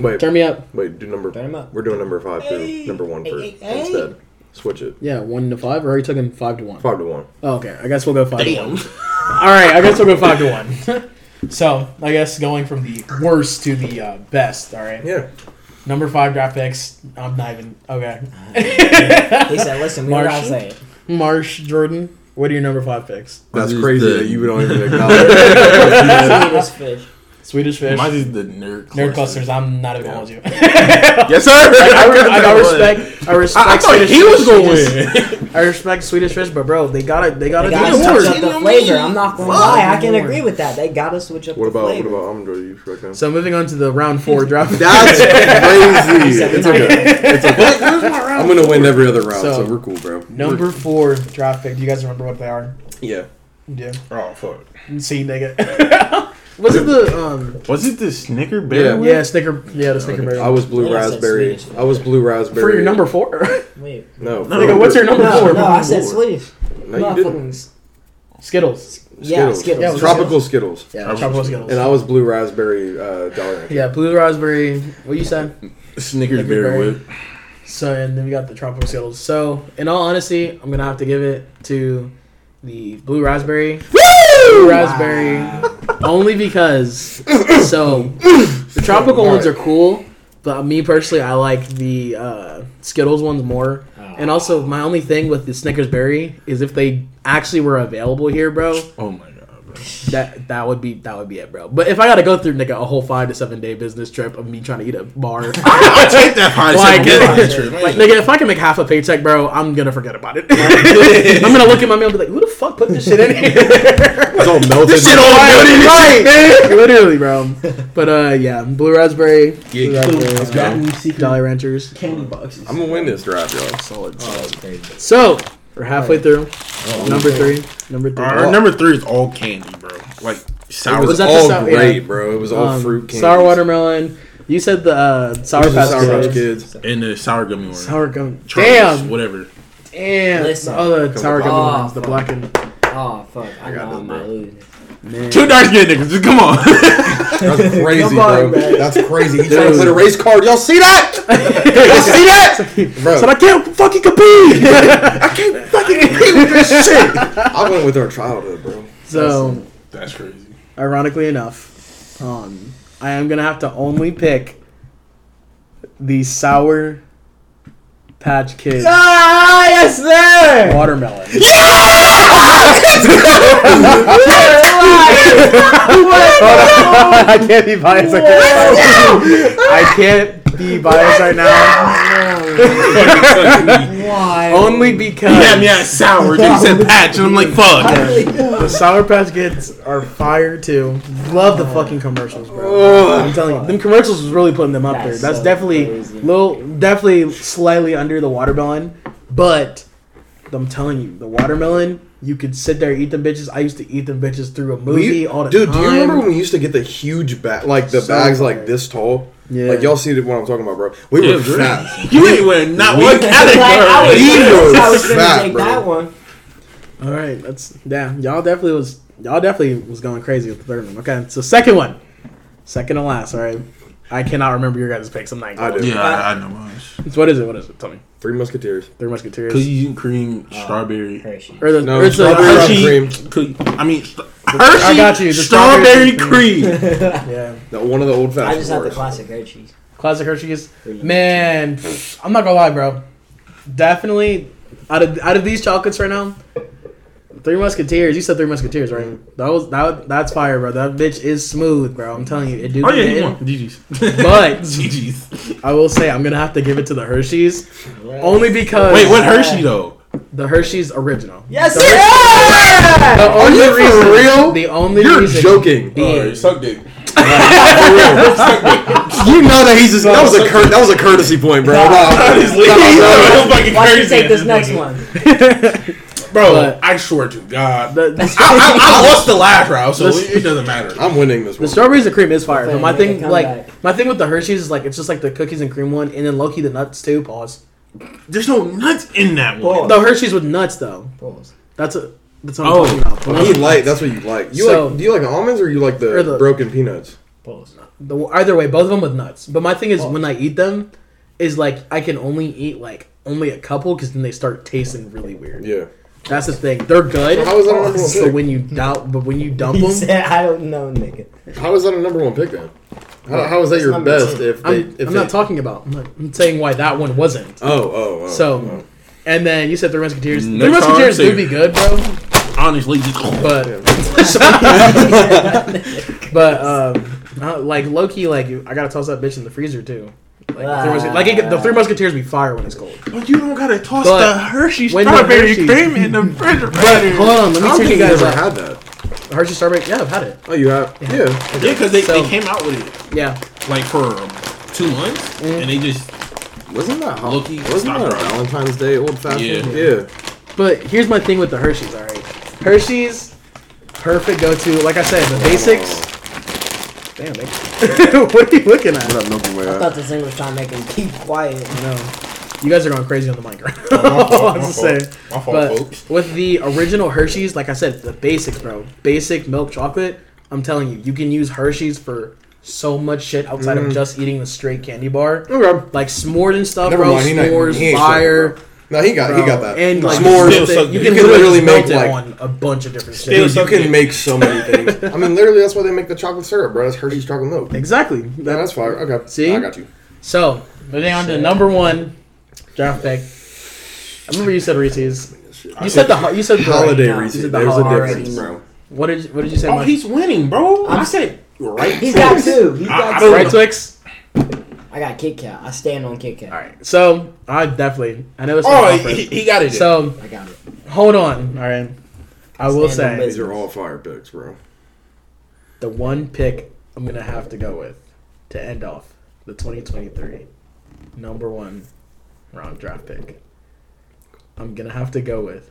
Wait, turn me up. wait. Do number. Turn 'em up. We're doing number five Hey, to number one hey, first hey, hey. instead. Switch it. Yeah, one to five, or are you taking five to one? Five to one. Oh, okay, I guess we'll go five. To Damn. one. All right, I guess we'll go five to one. so I guess going from the worst to the uh, best. All right, Yeah. number five draft picks. I'm not even okay. He said, listen, we Marsh. gotta say it. Marsh Jordan. What are your number five picks? That's This is crazy the- that you don't even acknowledge. Sweetest fish. Swedish fish. Mine is the nerd. Nerd clusters. I'm not even gonna hold you. Yes, sir. I, re- I, I respect. I respect. I, I thought Swedish he was going to win. I respect Swedish fish, but bro, they gotta, they gotta They gotta more. switch up the flavor. I'm not gonna lie. I can More. agree with that. They gotta switch up What the about what flavor. about I'm enjoying you right? So moving on to the round four draft. That's crazy. It's okay. It's okay. I'm gonna win every other round, so, So- we're cool, bro. Number four draft pick. Do you guys remember what they are? Yeah. Yeah. Oh fuck! See, nigga. Was it the um? Was it the Snicker Bear? Yeah. one? Yeah, Snicker. Yeah, the Snicker berry. I was blue Yeah, raspberry. I was blue raspberry. for your number four. Wait. No. No. Nigga, what's your number No, four? no, I said Swedish. No, No, you didn't. fucking Skittles. Yeah, Skittles. Yeah, Tropical Skittles. Yeah, Tropical tropical Skittles. And I was blue raspberry uh, dollar. yeah, blue raspberry. What you said? Snickers Snicker Berry. Whip. So and then we got the tropical Skittles. So in all honesty, I'm gonna have to give it to the blue raspberry. Blue raspberry. Wow. Only because so the tropical ones are cool, but me personally, I like the uh, Skittles ones more. And also, my only thing with the Snickers berry is if they actually were available here, bro, Oh my bro. that that would be that would be it, bro. But if I gotta go through nigga a whole five to seven day business trip of me trying to eat a bar, I'll take that five Like, second like, trip. like, nigga, if I can make half a paycheck, bro, I'm gonna forget about it. I'm gonna look at my mail and be like, who the fuck put this shit in here? It's all melted. This shit all right, right. literally, bro. But uh, yeah, blue raspberry, blue Yeah, raspberry, let's uh, go. secret Jolly Ranchers. candy boxes. I'm gonna win this draft, y'all. Solid, Oh, that's. So we're halfway through. Number three, number three. Our number three is all candy, bro. Like It sour. was, Was all sour- great, yeah. bro. It was all Um, fruit candy. sour watermelon. You said the uh, sour Sour, patch sour kids. Kids. and the sour gummy one. Sour gum. Charles, Damn. Whatever. Damn. Listen. Oh, the sour gummy Oh, ones, the fuck. black and Oh fuck! I, got know I might bro. lose. Man. Two dark skinned niggas. Just come on. That's crazy, on, bro. man. That's crazy. He trying to play the race card. Y'all see that? Y'all see that? Bro, So I can't fucking compete. I can't fucking compete with this shit. I went with our childhood, bro. so, That's crazy. ironically enough, um, I am gonna have to only pick the sour patch kids Ah, yes, sir. watermelon. I can't be biased. I can't, be biased. I can't be biased right now. Why? Only because Yeah, me at sour. Dude, you said patch, and I'm like, fuck. the Sour Patch Kids are fire too. Love the fucking commercials, bro. I'm telling you, them commercials was really putting them up there. That's That's so definitely crazy. little, definitely slightly under the watermelon, but I'm telling you, the watermelon. You could sit there eat them bitches. I used to eat them bitches through a movie We- all the dude, time. do you remember when we used to get the huge bag, like the So bags fire. like this tall? Yeah. Like y'all see what I'm talking about, bro? We Yeah, were bro. fat. You ain't wearing not We- one Like, I was, category. He I was was gonna fat, take bro. that one. All right, that's yeah. Y'all definitely was y'all definitely was going crazy with the third one. Okay, so second one, second to last. All right, I cannot remember your guys' picks. I'm not. I do. Yeah, I, I know mine. So what is it? What is it? Tell me. Three Musketeers. Three Musketeers. Cookies and cream, oh. strawberry. Hershey. Or the, No, or it's the strawberry Hershey. cream. Cookie, I mean, st- Hershey. I got you, the strawberry, strawberry cream. Yeah, No, one of the old I just have the classic Hershey's. classic Hershey's. Man, I'm not gonna lie, bro. Definitely, out of out of these chocolates right now, Three Musketeers. You said Three Musketeers, right? That was that. That's fire, bro. That bitch is smooth, bro. I'm telling you, it do. Oh yeah, get he in. won. GG's. But GG's. I will say I'm gonna have to give it to the Hershey's, only because Wait, what Hershey though? the Hershey's original. Yes, The sir. The Are only you for real? The only you're reason joking. being, suck dick. You know that he's just, that was a cur- that was a courtesy point, bro. Watch you take this next one. Bro, But- I swear to God. the, the, I, I, I lost the last round, so The- it, it doesn't matter. I'm winning this one. the strawberries and cream is fire. But my thing, like comeback. my thing with the Hershey's is like it's just like the cookies and cream one, and then Loki the nuts too. Pause. There's no nuts in that one. Pause. The Hershey's with nuts though. Pause. That's a that's what I'm Oh. talking about. The You like that's what you like. You So- like do you like almonds or you like the, Or the- broken peanuts? Pause. The, either way, both of them with nuts. But my thing is when I eat them, is like I can only eat like only a couple because then they start tasting really weird. Yeah. That's the thing. They're good. So how is that a number one So pick? when you doubt, but when you dump He them, said, "I don't know, nigga." How is that a number one pick then? How, how is that your number best two. if they, I'm, if I'm they, not talking about. I'm, not, I'm saying why that one wasn't. Oh, oh, oh. So, oh. and then you said the Musketeers. the Next Musketeers time, do be good, bro. honestly, just but but um, like low key, like I gotta toss that bitch in the freezer too. Like, the three Muske- like it, the three musketeers be fire when it's cold. But you don't gotta toss But the Hershey when the strawberry Hershey- cream in the refrigerator. But hold on, let I me don't turn think you you guys ever up. had that. Hershey Strawberry, yeah, I've had it. Oh, you have? Yeah. yeah, because they, So- they came out with it Yeah, like for two months, mm-hmm. and they just Wasn't that hot? Low-key, Wasn't stop that a right. Valentine's Day old fashioned? Yeah. Yeah. but here's my thing with the Hershey's. All right, Hershey's, perfect go to. Like I said, the basics. Damn, nigga. what are you looking at? What up, Milky Way? I thought this thing was trying to make him keep quiet. No, you guys are going crazy on the mic. right oh, my fault. I'm my just saying. My fault, But folks. with the original Hershey's, like I said, the basics, bro. Basic milk chocolate. I'm telling you, you can use Hershey's for so much shit outside of mm. just eating the straight candy bar. Okay. Like s'mores and stuff, Never bro. mind, he not- S'mores, he ain't fire. sucking, No, he got bro. he got that. And like s'mores. you, Still can, you can you can literally literally make, it like- on a bunch of different Still shit. You can make so many things. I mean, literally, that's why they make the chocolate syrup, bro. That's Hershey's chocolate milk. Exactly. Yeah, that's fire. Okay. See? I got you. So moving on to number one draft pick. I remember you said Reese's. You said the ho- you said the Holiday now. Reese's. These are the There's a difference, bro. What did you, what did you say? Oh, Mike? he's winning, bro. I said right. He's got two. He's I- got I two. don't right know. Twix. I got Kit Kat. I stand on Kit Kat. All right. So I definitely I know this. Oh, he, he got it. so I got it. hold on. All right. I will say These are all fire picks, bro. the one pick I'm gonna have to go with to end off the 2023 number one round draft pick. I'm gonna have to go with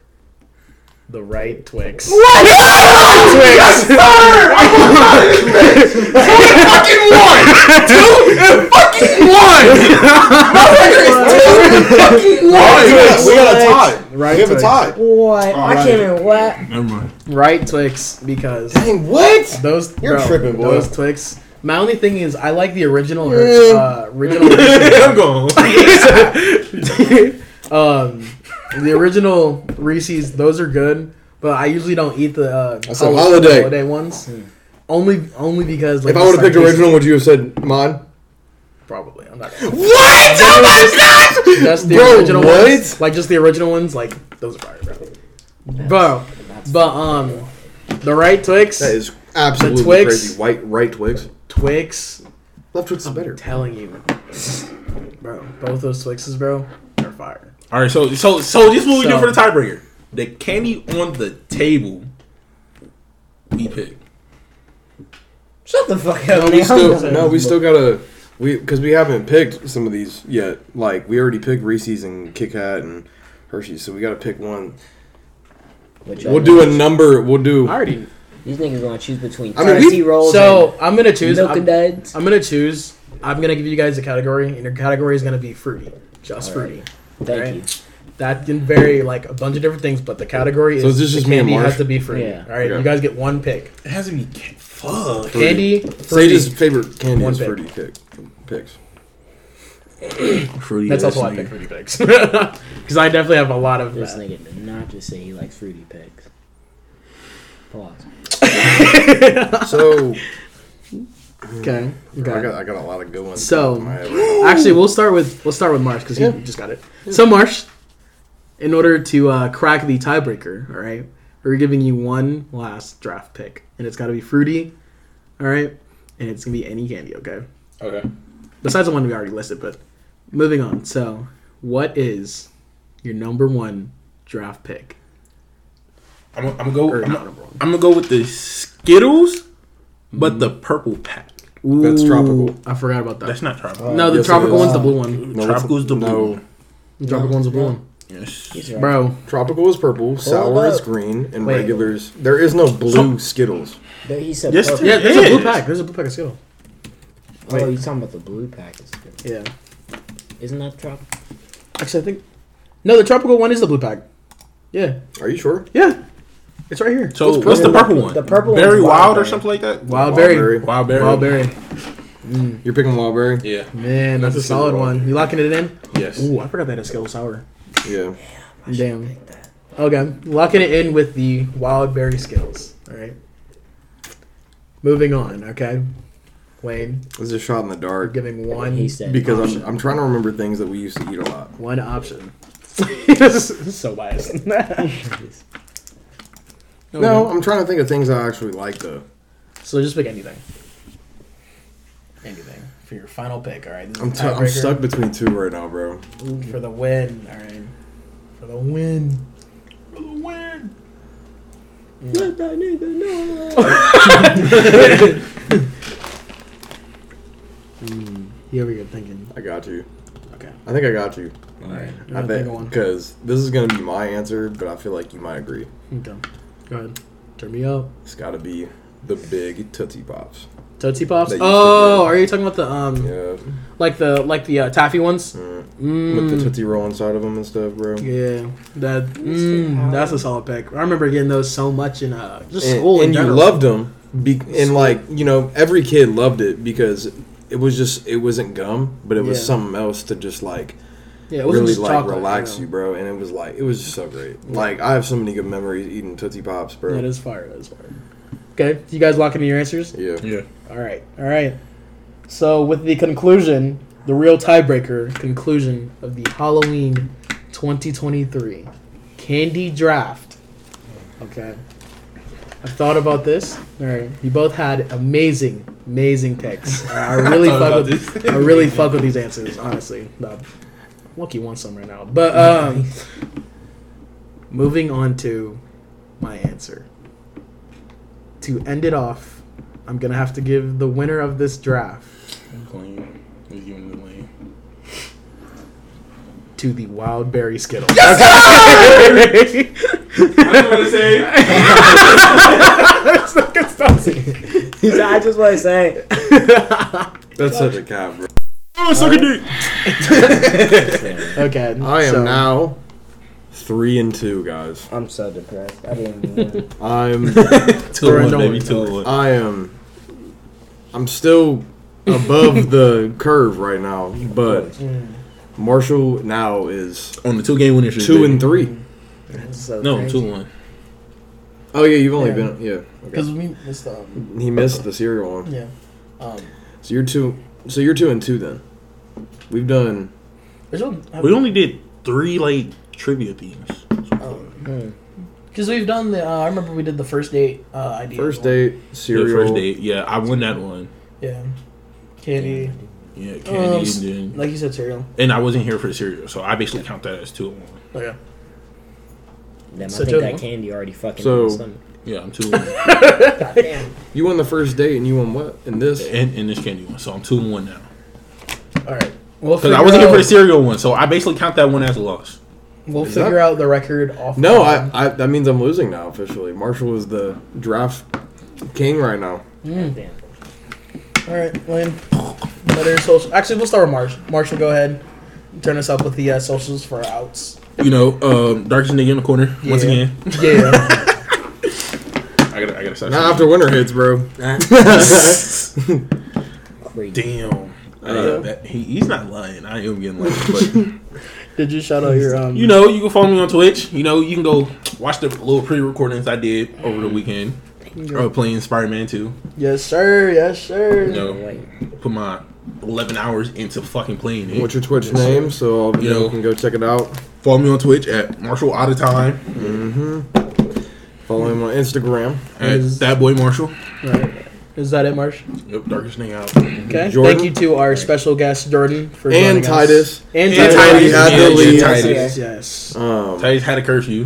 the right Twix. What? Twix. fucking one! Two and fucking one! Fucking one! We got a tie. Right We have a tie. What? I can't even what? Never mind. Right Twix because Dang, what? those You're bro, tripping, boy. Those Twix. My only thing is I like the original uh, original I'm going. um, the original Reese's, those are good, but I usually don't eat the uh, said holiday. ones. Only, only because like, If I would have picked original, would you have said mod? Probably. I'm not. What? Oh my god! Just the Bro, original what? ones, like just the original ones, like those are fire, bro. Bro, That's but um, the right Twix, That is absolutely Twix. crazy. White, right Twix. Twix. Left Twix is I'm better. telling you, bro. Both those Twixes, bro, they're fire. All right, so so so this is what we do for the tiebreaker. The candy on the table, we pick. Shut the fuck No, up. we still no, we still gotta we because we haven't picked some of these yet. Like we already picked Reese's and Kit Kat and Hershey's, so we gotta pick one. Which We'll do a number. We'll I do. already. These niggas gonna choose between I mean, we, rolls. So I'm gonna choose. and Milk I'm, and Duds. I'm gonna choose. I'm gonna give you guys a category, and your category is gonna be fruity, just Alright. fruity. Thank Right. you. That can vary like a bunch of different things, but the category So is is this the just me and candy Marsh? has to be fruity. Yeah. All right, Okay. you guys get one pick. It has to be ca- fuck. Candy, fruity. Sage's favorite candy One is pick. fruity pick picks. Fruity. Picks. That's also why I nigga. pick fruity picks because I definitely have a lot of. This that. nigga did not just say he likes fruity picks. Pause. So Okay. I Okay. got I got a lot of good ones. So- in my head right Actually, we'll start with we'll start with Marsh because he Yeah. just got it. So Marsh, in order to uh, crack the tiebreaker, all right, we're giving you one last draft pick, and it's got to be fruity, all right, and it's gonna be any candy, okay? Okay. Besides the one we already listed, but moving on. So, what is your number one draft pick? I'm, I'm gonna go. Or I'm, not number one. I'm gonna go with the Skittles, but the mm-hmm. purple pack. That's tropical. I forgot about that. That's not tropical. no, the yes, tropical one's the blue one. No, tropical is the blue. no. one. The tropical one's the blue one, Yes. Right. bro. Tropical is purple, sour is green, and Wait. regulars. There is no blue Skittles. There he said Yes, purple. Yeah, there's a blue pack. There's a blue pack of Skittle. Oh, wait. you talking about the blue packets? Yeah. Isn't that tropical? Actually, I think no, the tropical one is the blue pack. Yeah, Are you sure? yeah, it's right here. So What's what's the purple? purple one? The purple Berry one's wild, wild or berry. something like that. Wild Wild berry. berry. Wild berry. Wild berry. You're picking Wildberry? Yeah. Man, that's a That's a solid good one. You locking it in? Yes. Ooh, I forgot they had a Skittle sour. Yeah. Damn. Okay, locking it in with the wild berry skills. All right. Moving on. Okay, Wayne, This is a shot in the we're dark giving one He said because. I'm, I'm trying to remember things that we used to eat a lot. one option. This is so biased. No, I'm trying to think of things I actually like though. So just pick anything. Anything for your final pick. All right. I'm, t- I'm stuck between two right now, bro. for the win. All right. For the win. For the win. Let that nigga know. You ever good thinking? I got you. Okay. I think I got you. All right. I think think of one. because this is gonna be my answer, but I feel like you might agree. Okay. Go ahead. Turn me up. It's got to be the big Tootsie Pops. Tootsie Pops. That used to Oh, be- are you talking about the um, Yeah, like the like the uh, taffy ones? mm. Mm. with the Tootsie Roll inside of them and stuff, bro. Yeah, that mm, that's a solid pick. I remember getting those so much in uh just and, school. in and you general. loved them, be- and like you know, every kid loved it because it was just it wasn't gum, but it was Yeah. something else to just like Yeah, it wasn't really just like chocolate, relax know. you, bro. And it was like it was just so great. Like I have so many good memories eating Tootsie Pops, bro. That is fire. That is fire. Okay, you guys lock into your answers. yeah. Yeah. All right, all right. So with the conclusion, the real tiebreaker conclusion of the Halloween 2023 candy draft. Okay. I've thought about this. All right, you both had amazing, amazing picks. I really fuck with. this. I really fuck with these answers, honestly. No, Lucky wants some right now, but um, moving on to my answer. To end it off, I'm gonna have to give the winner of this draft Clean. He's giving the to the Wild Berry Skittles. I was gonna say. He said, I just want to say. That's such a cap, bro. Oh, suck a dick. okay, I am so- now three and two, guys. I'm so depressed. I didn't even win. I'm Two Or one, baby. one. Two one. I am I'm still above the curve right now, but Marshall now is On the two game winning streak. two baby. and three. So No, crazy. two one. Oh yeah, you've only Yeah. been yeah. Okay. Because we missed um He missed the serial one. yeah um So you're two. So you're two and two then. We've done We only did three like trivia themes. Oh because we've done the uh, I remember we did the first date uh, idea first one. date The cereal. first date. Yeah, I won that one. yeah candy Yeah, um, candy s- and then, like you said cereal and I wasn't here for the cereal, so I basically count that as two and one. oh yeah Damn, I think Joe- that candy already fucking So- in. Yeah, I'm two and one. God damn. You won the first date and you won what? In this? and, and this candy one, so I'm two and one now. all right we'll Because I wasn't here for the cereal one, so I basically count that one as a loss. We'll Is figure that- out the record off No, I, I. That means I'm losing now officially. Marshall is the draft king right now. Mm. Damn. all right Lynn better social actually we'll start with Marsh Marshall go ahead turn us up with the uh, socials for our outs You know, um, darkest nigga in the corner once again. yeah I gotta, I gotta start. Not after winter hits, bro. Damn. Uh, that, he, he's not lying. I am getting lying, but did you shout out your um you know, you can follow me on Twitch. You know, you can go watch the little pre-recordings I did over the weekend. Uh, playing Spider-Man 2. yes sir yes sir You know, put my 11 hours into fucking playing it. What's your Twitch name so all You you know. can go check it out. Follow me on Twitch at Marshall Out of Time Mm-hmm. Follow him on Instagram. at Is- that boy Marshall. Right. Is that it, Marsh? Yep, darkest nigga out. Okay. Jordan? Thank you to our special guest Jordan for And joining us. Titus. And And Titus. Titus had to Yeah, leave. Titus. Yes. yes. Um, Titus had a curfew.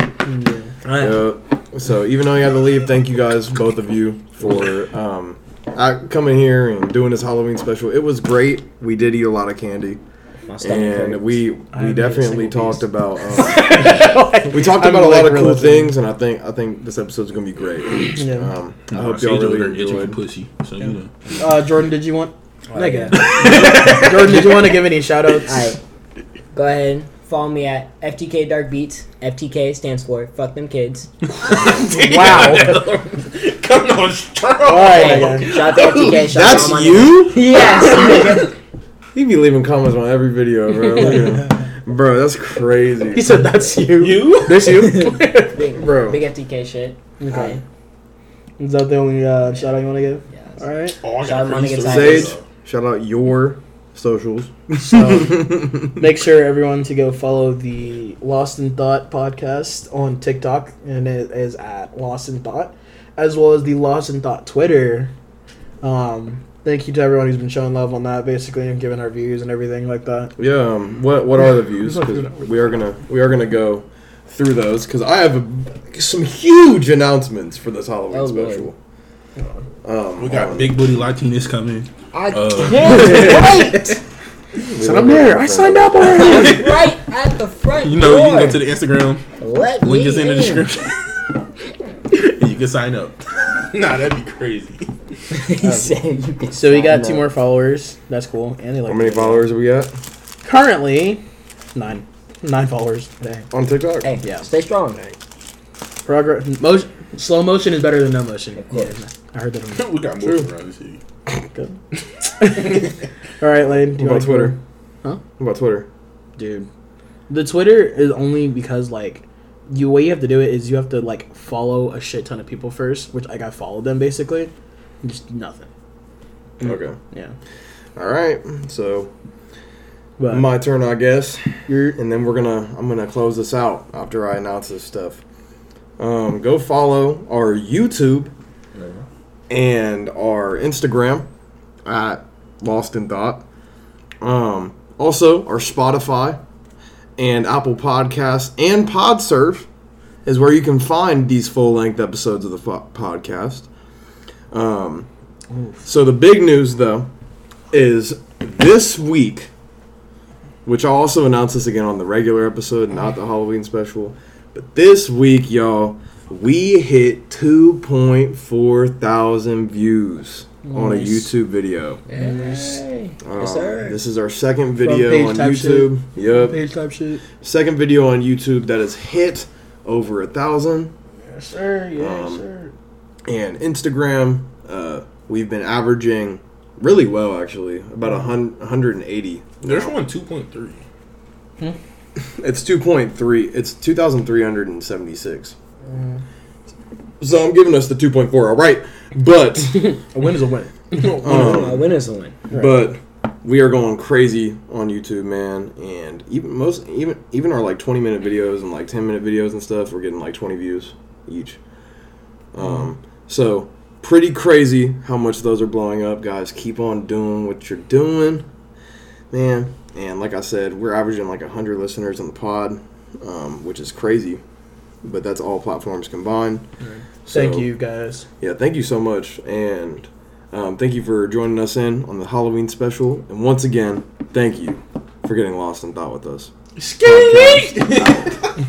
yeah. So even though you had to leave, thank you guys, both of you, for um, uh, coming here and doing this Halloween special. It was great. We did eat a lot of candy, My stomach and hurts. we I we haven't ate a definitely talked piece. about um, we talked I'm about a like lot of cool relenting. things, and I think I think this episode's gonna be great. Yeah. Um, I hope y'all really there itching enjoyed. pussy. So you know. Uh, Jordan, did you want? Nigga. yeah. Jordan, did you want to give any shout outs? Alright. Go ahead. Follow me at FTK Dark Beats. FTK stands for Fuck Them Kids. Wow. Coming on strong. All right, again. Shout out to FTK. Shout out That's to you? Yes. He be leaving comments on every video, bro. Look at him. Bro, that's crazy. He said that's you. You? This you? nigga. Big, Bro. Big FTK shit. Okay. Is that the only uh, shout out you want to give? Yeah. All right. Oh, I Shout out my nigga. Sage, shout out your socials. So make sure everyone to go follow the Lost in Thought podcast on TikTok, and it is at Lost in Thought, as well as the Lost in Thought Twitter. Um, thank you to everyone who's been showing love on that, basically, and giving our views and everything like that. Yeah. Um, what What are the views? 'Cause we are gonna we are gonna go through those because I have a, some huge announcements for this Halloween Oh, special. Um, We got on- big booty Latinas coming. I Uh, can't wait. So I'm there. I signed up already. right at the front You know, you can go to the Instagram. Let Link me is in the description. and you can sign up. nah, that'd be crazy. he uh, said you can. So we got two up. more followers. That's cool. And they like How many followers are we got? Currently, nine. Nine followers. Hey. on TikTok? Hey, Yeah. stay strong. Man. Progress. Motion. Slow motion is better than no motion. Of course. I heard that. On we got more around the city. Good. All right, Lane. Do What about want Twitter? Huh? What about Twitter? dude? The Twitter is only because like you way you have to do it is you have to like follow a shit ton of people first, which like I followed them basically, and just nothing. Okay. Yeah, All right. So but my turn, I guess. you're and then we're gonna I'm gonna close this out after I announce this stuff. Um, go follow our YouTube and our Instagram at Lost in Thought. Um, also, our Spotify and Apple Podcasts and PodSurf is where you can find these full length episodes of the fo- podcast. Um, so the big news though is this week which I'll also announce this again on the regular episode, not the Halloween special. But this week, y'all, we hit 2.4 thousand views on a YouTube video. Yes, Um, sir. This is our second video page on type YouTube. Yep, page type shit. second video on YouTube that has hit over a thousand. Yes, sir. Yes, Um, sir. And Instagram, uh, we've been averaging really well actually, about a hun- 180. There's now. one 2.3. Hmm? It's 2.3. It's 2,376. So I'm giving us the 2.4. All right, but A win is a win. um, a win is a win. but we are going crazy on YouTube, man. And even most even even our like 20 minute videos and like 10 minute videos and stuff, we're getting like 20 views each. Um, so pretty crazy how much those are blowing up, guys. Keep on doing what you're doing, man. And like I said, we're averaging like 100 listeners on the pod, um, which is crazy. But that's all platforms combined. Thank So- you guys. yeah, thank you so much, and um, thank you for joining us in on the Halloween special. And once again, thank you for getting lost in thought with us. Skate!